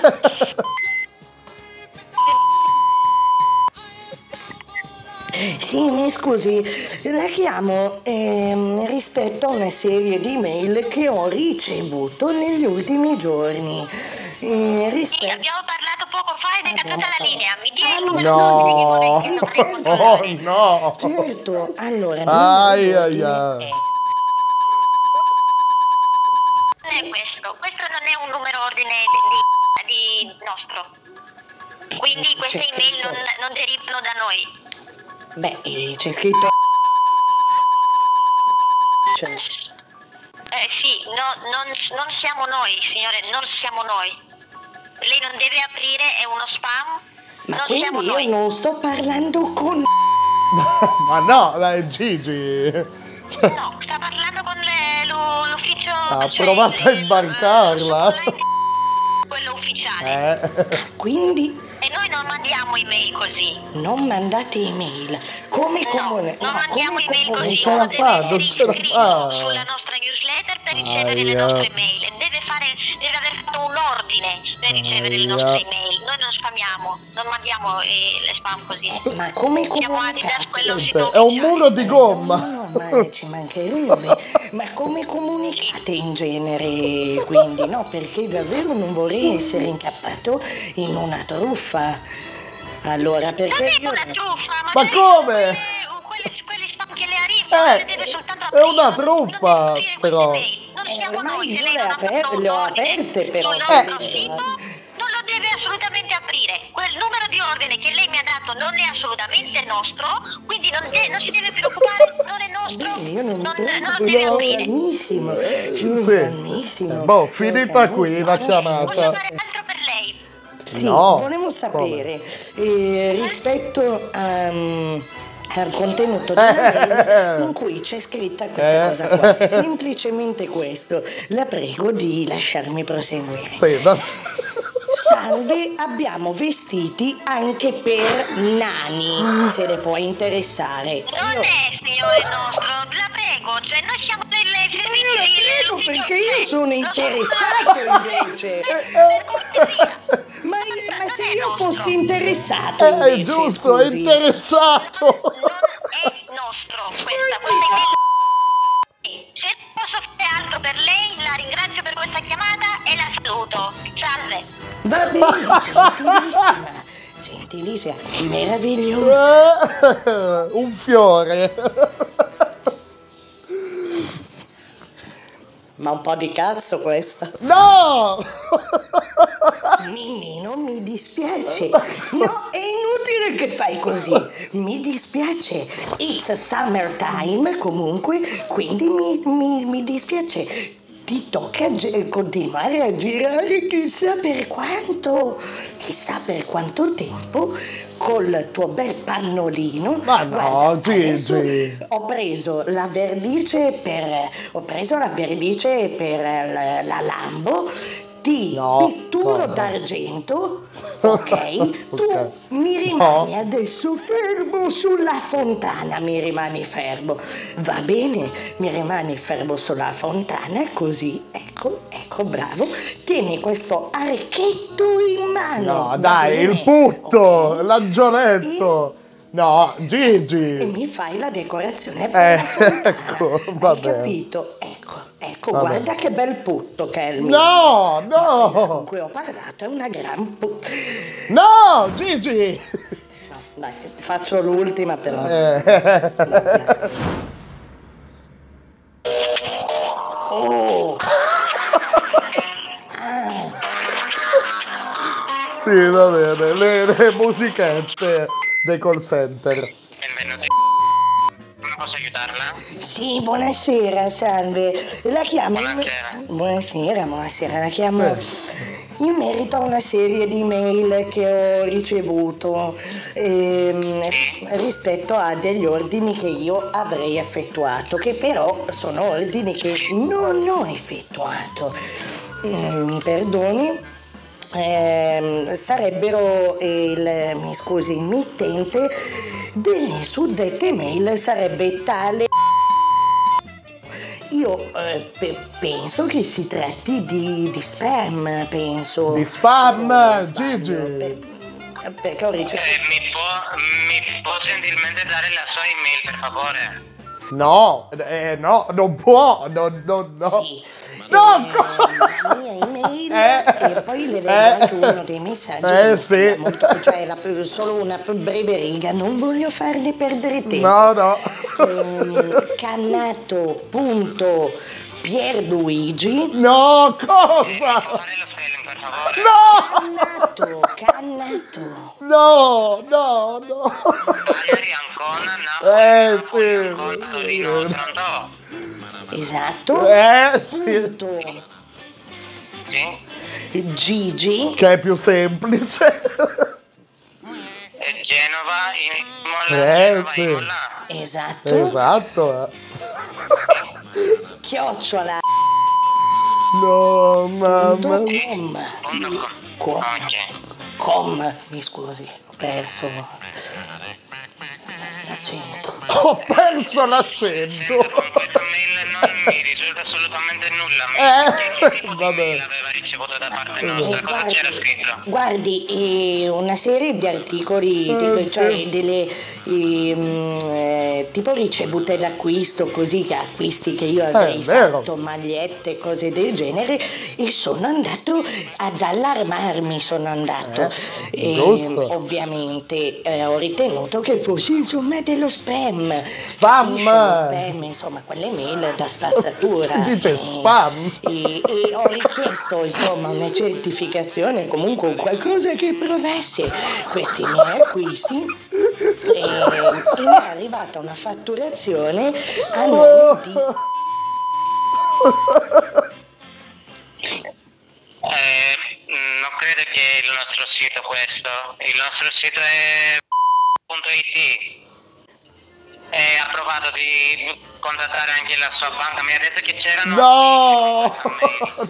Sì, mi scusi, la chiamo ehm, rispetto a una serie di mail che ho ricevuto negli ultimi giorni. Eh, Sì, rispetto... abbiamo parlato poco fa ed è caduta la linea. Mi dia il No. numero che vorrei che dovrei No, controllare. oh no. Certo, allora... Ai, ai, ai. Non è questo, questo non è un numero ordine di, di- di nostro. Quindi queste C'è email scritto- non, non derivano da noi. Beh, eh, c'è scritto... Cioè, Eh sì, no, non, non siamo noi, signore, non siamo noi. Lei non deve aprire, è uno spam. ma non siamo quindi noi. io non sto parlando con... Ma no, dai, Gigi. Cioè, No, sta parlando con le- lu- l'ufficio. Ha cioè, provato a imbarcarla. Quello ufficiale. eh. Quindi E noi non mandiamo email così. non mandate email. Come No, comune... non no, mandiamo come email comune- così. ce la fa, non ce la iscritto fa. sulla nostra newsletter ricevere le Aia. nostre email. E deve fare, deve aver fatto un ordine per ricevere le Aia. nostre email. Noi non spamiamo, non mandiamo eh, le spam così. Ma come Siamo Adidas, quello comunicate? È un muro di gomma. no, ma ci mancherebbe. Ma come comunicate in genere quindi? No, perché davvero non vorrei essere incappato in una truffa. Allora, Non perché è io... una truffa, Ma magari come? quelle- quelli, quelli spam che le arrivano, Eh, le deve soltanto è una truffa, però. mail. Non Eh, siamo ormai noi, io se lei le non ho ha aperte- fatto un le ho aperte, però, Eh. non lo deve assolutamente aprire. Quel numero di ordine che lei mi ha dato non è assolutamente nostro, quindi non, de- non si deve preoccupare, non è nostro, Bene, io non non, non lo deve aprire. sono Sì. Boh, finita qui la chiamata. fare altro per lei? Sì, No, volevo sapere eh, rispetto a, mm, al contenuto della mail in cui c'è scritta questa Eh. cosa qua. Semplicemente questo. La prego di lasciarmi proseguire. Sì, da- Salve, abbiamo vestiti anche per nani, se le può interessare. Non è, signore nostro, la prego, cioè noi siamo delle servizi io la prego perché io sono interessato invece. Ma, ma se io fossi interessato. Eh, invece, è giusto, scusi. è interessato. È nostro questa, quindi se posso fare altro per lei, la ringrazio per questa chiamata e la saluto. Salve. Va bene, gentilissima. Gentilissima, eh. meravigliosa. Un fiore. Ma un po' di cazzo questa. No! Mimì, non mi dispiace. No, è inutile che fai così. Mi dispiace. It's summertime comunque, quindi mi, mi- mi dispiace. Ti tocca continuare a girare chissà per quanto, chissà per quanto tempo col tuo bel pannolino. Ma no, Gigi. Ho preso la vernice per ho preso la vernice per la, la Lambo di pitturo d'argento. Ok, tu mi rimani adesso fermo sulla fontana, mi rimani fermo. Va bene, mi rimani fermo sulla fontana, così, ecco, ecco, bravo. Tieni questo archetto in mano. No, dai, bene? il putto, l'angioletto. No, E Gigi. mi fai la decorazione per Eh, la fontana. ecco, va Hai bene. capito? Ecco, ecco, Va guarda che bel putto che è il mio. No, no. Con cui ho parlato è una gran put... No, Gigi. Dai, faccio l'ultima però. Eh. Oh! Sì, va bene, le, le musichette dei call center. Sì, buonasera, salve. La chiamo. Buonasera, buonasera. La chiamo in merito a una serie di mail che ho ricevuto ehm, rispetto a degli ordini che io avrei effettuato, che però sono ordini che non ho effettuato. Mi perdoni? Ehm, sarebbero il, mi scusi, il mittente delle suddette mail sarebbe tale io eh, pe- penso che si tratti di, di spam, penso. Di spam, Gigi. Perché ho ricevuto. mi, può, mi può gentilmente dare la sua email, per favore? No, eh, no, non può, no, no, no. No, la mia email e poi le leggo Eh. anche uno dei messaggi. Eh, sì. molto- cioè la- solo una breve riga, non voglio farne perdere tempo. No, no. Ehm, cannato punto Pierluigi. No, cosa? No! Cannato, cannato. No, no, no. Eh, sì. Esatto. Eh, sì. Punto. Gigi. Che è più semplice. Genova, in Eh, sì. Esatto. Esatto. eh. Chiocciola. No, mamma. Com. Com. Com. Mi scusi, ho perso l'accento. Ho perso l'accento. mi risulta assolutamente nulla. Eh, vabbè. Aveva ricevuto da parte nostra, cosa c'era scritto? Guardi, eh, una serie di articoli, Eh, tipo, cioè delle ehm, eh, tipo ricevute d'acquisto, così che acquisti che io avrei Eh, vero. fatto, magliette, cose del genere, e sono andato ad allarmarmi, sono andato. Eh, E, giusto. ovviamente eh, ho ritenuto che fosse insomma dello spam. Spam. Lo spam, insomma, quelle mail da spazzatura. Si dice Eh, spam. e, e ho richiesto insomma una certificazione, comunque un qualcosa che provasse questi miei acquisti e, e mi è arrivata una fatturazione a nome di Eh, non credo che il nostro sito questo. Il nostro sito è .it. E ha provato di contattare anche la sua banca. Mi ha detto che c'erano. No,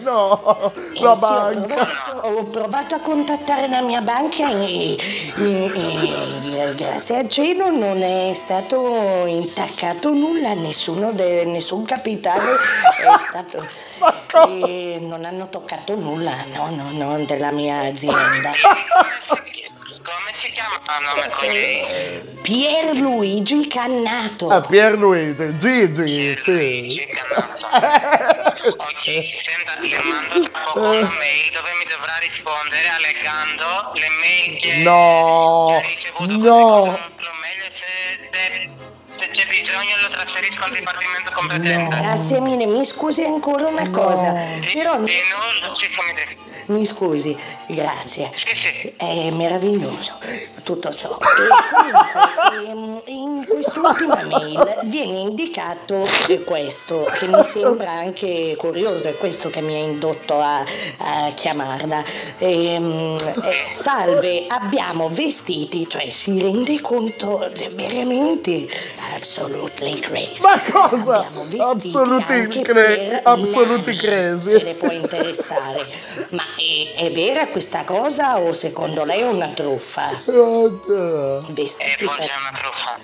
no, la Eh banca. provato, ho provato a contattare la mia banca e, e- e grazie al cielo non è stato intaccato nulla, nessuno de- nessun capitale è stato... e non hanno toccato nulla, no, no, no, della mia azienda. Come si chiama il nome così? Pierluigi Cannato. Ah, Pierluigi, Gigi, sì. Senta, le mando una mail dove mi dovrà rispondere allegando le mail che No, che ricevuto no, se c'è bisogno lo trasferisco al dipartimento competente. Grazie mille, mi scusi ancora una cosa, però mi, Sì, no, sì. Mi scusi, grazie, Sì, sì. è meraviglioso tutto ciò. E comunque, ehm, in quest'ultima mail viene indicato questo, che mi sembra anche curioso, è questo che mi ha indotto a, a chiamarla. Ehm, eh, salve, abbiamo vestiti, cioè si rende conto veramente absolutely crazy. Ma cosa? Abbiamo vestiti Absolutely cra- crazy. Se le può interessare. Ma è, è vera questa cosa o secondo lei è una truffa? Oddio. Vestiti Forse per... è una truffa.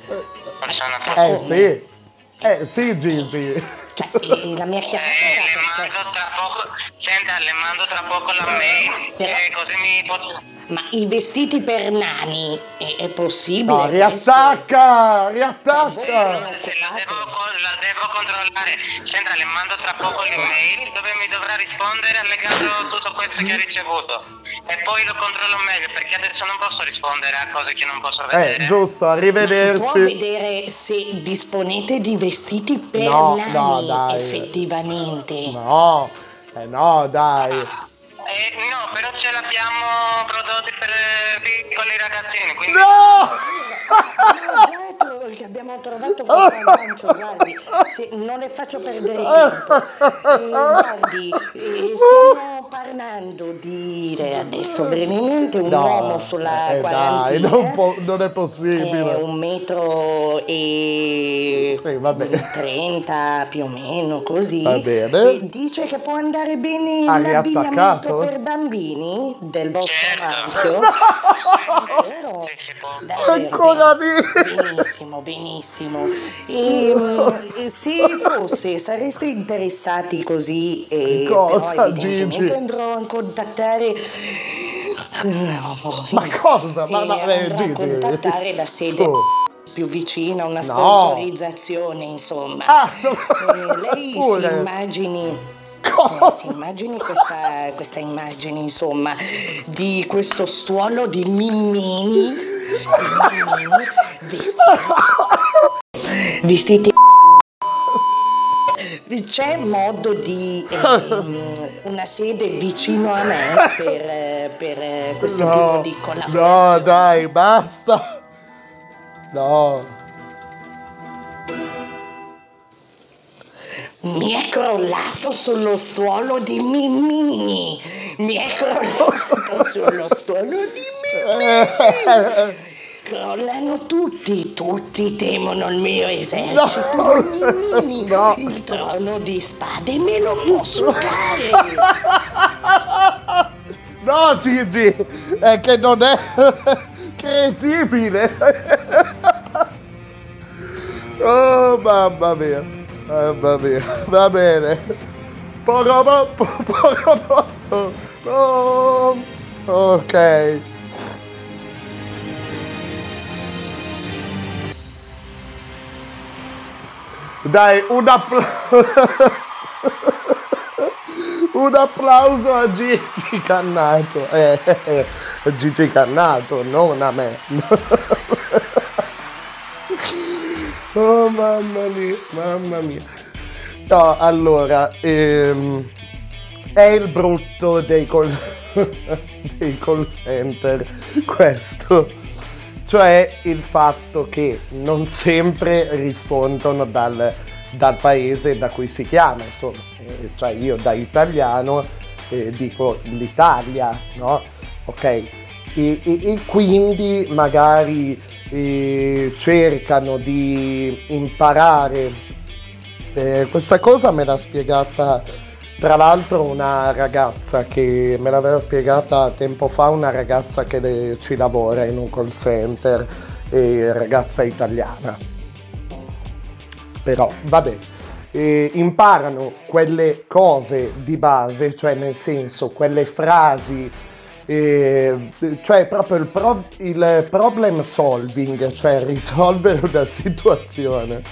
Forse è una truffa. Eh sì, eh sì Gigi. Cioè, e la mia chiamata Eh, le mando tra poco, senta, le mando tra poco la mail, Però- e così mi posso... Ma i vestiti per nani è, è possibile? No, riattacca, riattacca. Se la devo, la devo controllare. Senta, le mando tra poco l'email dove mi dovrà rispondere allegando tutto questo che ha ricevuto. E poi lo controllo meglio perché adesso non posso rispondere a cose che non posso Eh, vedere. giusto, Può arrivederci. vedere se disponete di vestiti per No, nani no, dai. effettivamente. No, eh no, dai. Eh, no, però ce l'abbiamo prodotti per eh, piccoli ragazzini, quindi... No! Che abbiamo trovato questo aggancio, guardi, se- non le faccio perdere tempo. Eh, guardi, eh, stiamo parlando di adesso brevemente un No, uomo sulla eh, dai, quarantina. non, po- non è eh, possibile. un metro e Sì, va bene. 30 più o meno così. Va bene. E dice che può andare bene Ha l'abbigliamento riattaccato? per bambini del vostro Certo. marchio. Davvero, Ancora. Benissimo, benissimo. E, mm, se fosse, sareste interessati così, eh, Cosa, però evidentemente Gigi? andrò a contattare... No, Ma cosa? Ma, eh, ma eh, andrò a Gigi. contattare la sede Oh. più vicina, una No. sponsorizzazione, insomma. Ah, Eh, lei si pure. immagini... Cosa? Eh, immagini questa, questa immagine, insomma, di questo stuolo di mimmini, di mimmini vestiti. vestiti. C'è modo di ehm, una sede vicino a me per, eh, per, eh, questo tipo No, di no, collaborazione? dai, basta. No. Mi è crollato sullo stuolo di Mimini. Mi è crollato sullo stuolo di Mimini. Crollano tutti, tutti temono il mio esercito. No. Mimini, No. il trono di spade me lo posso fare. No, Gigi, è che non è credibile. Oh, mamma mia, mia, va bene. Poco dopo, poco dopo. Oh, ok. Dai, un applauso. Un applauso a Gigi Cannato. Eh, eh, eh, Gigi Cannato, non a me. Oh mamma mia, mamma mia. No, allora, ehm, è il brutto dei call, dei call center questo. Cioè il fatto che non sempre rispondono dal, dal paese da cui si chiama, insomma. Eh, cioè io da italiano eh, dico l'Italia, no? Ok? E, e- e quindi magari eh, cercano di imparare. Eh, questa cosa me l'ha spiegata tra l'altro una ragazza che me l'aveva spiegata tempo fa, una ragazza che le- ci lavora in un call center, eh, ragazza italiana. Però vabbè, eh, imparano quelle cose di base, cioè nel senso quelle frasi, eh, cioè proprio il, pro- il problem solving, cioè risolvere una situazione.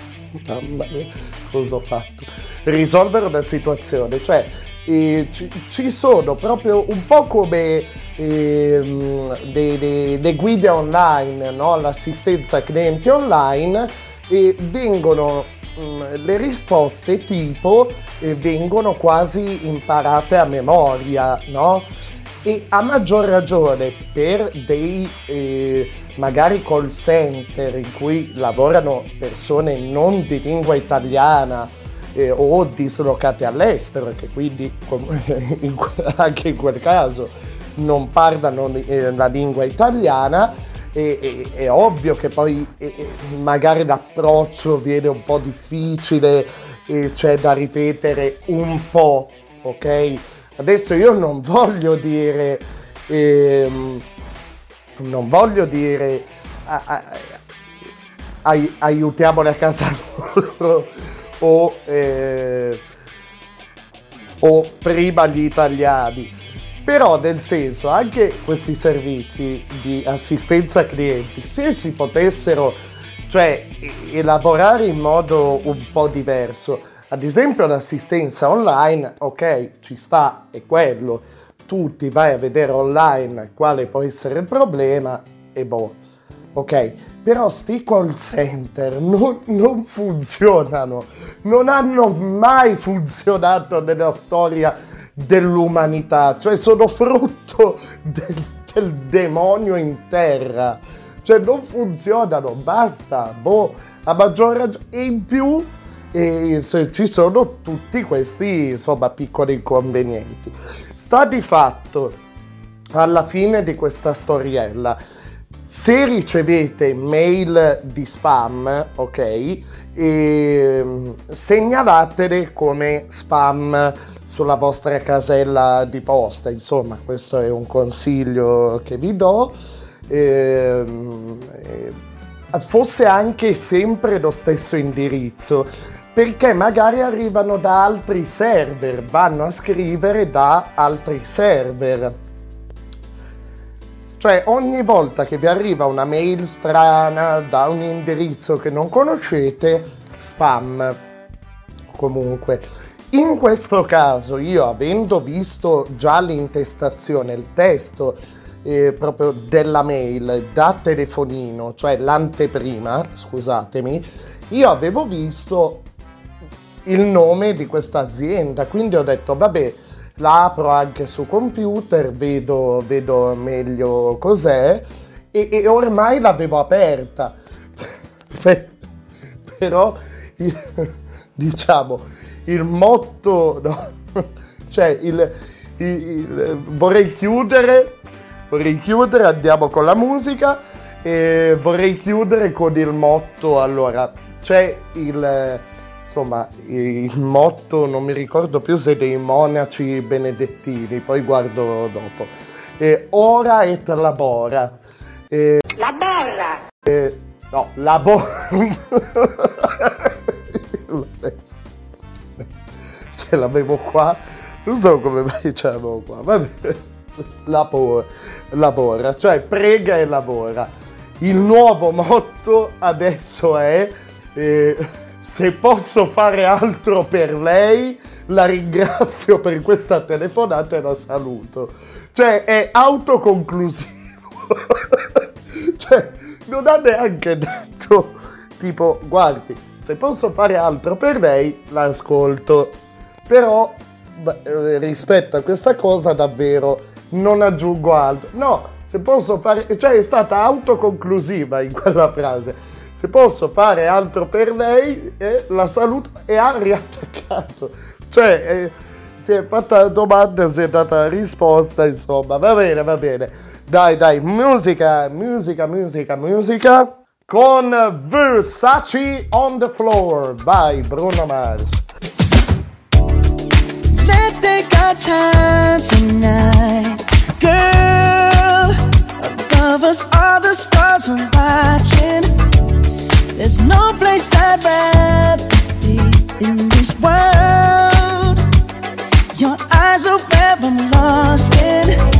Mamma mia, cosa ho fatto? Risolvere una situazione, cioè eh, ci, ci sono proprio un po' come dei- dei guide online, no? l'assistenza clienti online, e vengono mm, le risposte tipo eh, vengono quasi imparate a memoria, no? E a maggior ragione per dei eh, magari call center in cui lavorano persone non di lingua italiana eh, o dislocate all'estero, che quindi com- in anche in quel caso non parlano eh, la lingua italiana, e- e- è ovvio che poi eh, magari l'approccio viene un po' difficile e c'è da ripetere un po', ok? Adesso io non voglio dire, ehm, non voglio dire a- a- ai- aiutiamoli a casa loro o, eh, o prima gli italiani. Però nel senso, anche questi servizi di assistenza clienti, se si potessero cioè, elaborare in modo un po' diverso, ad esempio l'assistenza online, ok, ci sta, è quello, tu ti vai a vedere online quale può essere il problema e boh, ok, però sti call center non, non funzionano, non hanno mai funzionato nella storia dell'umanità, cioè sono frutto del, del demonio in terra, cioè non funzionano, basta, boh, a maggior ragione, e in più e ci sono tutti questi insomma piccoli inconvenienti. Sta di fatto alla fine di questa storiella se ricevete mail di spam, ok, ehm, segnalatele come spam sulla vostra casella di posta. Insomma, questo è un consiglio che vi do. Ehm, eh, fosse anche sempre lo stesso indirizzo, perché magari arrivano da altri server, vanno a scrivere da altri server. Cioè ogni volta che vi arriva una mail strana da un indirizzo che non conoscete, spam. Comunque, in questo caso io avendo visto già l'intestazione, il testo eh, proprio della mail da telefonino, cioè l'anteprima, scusatemi, io avevo visto il nome di questa azienda, quindi ho detto vabbè, la apro anche su computer, vedo, vedo meglio cos'è e, e ormai l'avevo aperta. Però diciamo il motto, no? cioè il, il- il- vorrei chiudere, vorrei chiudere, andiamo con la musica e vorrei chiudere con il motto, allora c'è il insomma il motto non mi ricordo più se dei monaci benedettini poi guardo dopo. Eh, ora et labora. Eh, La borra! eh, no labora ce l'avevo qua. Non so come mai ce l'avevo qua. Vabbè. Labor- lavora cioè prega e lavora il nuovo motto adesso è eh, se posso fare altro per lei la ringrazio per questa telefonata e la saluto. Cioè è autoconclusivo. Cioè non ha neanche detto tipo guardi se posso fare altro per lei l'ascolto. Però eh, rispetto a questa cosa davvero non aggiungo altro. No se posso fare cioè è stata autoconclusiva in quella frase se posso fare altro per lei eh, la saluto e ha riattaccato. Cioè eh, si è fatta la domanda si è data la risposta insomma va bene va bene. Dai dai musica musica musica musica. Con Versace on the floor. By Bruno Mars. Let's take our time tonight, girl. Above us, all the stars are watching. There's no place I'd rather be in this world. Your eyes are where I'm lost in.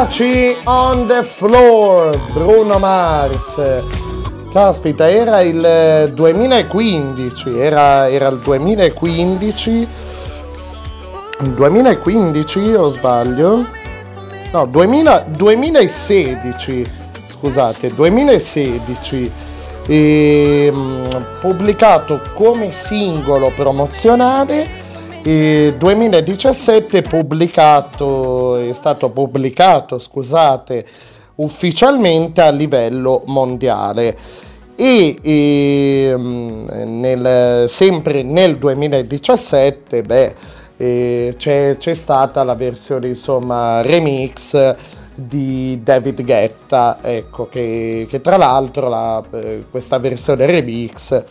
Versace on the floor, Bruno Mars. Caspita, era il 2015, era, era il 2015. Il 2015 o sbaglio? No, 2000 2016, scusate, 2016. ehm, pubblicato come singolo promozionale e 2017 pubblicato, è stato pubblicato, scusate, ufficialmente a livello mondiale. E, ehm, nel- sempre nel 2017 beh, eh, c'è, c'è stata la versione insomma remix di David Guetta ecco che, che tra l'altro la- eh, questa versione remix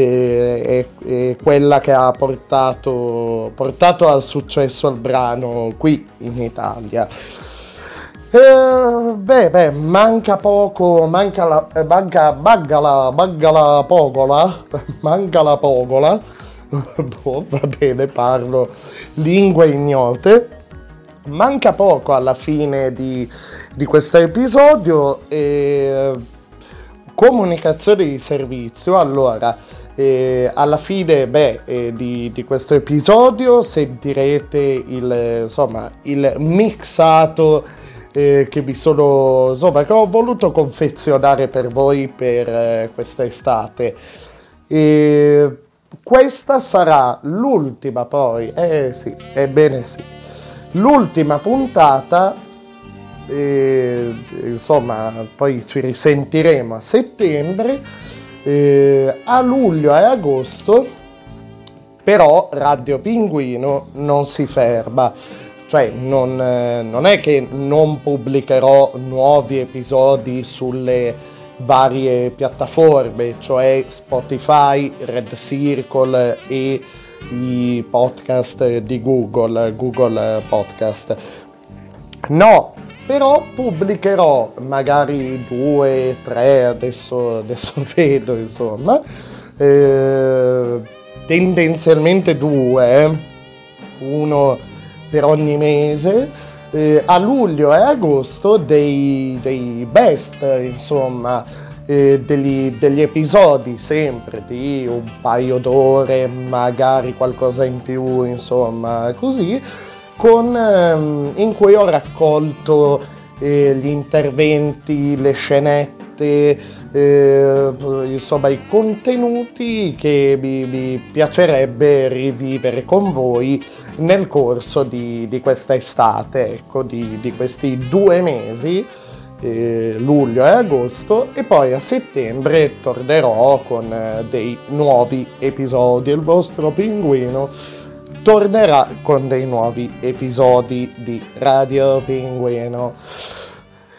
è, è quella che ha portato, portato al successo il brano qui in Italia. Eh, beh, beh, manca poco, manca la, eh, manca, manca la, manca la pogola, manca la pogola, boh, va bene, parlo lingue ignote, manca poco alla fine di, di questo episodio, e, comunicazione di servizio, allora, eh, alla fine beh, eh, di, di questo episodio sentirete il, insomma, il mixato eh, che mi sono insomma che ho voluto confezionare per voi per eh, questa estate e questa sarà l'ultima poi eh sì ebbene sì. L'ultima puntata eh, insomma poi ci risentiremo a settembre eh, a luglio e agosto però Radio Pinguino non si ferma cioè non, eh, non è che non pubblicherò nuovi episodi sulle varie piattaforme, cioè Spotify, Red Circle e i podcast di Google, Google Podcast. No, però pubblicherò magari due, tre, adesso, adesso vedo insomma, eh, tendenzialmente due, eh. uno per ogni mese, eh, a luglio e agosto dei, dei best, insomma, eh, degli, degli episodi sempre di un paio d'ore, magari qualcosa in più, insomma, così, con, ehm, in cui ho raccolto eh, gli interventi, le scenette, eh, insomma i contenuti che mi, mi piacerebbe rivivere con voi nel corso di, di questa estate, ecco, di, di questi due mesi, eh, luglio e agosto, e poi a settembre tornerò con eh, dei nuovi episodi. Il vostro pinguino tornerà con dei nuovi episodi di Radio Pinguino.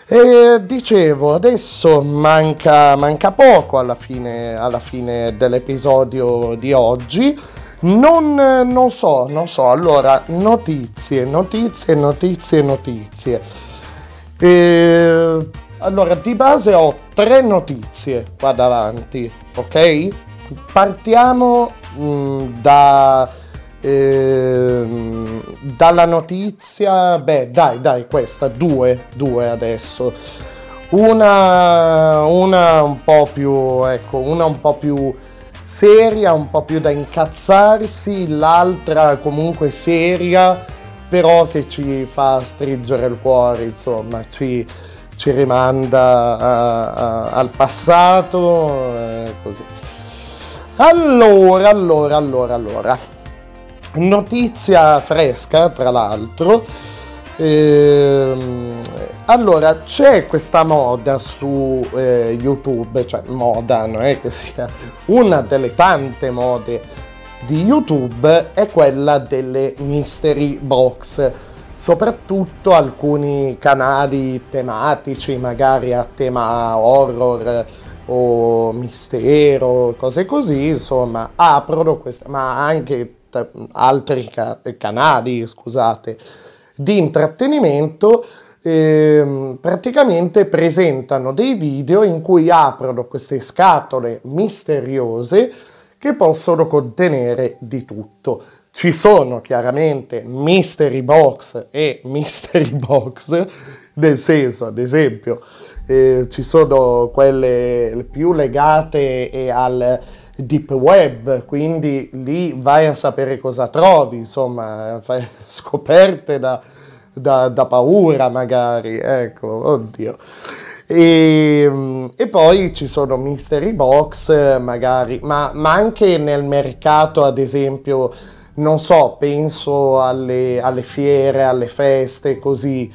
E dicevo, adesso manca, manca poco alla fine, alla fine dell'episodio di oggi. Non, non so, non so. Allora, notizie, notizie, notizie, notizie. E, allora, di base ho tre notizie qua davanti, ok? Partiamo mh, da, ehm, dalla notizia, beh, dai, dai, questa, due, due adesso. Una, una un po' più, ecco, una un po' più seria, un po' più da incazzarsi, l'altra comunque seria, però che ci fa stringere il cuore, insomma, ci, ci rimanda a- a- al passato, eh, così. Allora, allora, allora, allora. Notizia fresca, tra l'altro. Ehm, allora, c'è questa moda su eh, YouTube, cioè moda, non è che sia una delle tante mode di YouTube, è quella delle mystery box. Soprattutto alcuni canali tematici, magari a tema horror o mistero, cose così, insomma, aprono questa, ma anche altri ca- canali, scusate, di intrattenimento ehm, praticamente presentano dei video in cui aprono queste scatole misteriose che possono contenere di tutto. ci sono chiaramente mystery box e mystery box, nel senso, ad esempio, eh, ci sono quelle più legate eh, al deep web, quindi lì vai a sapere cosa trovi, insomma, fai scoperte da, da, da paura magari, ecco, oddio. E, e, poi ci sono mystery box magari, ma, ma, anche nel mercato, ad esempio, non so, penso alle, alle fiere, alle feste, così.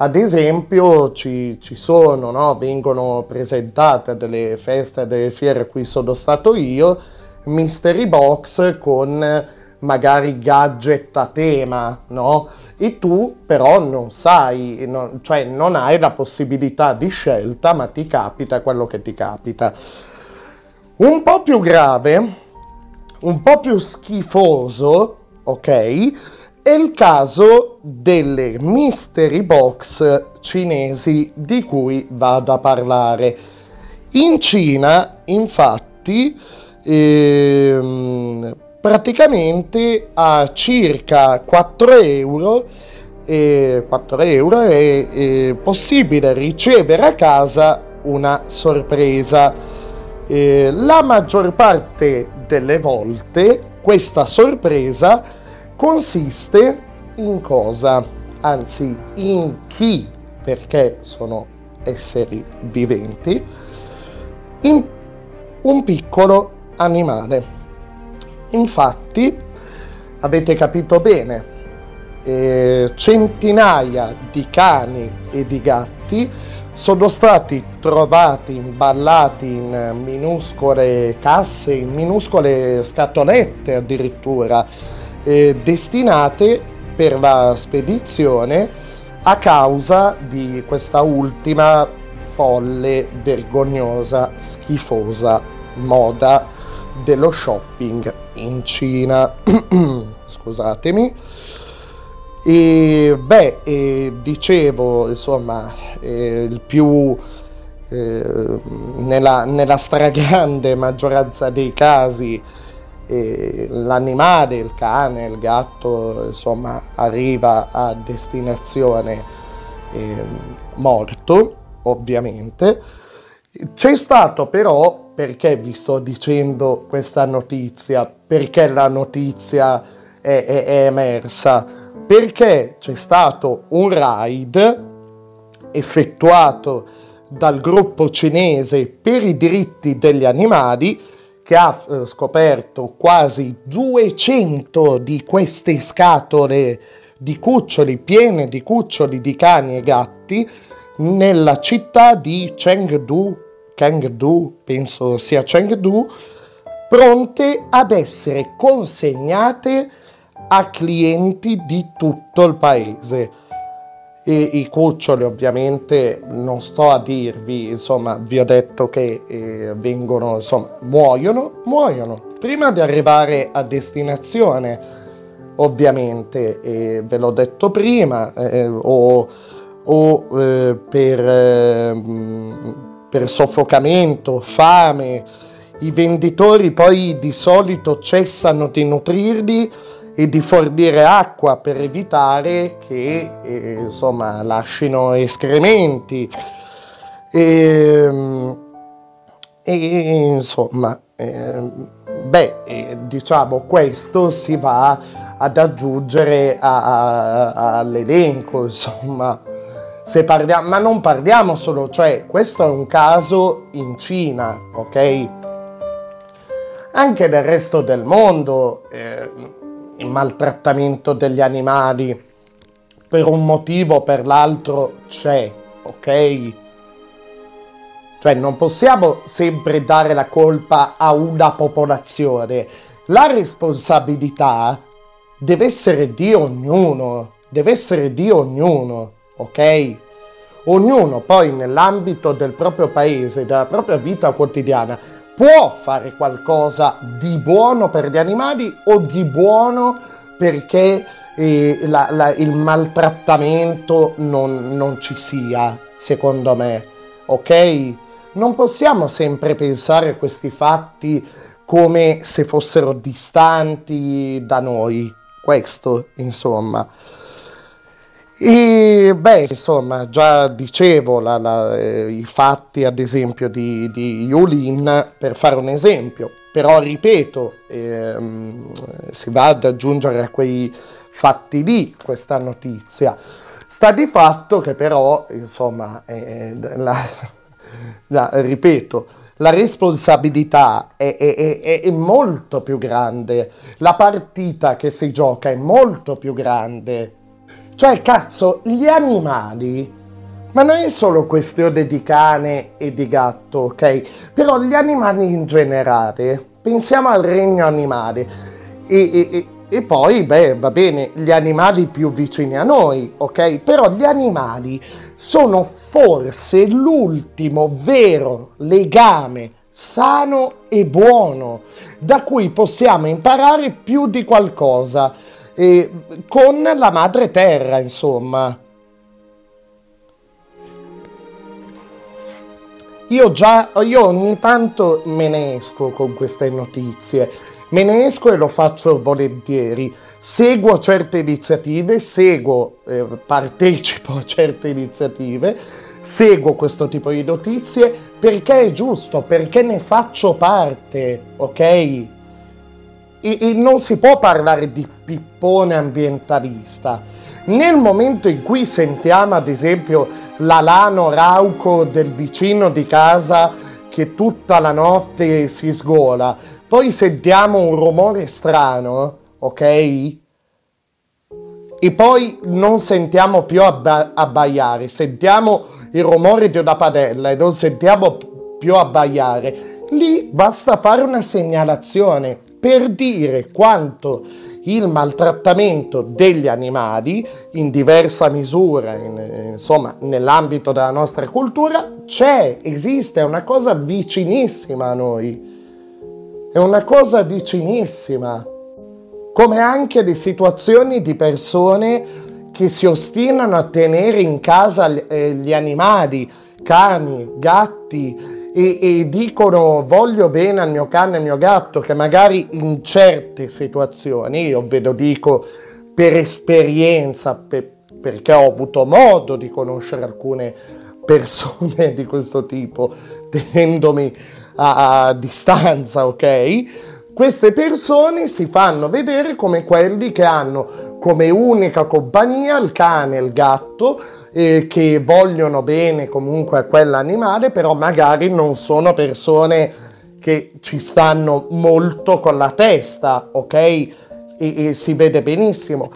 Ad esempio ci, ci sono, no? vengono presentate delle feste, delle fiere a cui sono stato io, mystery box con magari gadget a tema, no? E tu però non sai, non, cioè non hai la possibilità di scelta, ma ti capita quello che ti capita. Un po' più grave, un po' più schifoso, ok? È il caso delle mystery box cinesi di cui vado a parlare. In Cina, infatti, ehm, praticamente a circa 4 euro, eh, 4 euro è, è, possibile ricevere a casa una sorpresa. Eh, la maggior parte delle volte questa sorpresa consiste in cosa? Anzi, in chi, perché sono esseri viventi, in un piccolo animale. Infatti, avete capito bene, eh, centinaia di cani e di gatti sono stati trovati imballati in minuscole casse, in minuscole scatolette addirittura, eh, destinate per la spedizione a causa di questa ultima folle, vergognosa, schifosa moda dello shopping in Cina. Scusatemi. E beh, eh, dicevo, insomma, eh, il più eh, nella, nella, stragrande maggioranza dei casi l'animale, il cane, il gatto, insomma, arriva a destinazione ehm, morto, ovviamente. C'è stato però perché vi sto dicendo questa notizia? Perché la notizia è, è, è emersa? Perché c'è stato un raid effettuato dal gruppo cinese per i diritti degli animali che ha eh, scoperto quasi 200 di queste scatole di cuccioli piene di cuccioli di cani e gatti nella città di Chengdu Chengdu, penso sia Chengdu, pronte ad essere consegnate a clienti di tutto il paese. E i cuccioli ovviamente non sto a dirvi, insomma, vi ho detto che eh, vengono, insomma, muoiono, muoiono prima di arrivare a destinazione, ovviamente, eh, ve l'ho detto prima, eh, o, o eh, per ehm, per soffocamento, fame. I venditori poi di solito cessano di nutrirli e di fornire acqua per evitare che eh, insomma lasciano escrementi. E, e insomma, eh, beh, diciamo questo si va ad aggiungere a, a, all'elenco, insomma se parliamo, ma non parliamo solo, cioè questo è un caso in Cina, ok? Anche nel resto del mondo eh, il maltrattamento degli animali per un motivo o per l'altro c'è, ok? Cioè non possiamo sempre dare la colpa a una popolazione, la responsabilità deve essere di ognuno, deve essere di ognuno ok? Ognuno poi nell'ambito del proprio paese, della propria vita quotidiana, può fare qualcosa di buono per gli animali o di buono perché eh, la, la, il maltrattamento non, non ci sia, secondo me, ok? Non possiamo sempre pensare a questi fatti come se fossero distanti da noi, questo, insomma. E beh, insomma, già dicevo la, la, eh, i fatti, ad esempio, di, di Yulin, per fare un esempio, però ripeto, ehm, si va ad aggiungere a quei fatti lì questa notizia. Sta di fatto che però, insomma, eh, la, la, ripeto, la responsabilità è, è, è, è, molto più grande, la partita che si gioca è molto più grande. Cioè, cazzo, gli animali, ma non è solo questione di cane e di gatto, ok? Però gli animali in generale, pensiamo al regno animale e, e, e poi, beh, va bene, gli animali più vicini a noi, ok? Però gli animali sono forse l'ultimo vero legame sano e buono da cui possiamo imparare più di qualcosa eh, con la madre terra, insomma. Io già, io ogni tanto me ne esco con queste notizie Me ne esco e lo faccio volentieri. Seguo certe iniziative, seguo, eh, partecipo a certe iniziative, seguo questo tipo di notizie perché è giusto, perché ne faccio parte, ok? E, e non si può parlare di pippone ambientalista. Nel momento in cui sentiamo, ad esempio, l'alano rauco del vicino di casa che tutta la notte si sgola, poi sentiamo un rumore strano, ok? E poi non sentiamo più abba- abbaiare, sentiamo il rumore di una padella e non sentiamo più abbaiare. Lì basta fare una segnalazione per dire quanto il maltrattamento degli animali in diversa misura, in, insomma, nell'ambito della nostra cultura, c'è, esiste, è una cosa vicinissima a noi. È una cosa vicinissima, come anche le situazioni di persone che si ostinano a tenere in casa eh, gli animali, cani, gatti, e, e, dicono voglio bene al mio cane e al mio gatto, che magari in certe situazioni, io ve lo dico per esperienza, per, perché ho avuto modo di conoscere alcune persone di questo tipo, tenendomi a, a distanza, ok? Queste persone si fanno vedere come quelli che hanno come unica compagnia il cane e il gatto, eh, che vogliono bene comunque a quell'animale, però magari non sono persone che ci stanno molto con la testa, ok? E, e si vede benissimo.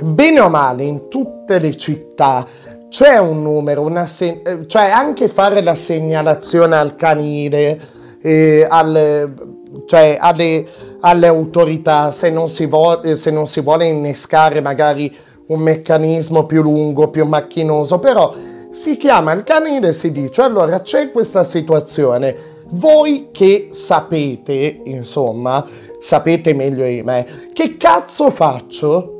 Bene o male, in tutte le città c'è un numero, se- cioè anche fare la segnalazione al canile, eh, alle, cioè alle, alle, autorità, se non, vo- se non si vuole innescare magari un meccanismo più lungo, più macchinoso, però si chiama il canile e si dice allora c'è questa situazione, voi che sapete, insomma, sapete meglio di me, che cazzo faccio?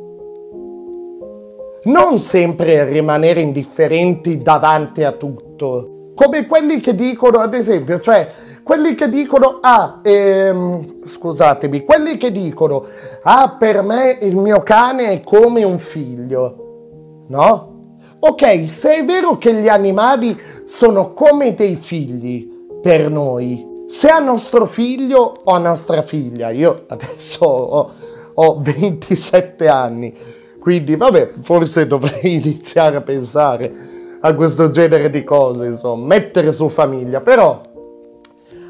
non sempre rimanere indifferenti davanti a tutto, come quelli che dicono, ad esempio, cioè quelli che dicono, ah, ehm, scusatemi, quelli che dicono, ah, per me il mio cane è come un figlio, no? Ok, se è vero che gli animali sono come dei figli per noi, se a nostro figlio o a nostra figlia, io adesso ho, ho 27 anni, quindi, vabbè, forse dovrei iniziare a pensare a questo genere di cose, insomma, mettere su famiglia. Però,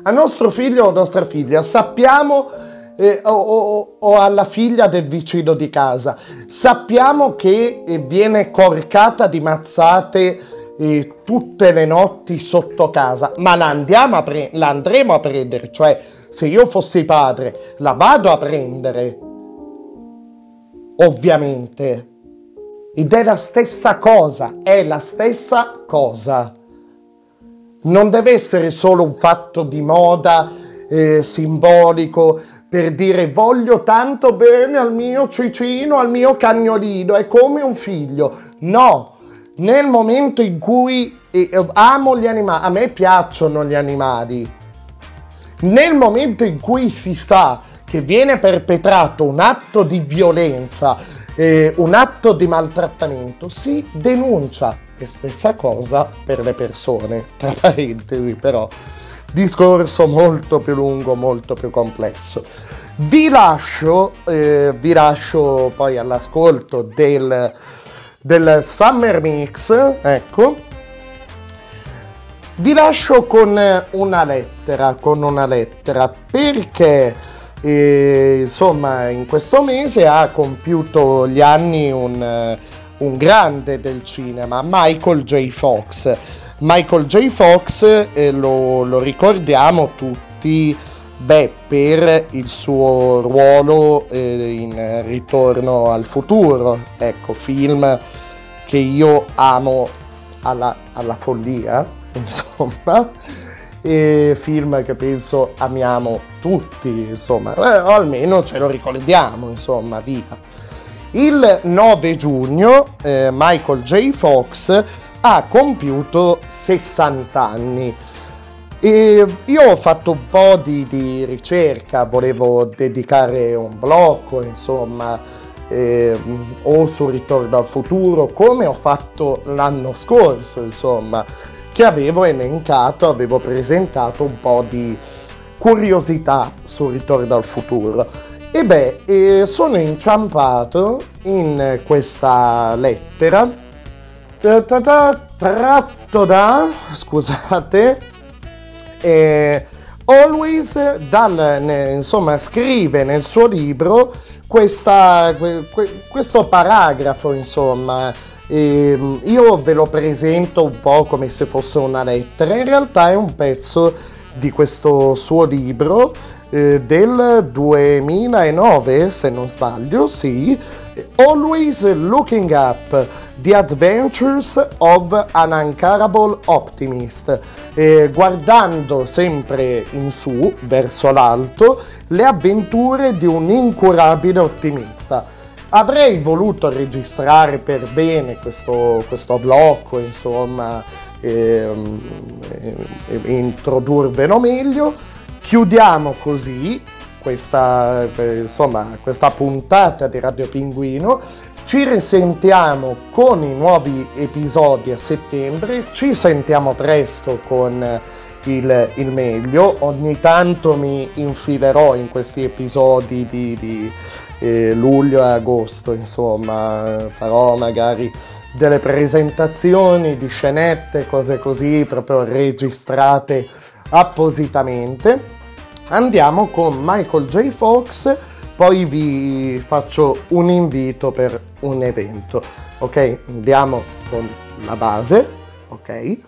a nostro figlio o nostra figlia, sappiamo, eh, o, o, o, alla figlia del vicino di casa, sappiamo che eh, viene corcata di mazzate eh, tutte le notti sotto casa, ma la, a pre- la andremo a prendere, cioè se io fossi padre, la vado a prendere ovviamente. Ed è la stessa cosa, è la stessa cosa. Non deve essere solo un fatto di moda eh, simbolico per dire voglio tanto bene al mio cicino, al mio cagnolino, è come un figlio. No, nel momento in cui eh, amo gli animali, a me piacciono gli animali, nel momento in cui si sa che viene perpetrato un atto di violenza, eh, un atto di maltrattamento, si denuncia. E stessa cosa per le persone, tra parentesi però, discorso molto più lungo, molto più complesso. Vi lascio, eh, vi lascio poi all'ascolto del, del Summer Mix, ecco, vi lascio con una lettera, con una lettera, perché eh, insomma in questo mese ha compiuto gli anni un, un grande del cinema, Michael J. Fox. Michael J. Fox eh, lo, lo, ricordiamo tutti beh, per il suo ruolo eh, in Ritorno al futuro, ecco, film che io amo alla, alla follia, insomma, e film che penso amiamo tutti, insomma, eh, o almeno ce lo ricordiamo, insomma, via. Il 9 giugno eh, Michael J. Fox ha compiuto 60 anni. E io ho fatto un po' di, di ricerca, volevo dedicare un blocco, insomma, eh, o sul ritorno al futuro, come ho fatto l'anno scorso, insomma, che avevo elencato, avevo presentato un po' di curiosità sul ritorno al futuro. E beh, eh, sono inciampato in questa lettera. Tratto da, scusate, eh, Always dal, ne, insomma, scrive nel suo libro questa, que, questo paragrafo, insomma, eh, io ve lo presento un po' come se fosse una lettera, in realtà è un pezzo di questo suo libro eh, del 2009, se non sbaglio, sì, Always Looking Up, The Adventures of an Uncarable Optimist, eh, guardando sempre in su, verso l'alto, le avventure di un incurabile ottimista. Avrei voluto registrare per bene questo, questo blocco, insomma, e, e, e introdurvelo meglio. Chiudiamo così questa, insomma, questa puntata di Radio Pinguino. Ci risentiamo con i nuovi episodi a settembre, ci sentiamo presto con il, il meglio. Ogni tanto mi infilerò in questi episodi di, di eh, luglio e agosto, insomma, farò magari delle presentazioni di scenette, cose così, proprio registrate appositamente andiamo con Michael J. Fox, poi vi faccio un invito per un evento. Ok, andiamo con la base. Ok,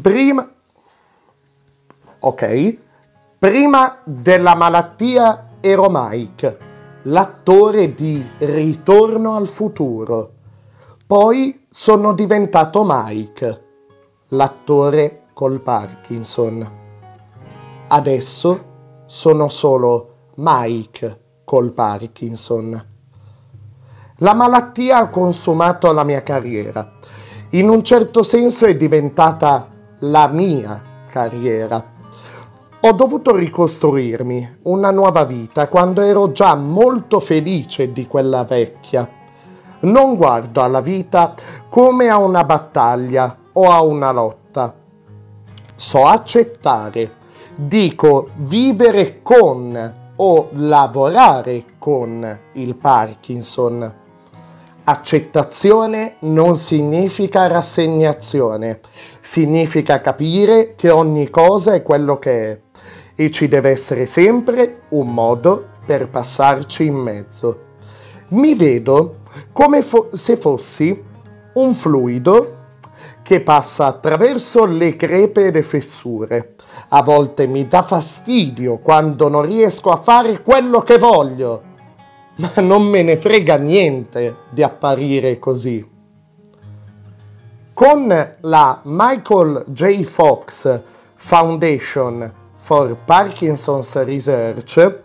prima, ok, prima della malattia ero Mike, l'attore di Ritorno al futuro. Poi sono diventato Mike, l'attore col Parkinson. Adesso sono solo Mike col Parkinson. La malattia ha consumato la mia carriera. In un certo senso è diventata la mia carriera. Ho dovuto ricostruirmi una nuova vita quando ero già molto felice di quella vecchia. Non guardo alla vita come a una battaglia o a una lotta. So accettare dico vivere con o lavorare con il Parkinson. Accettazione non significa rassegnazione, significa capire che ogni cosa è quello che è e ci deve essere sempre un modo per passarci in mezzo. Mi vedo come fo- se fossi un fluido che passa attraverso le crepe e le fessure a volte mi dà fastidio quando non riesco a fare quello che voglio, ma non me ne frega niente di apparire così. Con la Michael J. Fox Foundation for Parkinson's Research,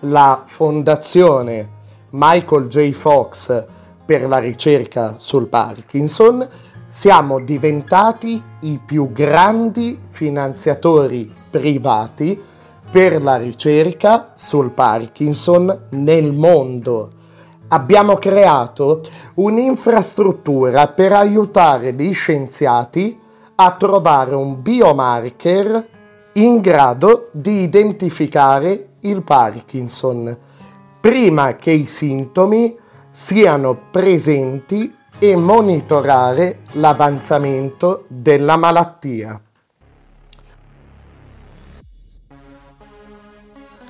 la fondazione Michael J. Fox per la ricerca sul Parkinson, siamo diventati i più grandi finanziatori privati per la ricerca sul Parkinson nel mondo. Abbiamo creato un'infrastruttura per aiutare gli scienziati a trovare un biomarker in grado di identificare il Parkinson prima che i sintomi siano presenti e monitorare l'avanzamento della malattia.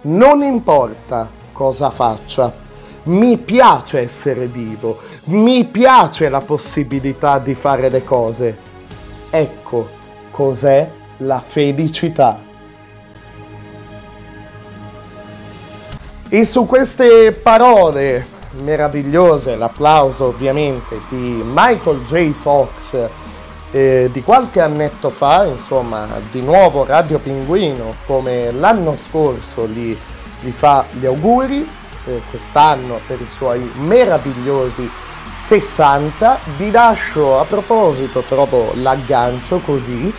Non importa cosa faccia, mi piace essere vivo, mi piace la possibilità di fare le cose. Ecco cos'è la felicità. E su queste parole meravigliose, l'applauso ovviamente di Michael J. Fox eh, di qualche annetto fa, insomma, di nuovo Radio Pinguino, come l'anno scorso gli, gli fa gli auguri, eh, quest'anno per i suoi meravigliosi 60. Vi lascio a proposito, proprio l'aggancio così,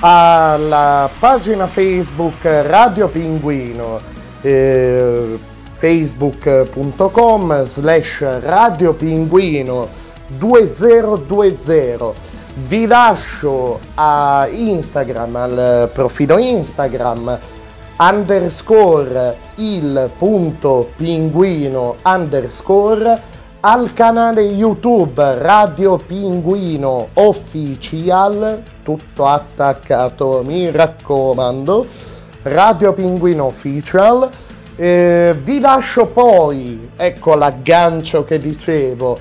alla pagina Facebook Radio Pinguino eh, facebook.com slash radiopinguino 2020 vi lascio a Instagram al profilo Instagram underscore il punto pinguino underscore al canale YouTube Radio Pinguino Official tutto attaccato mi raccomando Radio Pinguino Official. Eh, vi lascio poi, ecco l'aggancio che dicevo,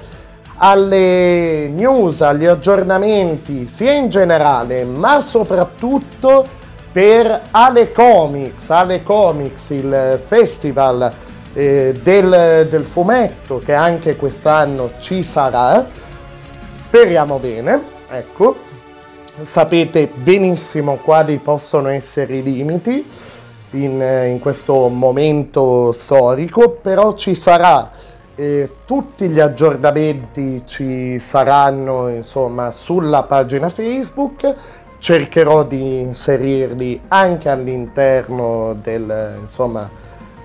alle news, agli aggiornamenti, sia in generale, ma soprattutto per Ale Comics, Ale Comics, il festival eh, del, del fumetto che anche quest'anno ci sarà. Speriamo bene, ecco. Sapete benissimo quali possono essere i limiti in, in questo momento storico, però ci sarà, eh, tutti gli aggiornamenti ci saranno insomma sulla pagina Facebook, cercherò di inserirli anche all'interno del, insomma,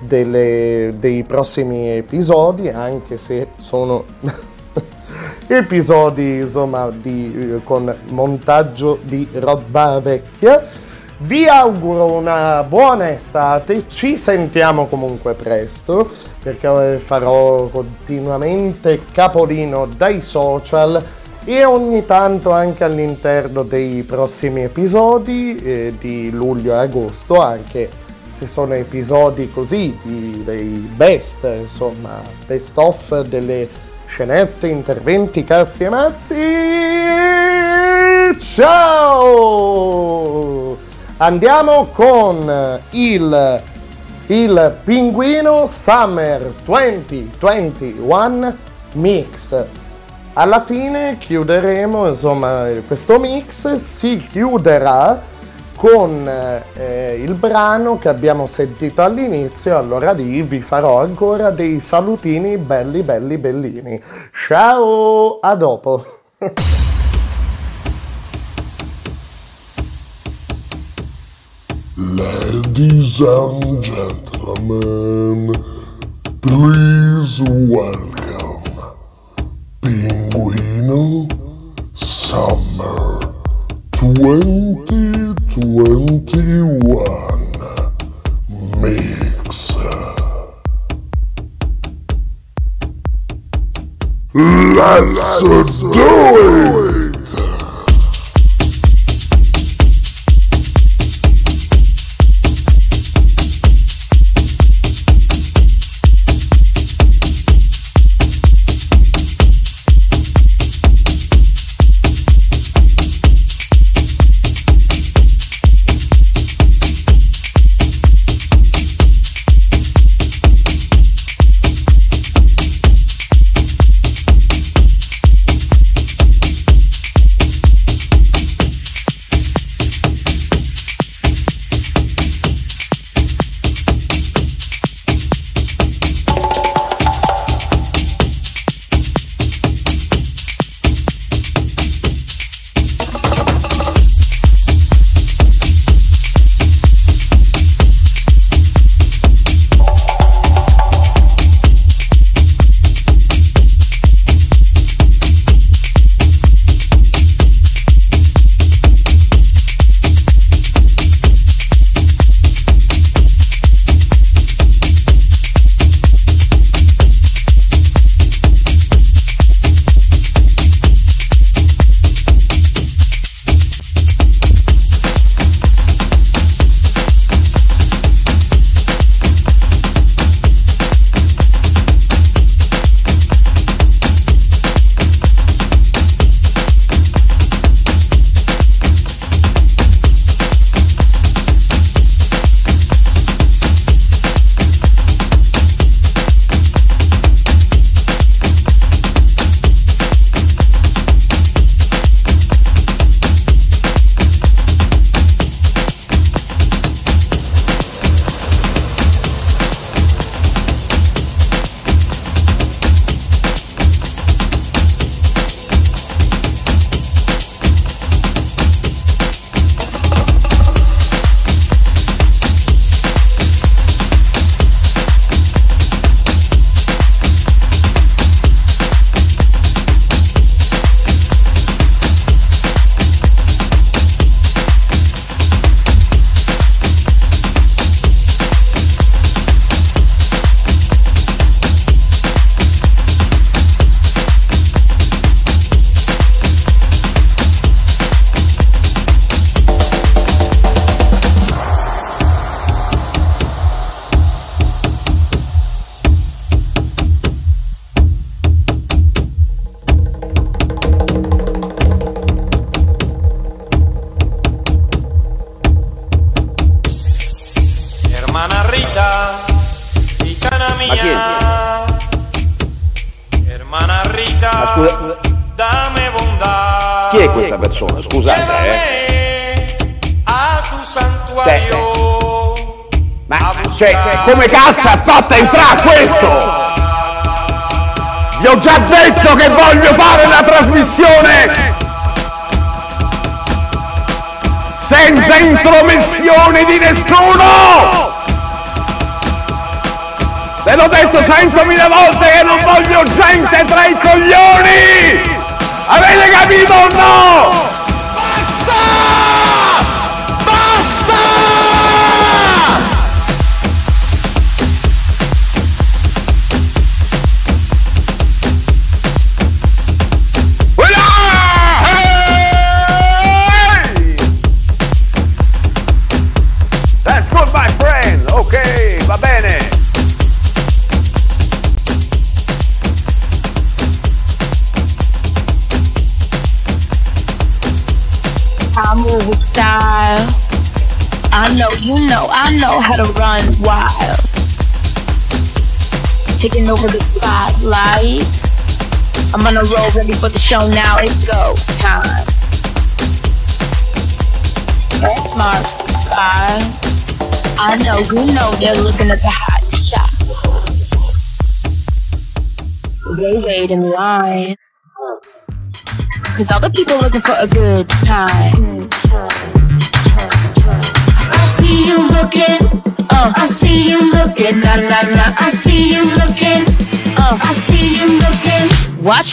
delle, dei prossimi episodi, anche se sono episodi insomma di, con montaggio di roba vecchia. Vi auguro una buona estate, ci sentiamo comunque presto perché farò continuamente capolino dai social e ogni tanto anche all'interno dei prossimi episodi eh, di luglio e agosto, anche se sono episodi così di, dei best, insomma, best of delle scenette, interventi, cazzi e mazzi. Ciao! Andiamo con il, il Pinguino Summer 2021 Mix. Alla fine chiuderemo, insomma, questo mix si chiuderà con eh, il brano che abbiamo sentito all'inizio, allora lì vi farò ancora dei salutini belli belli bellini. Ciao, a dopo. Ladies and gentlemen, please welcome Pinguino Summer 2021 Mix. Let's do it!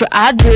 what I do.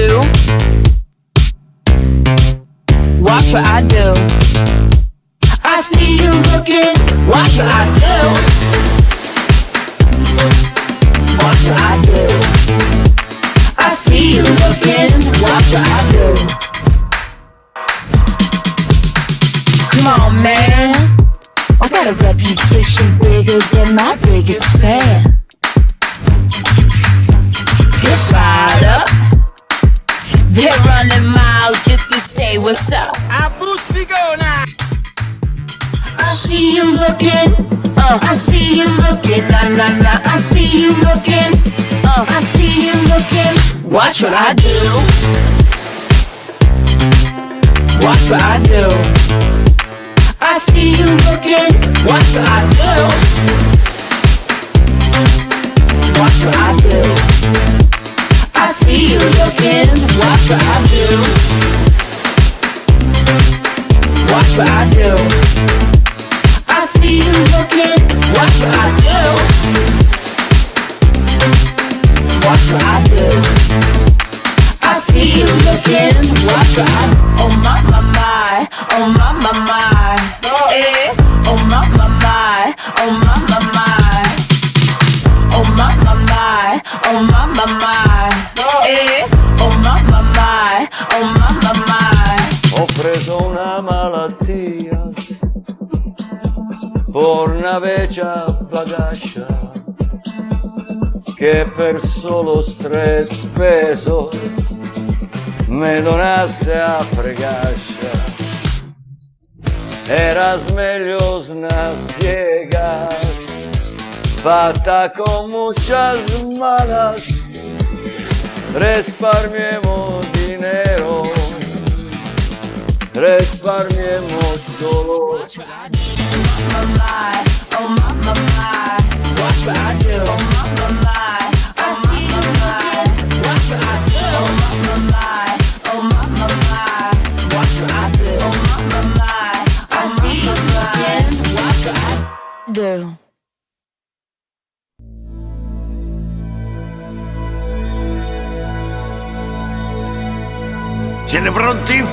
just Siete pronti?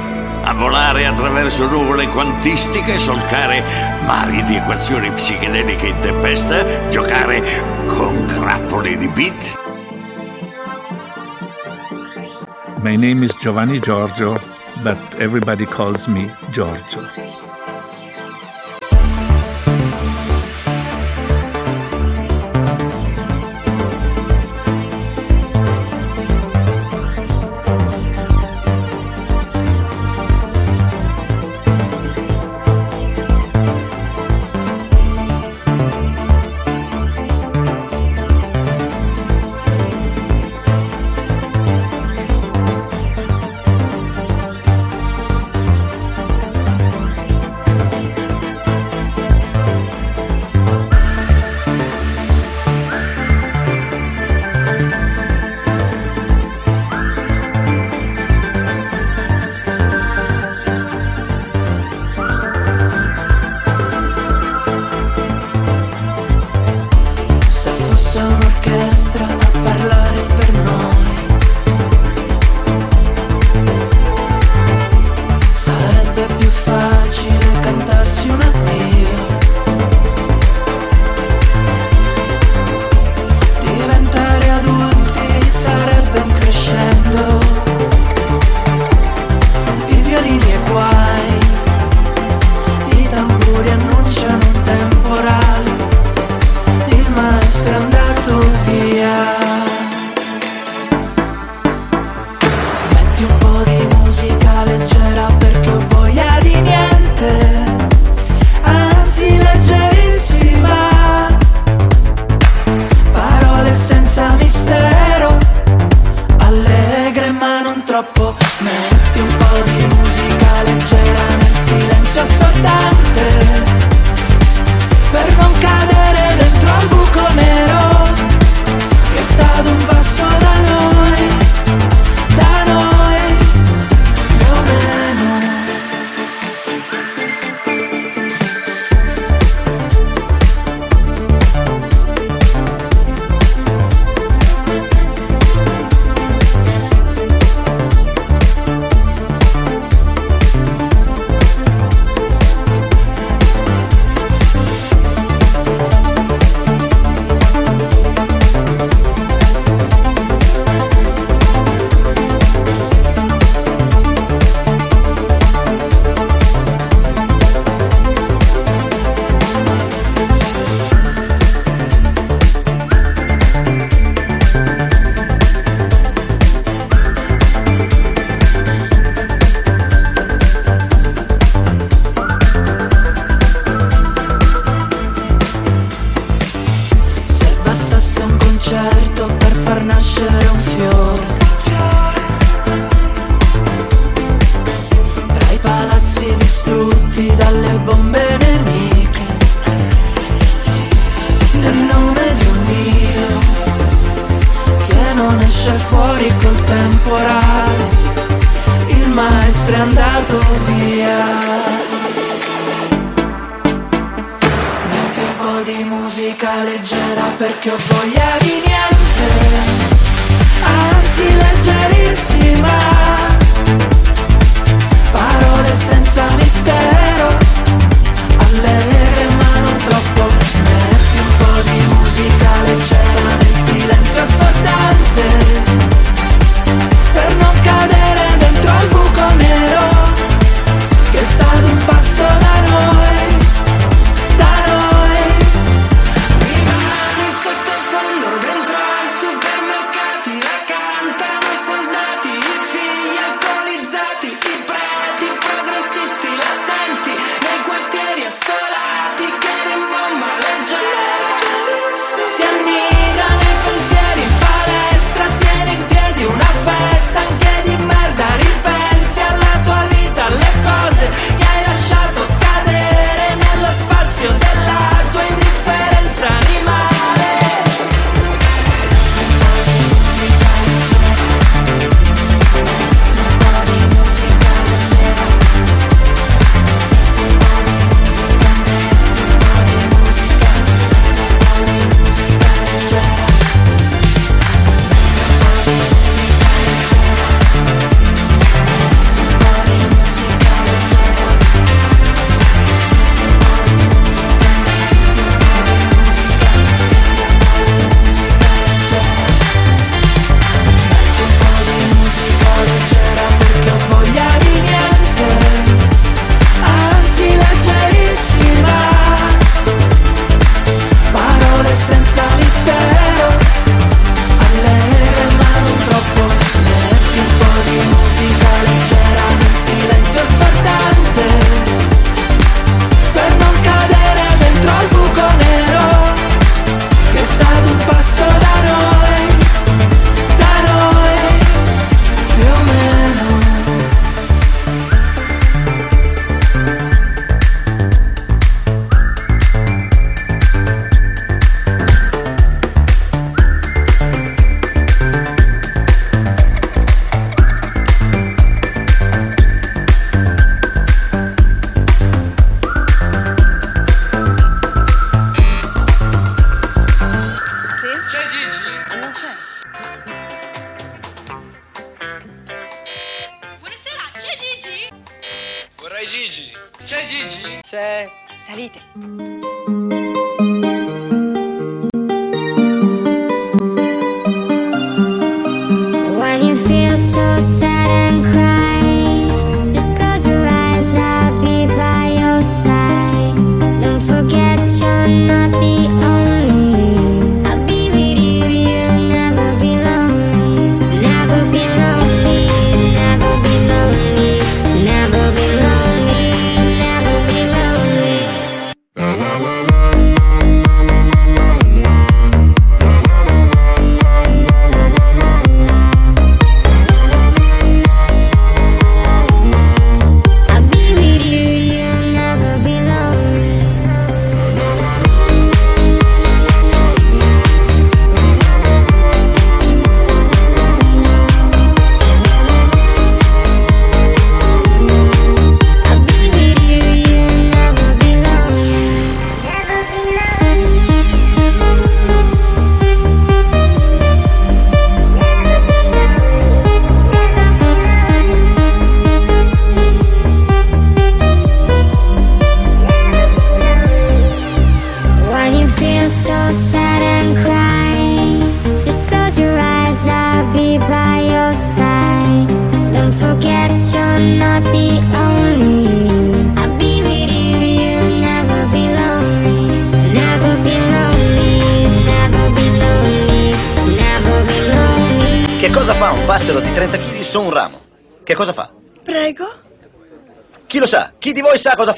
A volare attraverso nuvole quantistiche, solcare mari di equazioni psichedeliche in tempesta, giocare con grappoli di beat? My name is Giovanni Giorgio, but everybody calls me Giorgio.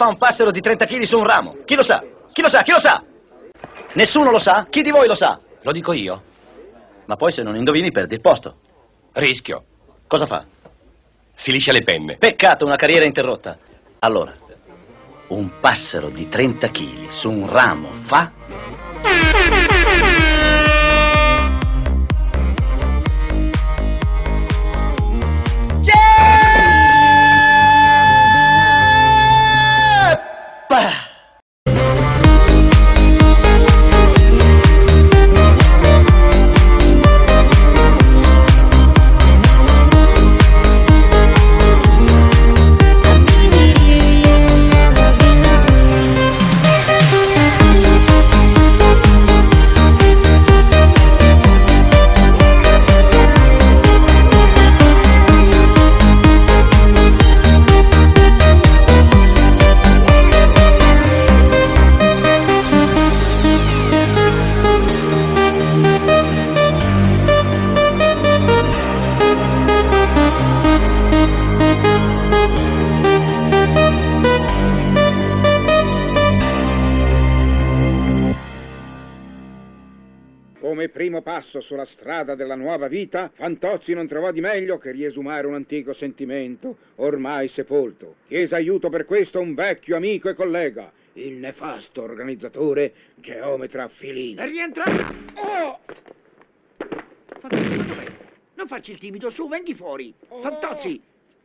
un passero di 30 kg su un ramo? Chi lo sa? Chi lo sa? Chi lo sa? Nessuno lo sa? Chi di voi lo sa? Lo dico io. Ma poi se non indovini perdi il posto. Rischio. Cosa fa? Si liscia le penne. Peccato, una carriera interrotta. Allora, un passero di 30 kg su un ramo fa sulla strada della nuova vita, Fantozzi non trovò di meglio che riesumare un antico sentimento, ormai sepolto. Chiese aiuto per questo un vecchio amico e collega, il nefasto organizzatore Geometra Filini. È rientrata! Oh! Fantozzi, ma dov'è? Non facci il timido, su, venghi fuori! Fantozzi!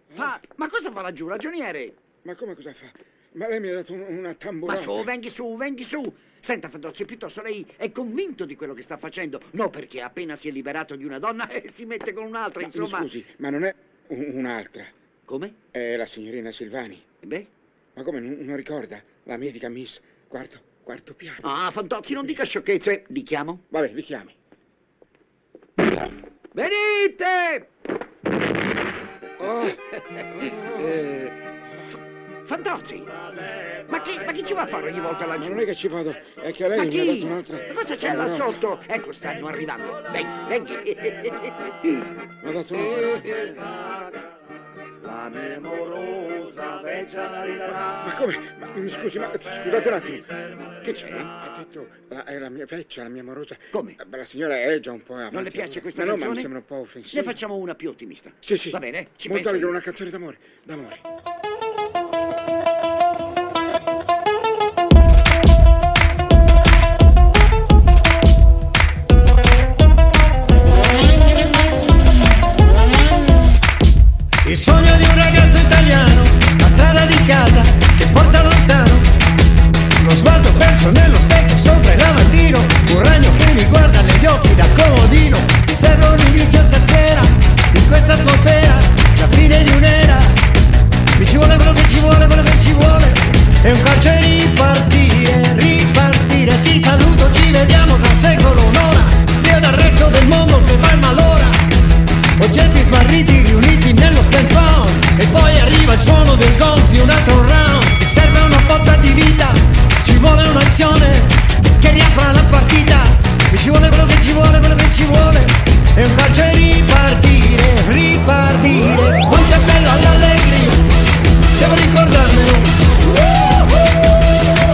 Fa... Ma cosa fa laggiù, ragioniere? Ma come cosa fa? Ma lei mi ha dato un- una tamburata. Ma su, venghi su, venghi su! Senta, Fantozzi, piuttosto lei è convinto di quello che sta facendo. No, perché appena si è liberato di una donna e si mette con un'altra, Ma, mi insomma... scusi, ma non è un- un'altra. Come? È la signorina Silvani. Beh? Ma come, non, non ricorda? La medica Miss, quarto, quarto piano. Ah, Fantozzi, non dica sciocchezze. Li chiamo? Vabbè, li chiami. Venite! Oh. Eh, Fantozzi! Ma chi, ma chi ci va a fare ogni volta laggiù? Ma non è che ci vado, è che lei Ma mi ha dato chi? un'altra... Ma cosa c'è là sotto? Ecco, stanno arrivando. Venghi, venghi. Mi ha dato un'altra... La memorosa vecchia. Ma come? Ma, mi scusi, ma scusate un attimo. Che c'è? Ha detto, la, è la mia vecchia, la mia amorosa. Come? Eh, la signora è già un po' avanti. Non le piace questa ma no, canzone? ma mi sembra un po' offensiva. Ne facciamo una più ottimista. Sì, sì. Va bene, ci Molto penso io. una canzone d'amore. D'amore. Serve un inizio stasera, in questa atmosfera, la fine di un'era. Mi ci vuole quello che ci vuole, quello che ci vuole. È un calcio e ripartire, ripartire. Ti saluto, ci vediamo tra secolo, un'ora. Via dal resto del mondo che va in malora. Oggetti smarriti riuniti nello stand E poi arriva il suono del gong di un altro round Mi serve una botta di vita Ci vuole un'azione Che riapra la partita Mi ci vuole quello che E e ripartire, ripartire Quanto è bella l'allegria Devo ricordarmelo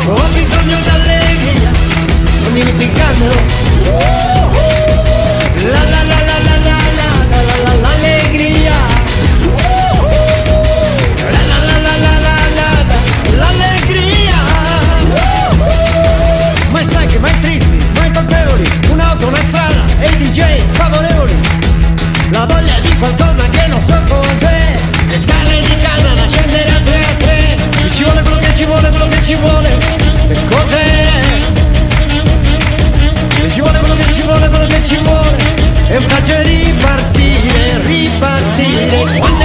Ho bisogno d'allegria Non dimenticarmelo La la la la la la la la la l'allegria La la la la la la la la l'allegria Mai stanchi, mai tristi, mai colpevoli Un'auto, una strada e i DJ e facevi ripartire, ripartire.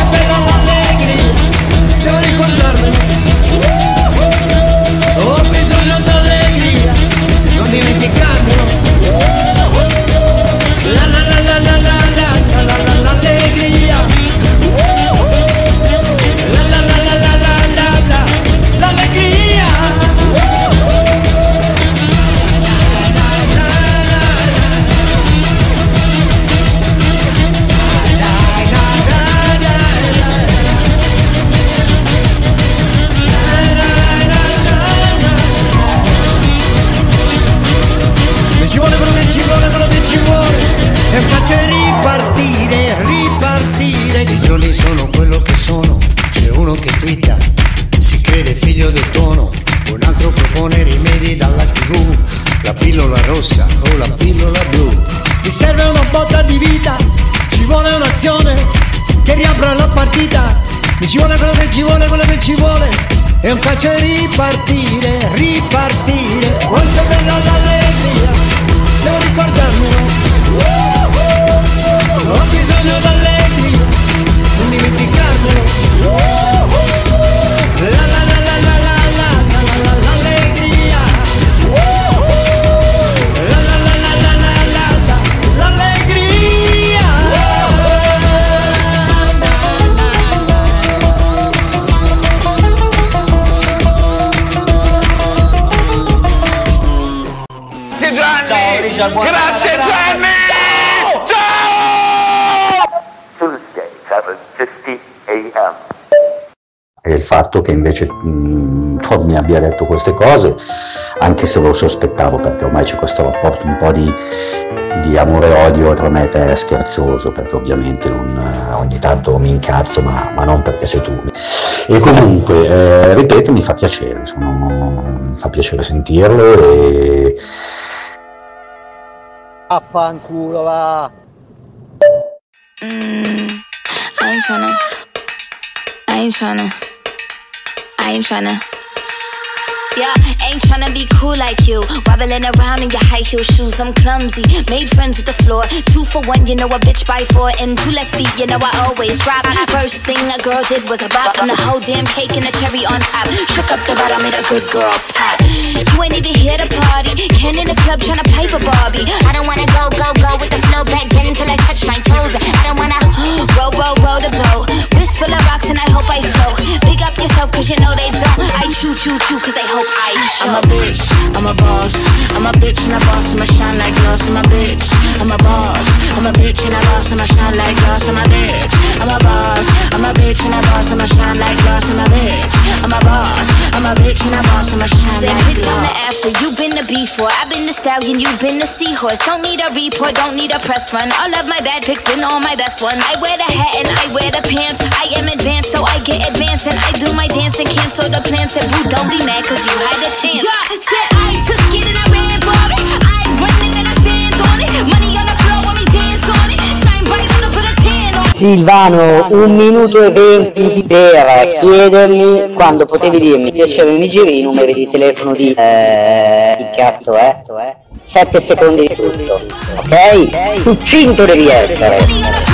È un calcio e ripartire, ripartire. Quanto bella l'allegria, Gianni! Ciao, Richard, buona Grazie serata. Gianni! Tuesday, 7.50 a.m. e il fatto che invece mh, non mi abbia detto queste cose, anche se lo sospettavo perché ormai c'è questo rapporto un po' di, di amore e odio tra me e te scherzoso, perché ovviamente non, eh, ogni tanto mi incazzo, ma, ma non perché sei tu. E comunque, eh, ripeto, mi fa piacere, insomma, mi fa piacere sentirlo e Affanculo va. Mm, I ain't tryna. I ain't tryna. I ain't tryna. Yeah, ain't tryna be cool like you. Wobbling around in your high heel shoes, I'm clumsy. Made friends with the floor. Two for one, you know a bitch by four. And two left feet, you know I always drop. First thing a girl did was a bop. And the whole damn cake and the cherry on top. Shook up the bottom, made a good girl pop. You ain't even here to party. Ken in the club tryna pipe a Barbie. I don't wanna go, go, go with the flow back then until I touch my toes. I don't wanna roll, roll, roll the boat. Wrist full of rocks and I hope I float. Big up yourself cause you know they don't. I chew, chew, chew cause they hope I show. I'm a bitch, I'm a boss. I'm a bitch and a boss, I'ma shine like glass. I'm a bitch, I'm a boss. I'm a bitch and a boss, I'ma shine like glass. I'm a bitch, I'm a boss. I'm a bitch and a boss, I'ma shine like glass. I'm a bitch, I'm a boss. I'm a bitch and a boss, I'ma shine Said like bitch, I'm the after, you been the before. I've been the stallion, you've been the seahorse. Don't need a report, don't need a press run. All of my bad pics been all my best ones. I wear the hat and I wear the pants. I am advanced, so I get advanced. And I do my dance and cancel the plans. Said, boo, don't be mad, cause you had a chance. Silvano, un minuto e venti per chiedermi quando potevi dirmi piacevo c'erano i giri i numeri di telefono di... Eh, di cazzo eh? 7 secondi di tutto, ok? Succinto devi essere.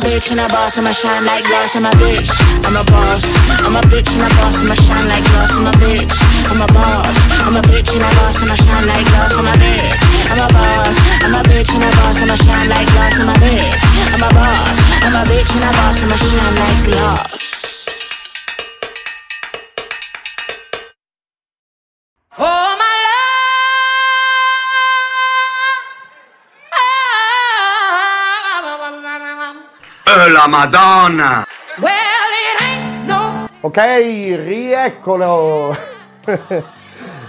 Bitch and a boss, I'ma shine like glass. I'm a bitch, I'm a boss. I'm a bitch and a boss, I'ma shine like glass. I'm a bitch, I'm a boss. I'm a bitch and a boss, I'ma shine like glass. I'm a bitch, I'm a boss. I'm a bitch and a boss, I'ma shine like glass. I'm a bitch, I'm a boss. I'm a bitch and a boss, I'ma shine like glass. La Madonna! Well, it ain't no Ok, rieccolo.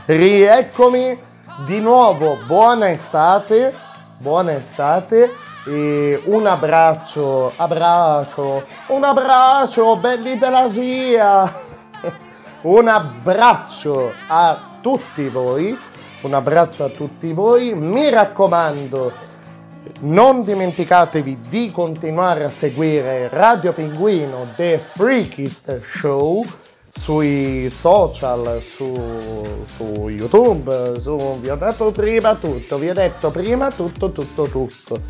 Rieccomi di nuovo. Buona estate. Buona estate. E un abbraccio, abbraccio, un abbraccio, belli della SIA. Un abbraccio a tutti voi. Un abbraccio a tutti voi. Mi raccomando, non dimenticatevi di continuare a seguire Radio Pinguino The Freakist Show sui social, su, su YouTube, su, vi ho detto prima tutto, vi ho detto prima tutto, tutto, tutto.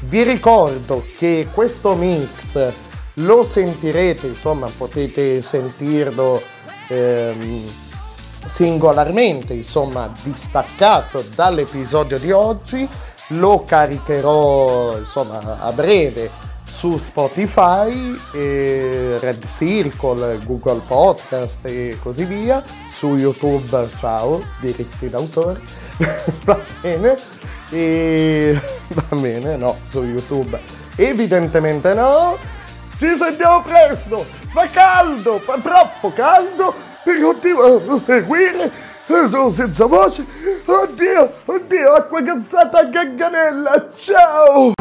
Vi ricordo che questo mix lo sentirete, insomma potete sentirlo ehm, singolarmente, insomma distaccato dall'episodio di oggi lo caricherò insomma a breve su Spotify, Red Circle, Google Podcast e così via. Su YouTube, ciao, diritti d'autore. Va bene. E va bene, no, su YouTube. Evidentemente no. Ci sentiamo presto! Fa caldo, fa troppo caldo e continuano a seguire. Sono senza voce. Oddio, oddio, acqua cazzata a ganganella. Ciao!